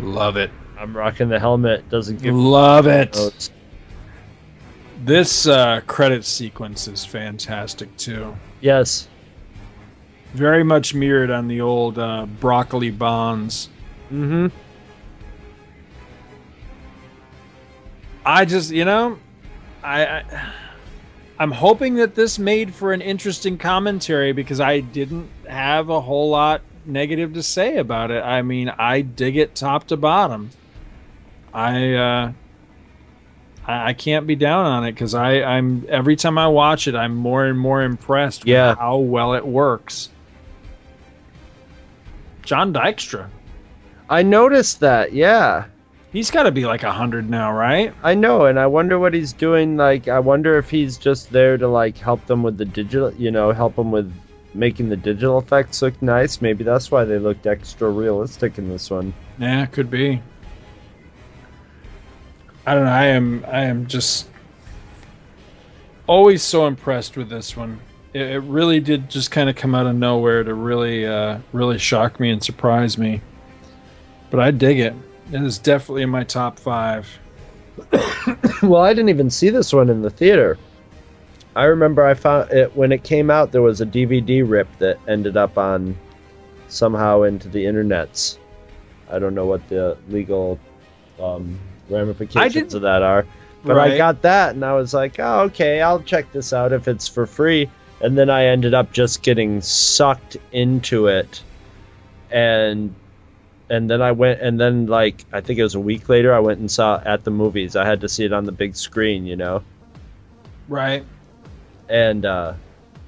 Love it. I'm rocking the helmet. Doesn't give Love it. notes. This uh, credit sequence is fantastic too. Yes. Very much mirrored on the old uh, broccoli bonds. Mm-hmm. I just, you know, I, I I'm hoping that this made for an interesting commentary because I didn't have a whole lot negative to say about it. I mean, I dig it top to bottom. I uh I, I can't be down on it because I I'm every time I watch it, I'm more and more impressed Yeah. with how well it works. John Dykstra, I noticed that. Yeah. he's got to be like a hundred now, right? I know, and I wonder what he's doing. Like, I wonder if he's just there to like help them with the digital, you know, help them with making the digital effects look nice. Maybe that's why they looked extra realistic in this one. Yeah, could be. I don't know. I am. I am just always so impressed with this one. It, it really did just kind of come out of nowhere to really, uh, really shock me and surprise me. But I dig it. It is definitely in my top five. <coughs> well, I didn't even see this one in the theater. I remember I found it when it came out. There was a DVD rip that ended up on somehow into the internets. I don't know what the legal um, ramifications of that are, but I got that and I was like, oh, okay, I'll check this out if it's for free. And then I ended up just getting sucked into it, and and then I went and then like I think it was a week later I went and saw it at the movies. I had to see it on the big screen, you know. Right. And uh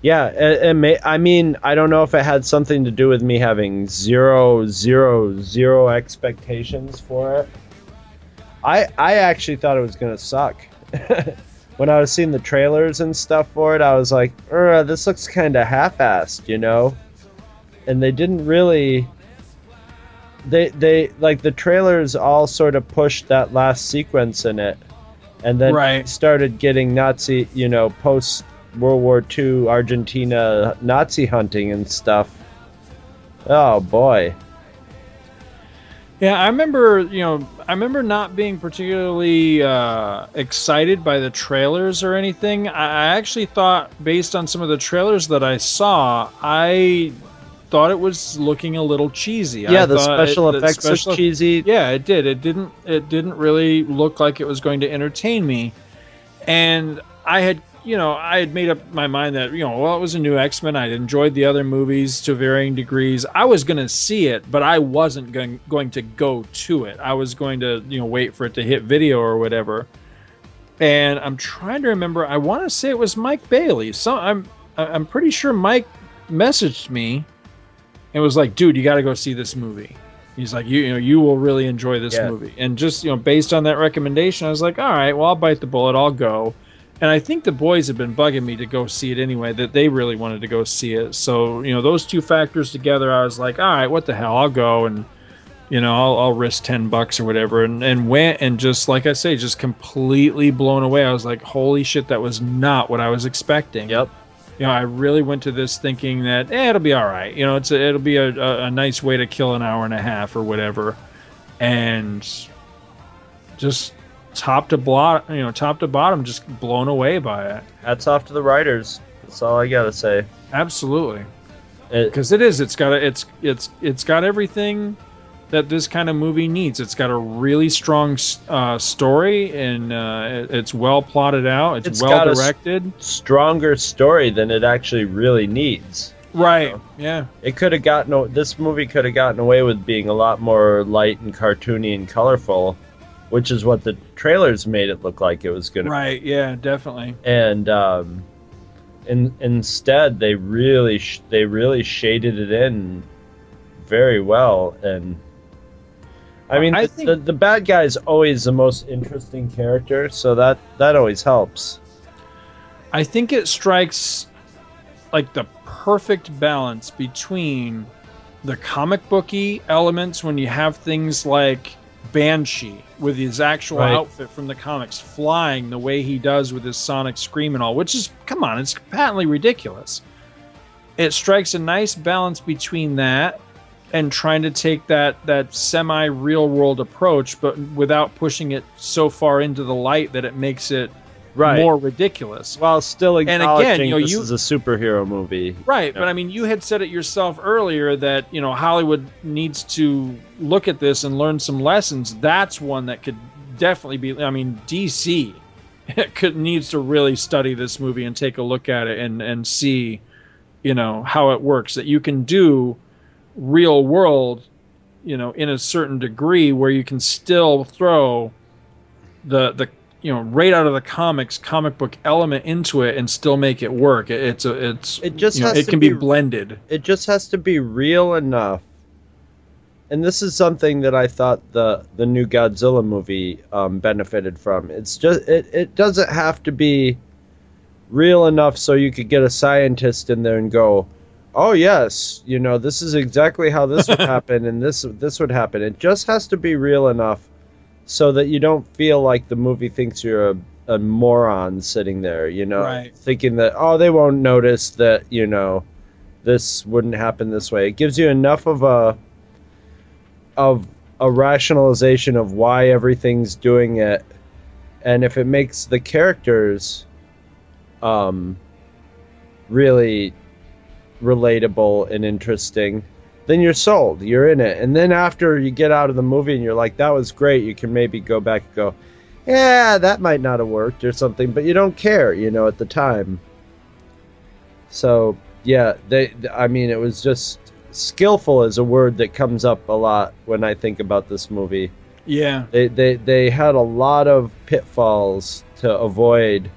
yeah, it, it may, I mean, I don't know if it had something to do with me having zero, zero, zero expectations for it. I I actually thought it was gonna suck. <laughs> when I was seeing the trailers and stuff for it, I was like, "Uh, this looks kind of half-assed," you know. And they didn't really. They they like the trailers all sort of pushed that last sequence in it, and then Right. started getting Nazi, you know, post World War II Argentina Nazi hunting and stuff. Oh boy. Yeah, I remember, you know, I remember not being particularly uh, excited by the trailers or anything. I actually thought, based on some of the trailers that I saw, I thought it was looking a little cheesy. Yeah, I the special the effects look special- cheesy. Yeah, it did. It didn't. It didn't really look like it was going to entertain me. And I had, you know, I had made up my mind that, you know, well, it was a new X Men. I'd enjoyed the other movies to varying degrees. I was going to see it, but I wasn't going going to go to it. I was going to, you know, wait for it to hit video or whatever. And I'm trying to remember. I want to say it was Mike Bailey. So I'm I'm pretty sure Mike messaged me and was like, "Dude, you got to go see this movie." He's like, "You you know, you will really enjoy this Yeah. movie." And just you know, based on that recommendation, I was like, "All right, well, I'll bite the bullet. I'll go." And I think the boys have been bugging me to go see it anyway. That they really wanted to go see it. So you know, those two factors together, I was like, "All right, what the hell? I'll go." And you know, I'll, I'll risk ten bucks or whatever, and and went and just like I say, just completely blown away. I was like, "Holy shit, that was not what I was expecting." Yep. you know, I really went to this thinking that eh, it'll be all right. You know, it's a, it'll be a, a, a nice way to kill an hour and a half or whatever, and just top to bottom, you know, top to bottom, just blown away by it. Hats off to the writers. That's all I gotta say. Absolutely, It, because it is. It's got a, it's it's it's got everything that this kind of movie needs. It's got a really strong uh, story and uh, it- it's well plotted out. It's, It's well got a s- directed. stronger story than it actually really needs. Right. Yeah. It could have gotten this movie could have gotten away with being a lot more light and cartoony and colorful, which is what the trailers made it look like it was going to. Right. Yeah. Definitely. And um, in, instead, they really sh- they really shaded it in very well. And I mean, I the, think- the the bad guy is always the most interesting character, so that that always helps. I think it strikes like the perfect balance between the comic booky elements when you have things like Banshee with his actual Right. outfit from the comics flying the way he does with his sonic scream and all, which is come on, it's patently ridiculous. It strikes a nice balance between that and trying to take that that semi real world approach, but without pushing it so far into the light that it makes it Right. more ridiculous. While still And again, acknowledging you know, this you- is a superhero movie. Right, but I mean, you had said it yourself earlier that you know Hollywood needs to look at this and learn some lessons. That's one that could definitely be. I mean, DC <laughs> could needs to really study this movie and take a look at it and and see, you know, how it works. That you can do real world, you know, in a certain degree where you can still throw the the you know right out of the comics comic book element into it and still make it work. It, it's a it's It just you know, has it to can be, be- blended. It just has to be real enough. And this is something that I thought the the new Godzilla movie um, benefited from. It's just it, it doesn't have to be real enough so you could get a scientist in there and go, "Oh yes, you know, this is exactly how this would <laughs> happen and this this would happen." It just has to be real enough so that you don't feel like the movie thinks you're a, a moron sitting there, you know, Right. thinking that oh they won't notice that you know this wouldn't happen this way. It gives you enough of a of a rationalization of why everything's doing it, and if it makes the characters um really relatable and interesting, then you're sold. You're in it. And then after you get out of the movie and you're like, that was great, you can maybe go back and go, yeah, that might not have worked or something, but you don't care, you know, at the time. So, yeah, they, I mean, it was just skillful is a word that comes up a lot when I think about this movie. Yeah. They, they, they had a lot of pitfalls to avoid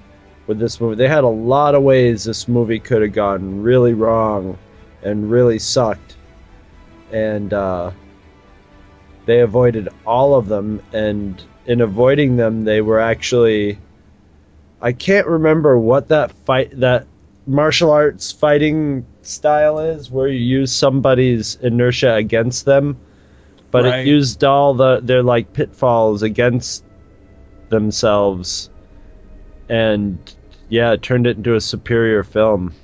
with this movie. They had a lot of ways this movie could have gone really wrong and really sucked. And uh, they avoided all of them. And in avoiding them, they were actually. I can't remember what that fight, that martial arts fighting style is, where you use somebody's inertia against them. But Right. it used all the their like pitfalls against themselves and yeah, it turned it into a superior film.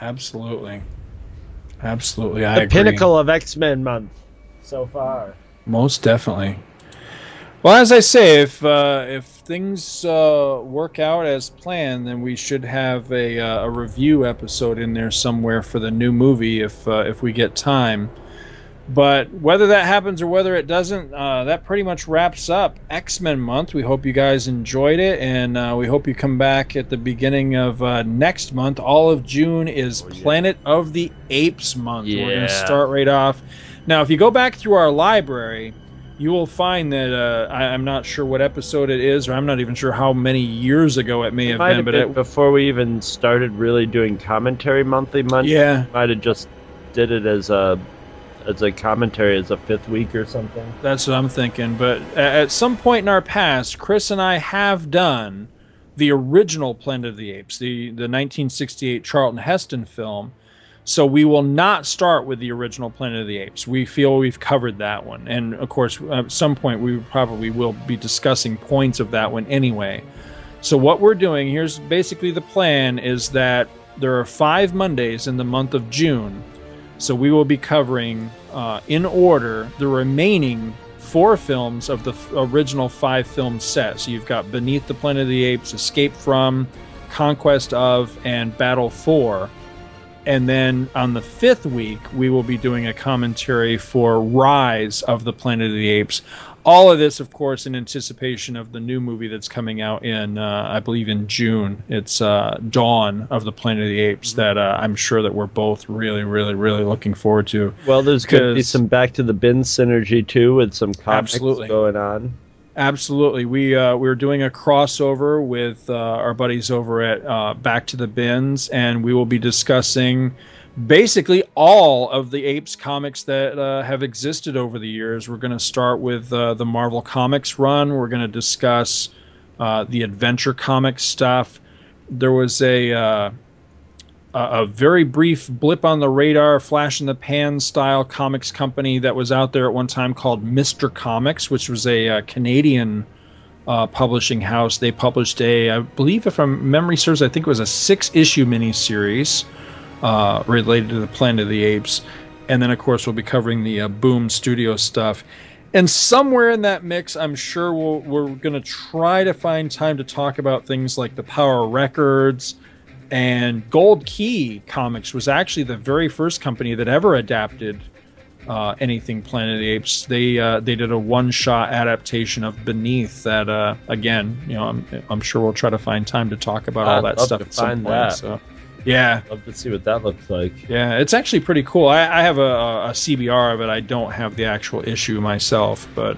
Absolutely. Absolutely. I the agree. pinnacle of X Men month so far. Most definitely. Well, as I say, if uh, if things uh, work out as planned, then we should have a, uh, a review episode in there somewhere for the new movie if uh, if we get time. But whether that happens or whether it doesn't, uh, that pretty much wraps up X Men month. We hope you guys enjoyed it, and uh, we hope you come back at the beginning of uh, next month. All of June is Planet of the Apes month. We're going to start right off. Now, if you go back through our library, you will find that uh, I, I'm not sure what episode it is, or I'm not even sure how many years ago it may have been. have But been it, before we even started really doing commentary monthly month. Yeah. might have just did it as a as a commentary as a fifth week or something. That's what I'm thinking. But at some point in our past, Chris and I have done the original Planet of the Apes, the, the 1968 Charlton Heston film. So we will not start with the original Planet of the Apes. We feel we've covered that one. And of course, at some point, we probably will be discussing points of that one anyway. So what we're doing here's basically the plan is that there are five Mondays in the month of June. So we will be covering uh, in order the remaining four films of the f- original five film set. So you've got Beneath the Planet of the Apes, Escape from, Conquest of, and Battle for. And then on the fifth week, we will be doing a commentary for Rise of the Planet of the Apes. All of this, of course, in anticipation of the new movie that's coming out in, uh, I believe, in June. It's uh, Dawn of the Planet of the Apes that uh, I'm sure that we're both really, really, really looking forward to. Well, there's going to be some Back to the Bin synergy too, with some comics Absolutely. going on. Absolutely, we uh, we are doing a crossover with uh, our buddies over at uh, Back to the Bins, and we will be discussing basically all of the Apes comics that uh, have existed over the years. We're going to start with uh, the Marvel Comics run. We're going to discuss uh, the Adventure Comics stuff. There was a uh, a a very brief blip on the radar, flash in the pan style comics company that was out there at one time called Mr. Comics, which was a, uh Canadian uh, publishing house. They published a, I believe, if I'm memory serves, I think it was a six issue miniseries uh, related to the Planet of the Apes. And then, of course, we'll be covering the uh, Boom Studio stuff. And somewhere in that mix, I'm sure we'll, we're going to try to find time to talk about things like the Power Records, and Gold Key Comics was actually the very first company that ever adapted uh, anything Planet of the Apes. They uh, they did a one shot adaptation of Beneath. That uh, again, you know, I'm, I'm sure we'll try to find time to talk about all I'd that love stuff at some point. that. So, yeah, love to see what that looks like. yeah, it's actually pretty cool. I, I have a, a CBR of it. I don't have the actual issue myself, but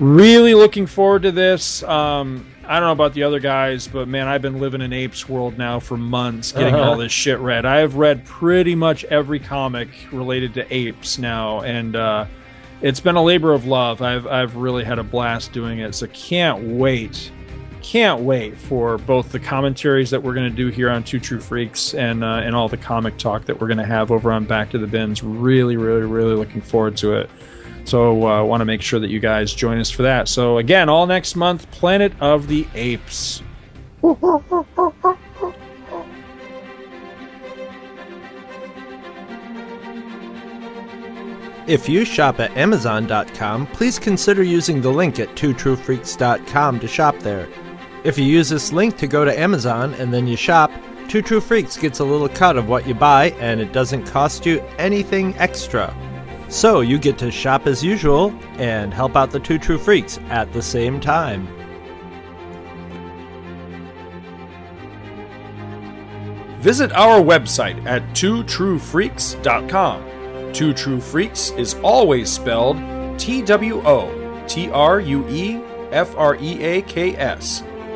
really looking forward to this. Um, I don't know about the other guys, but man, I've been living in Apes World now for months, getting Uh-huh. all this shit read. I have read pretty much every comic related to apes now, and uh, it's been a labor of love. I've I've really had a blast doing it. So can't wait, can't wait for both the commentaries that we're going to do here on Two True Freaks and uh, and all the comic talk that we're going to have over on Back to the Bins. Really, really, really looking forward to it. So I uh, want to make sure that you guys join us for that. So again, all next month, Planet of the Apes. If you shop at Amazon.com, please consider using the link at twotruefreaks.com to shop there. If you use this link to go to Amazon and then you shop, Two True Freaks gets a little cut of what you buy and it doesn't cost you anything extra. So you get to shop as usual and help out the Two True Freaks at the same time. Visit our website at twotruefreaks.com. Two True Freaks is always spelled T W O T R U E F R E A K S.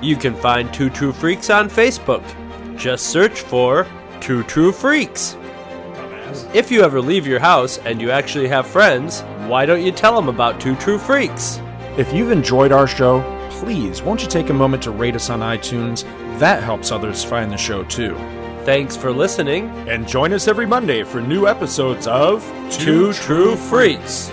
You can find Two True Freaks on Facebook. Just search for Two True Freaks. If you ever leave your house and you actually have friends, why don't you tell them about Two True Freaks? If you've enjoyed our show, please won't you take a moment to rate us on iTunes? That helps others find the show too. Thanks for listening. And join us every Monday for new episodes of Two True Freaks.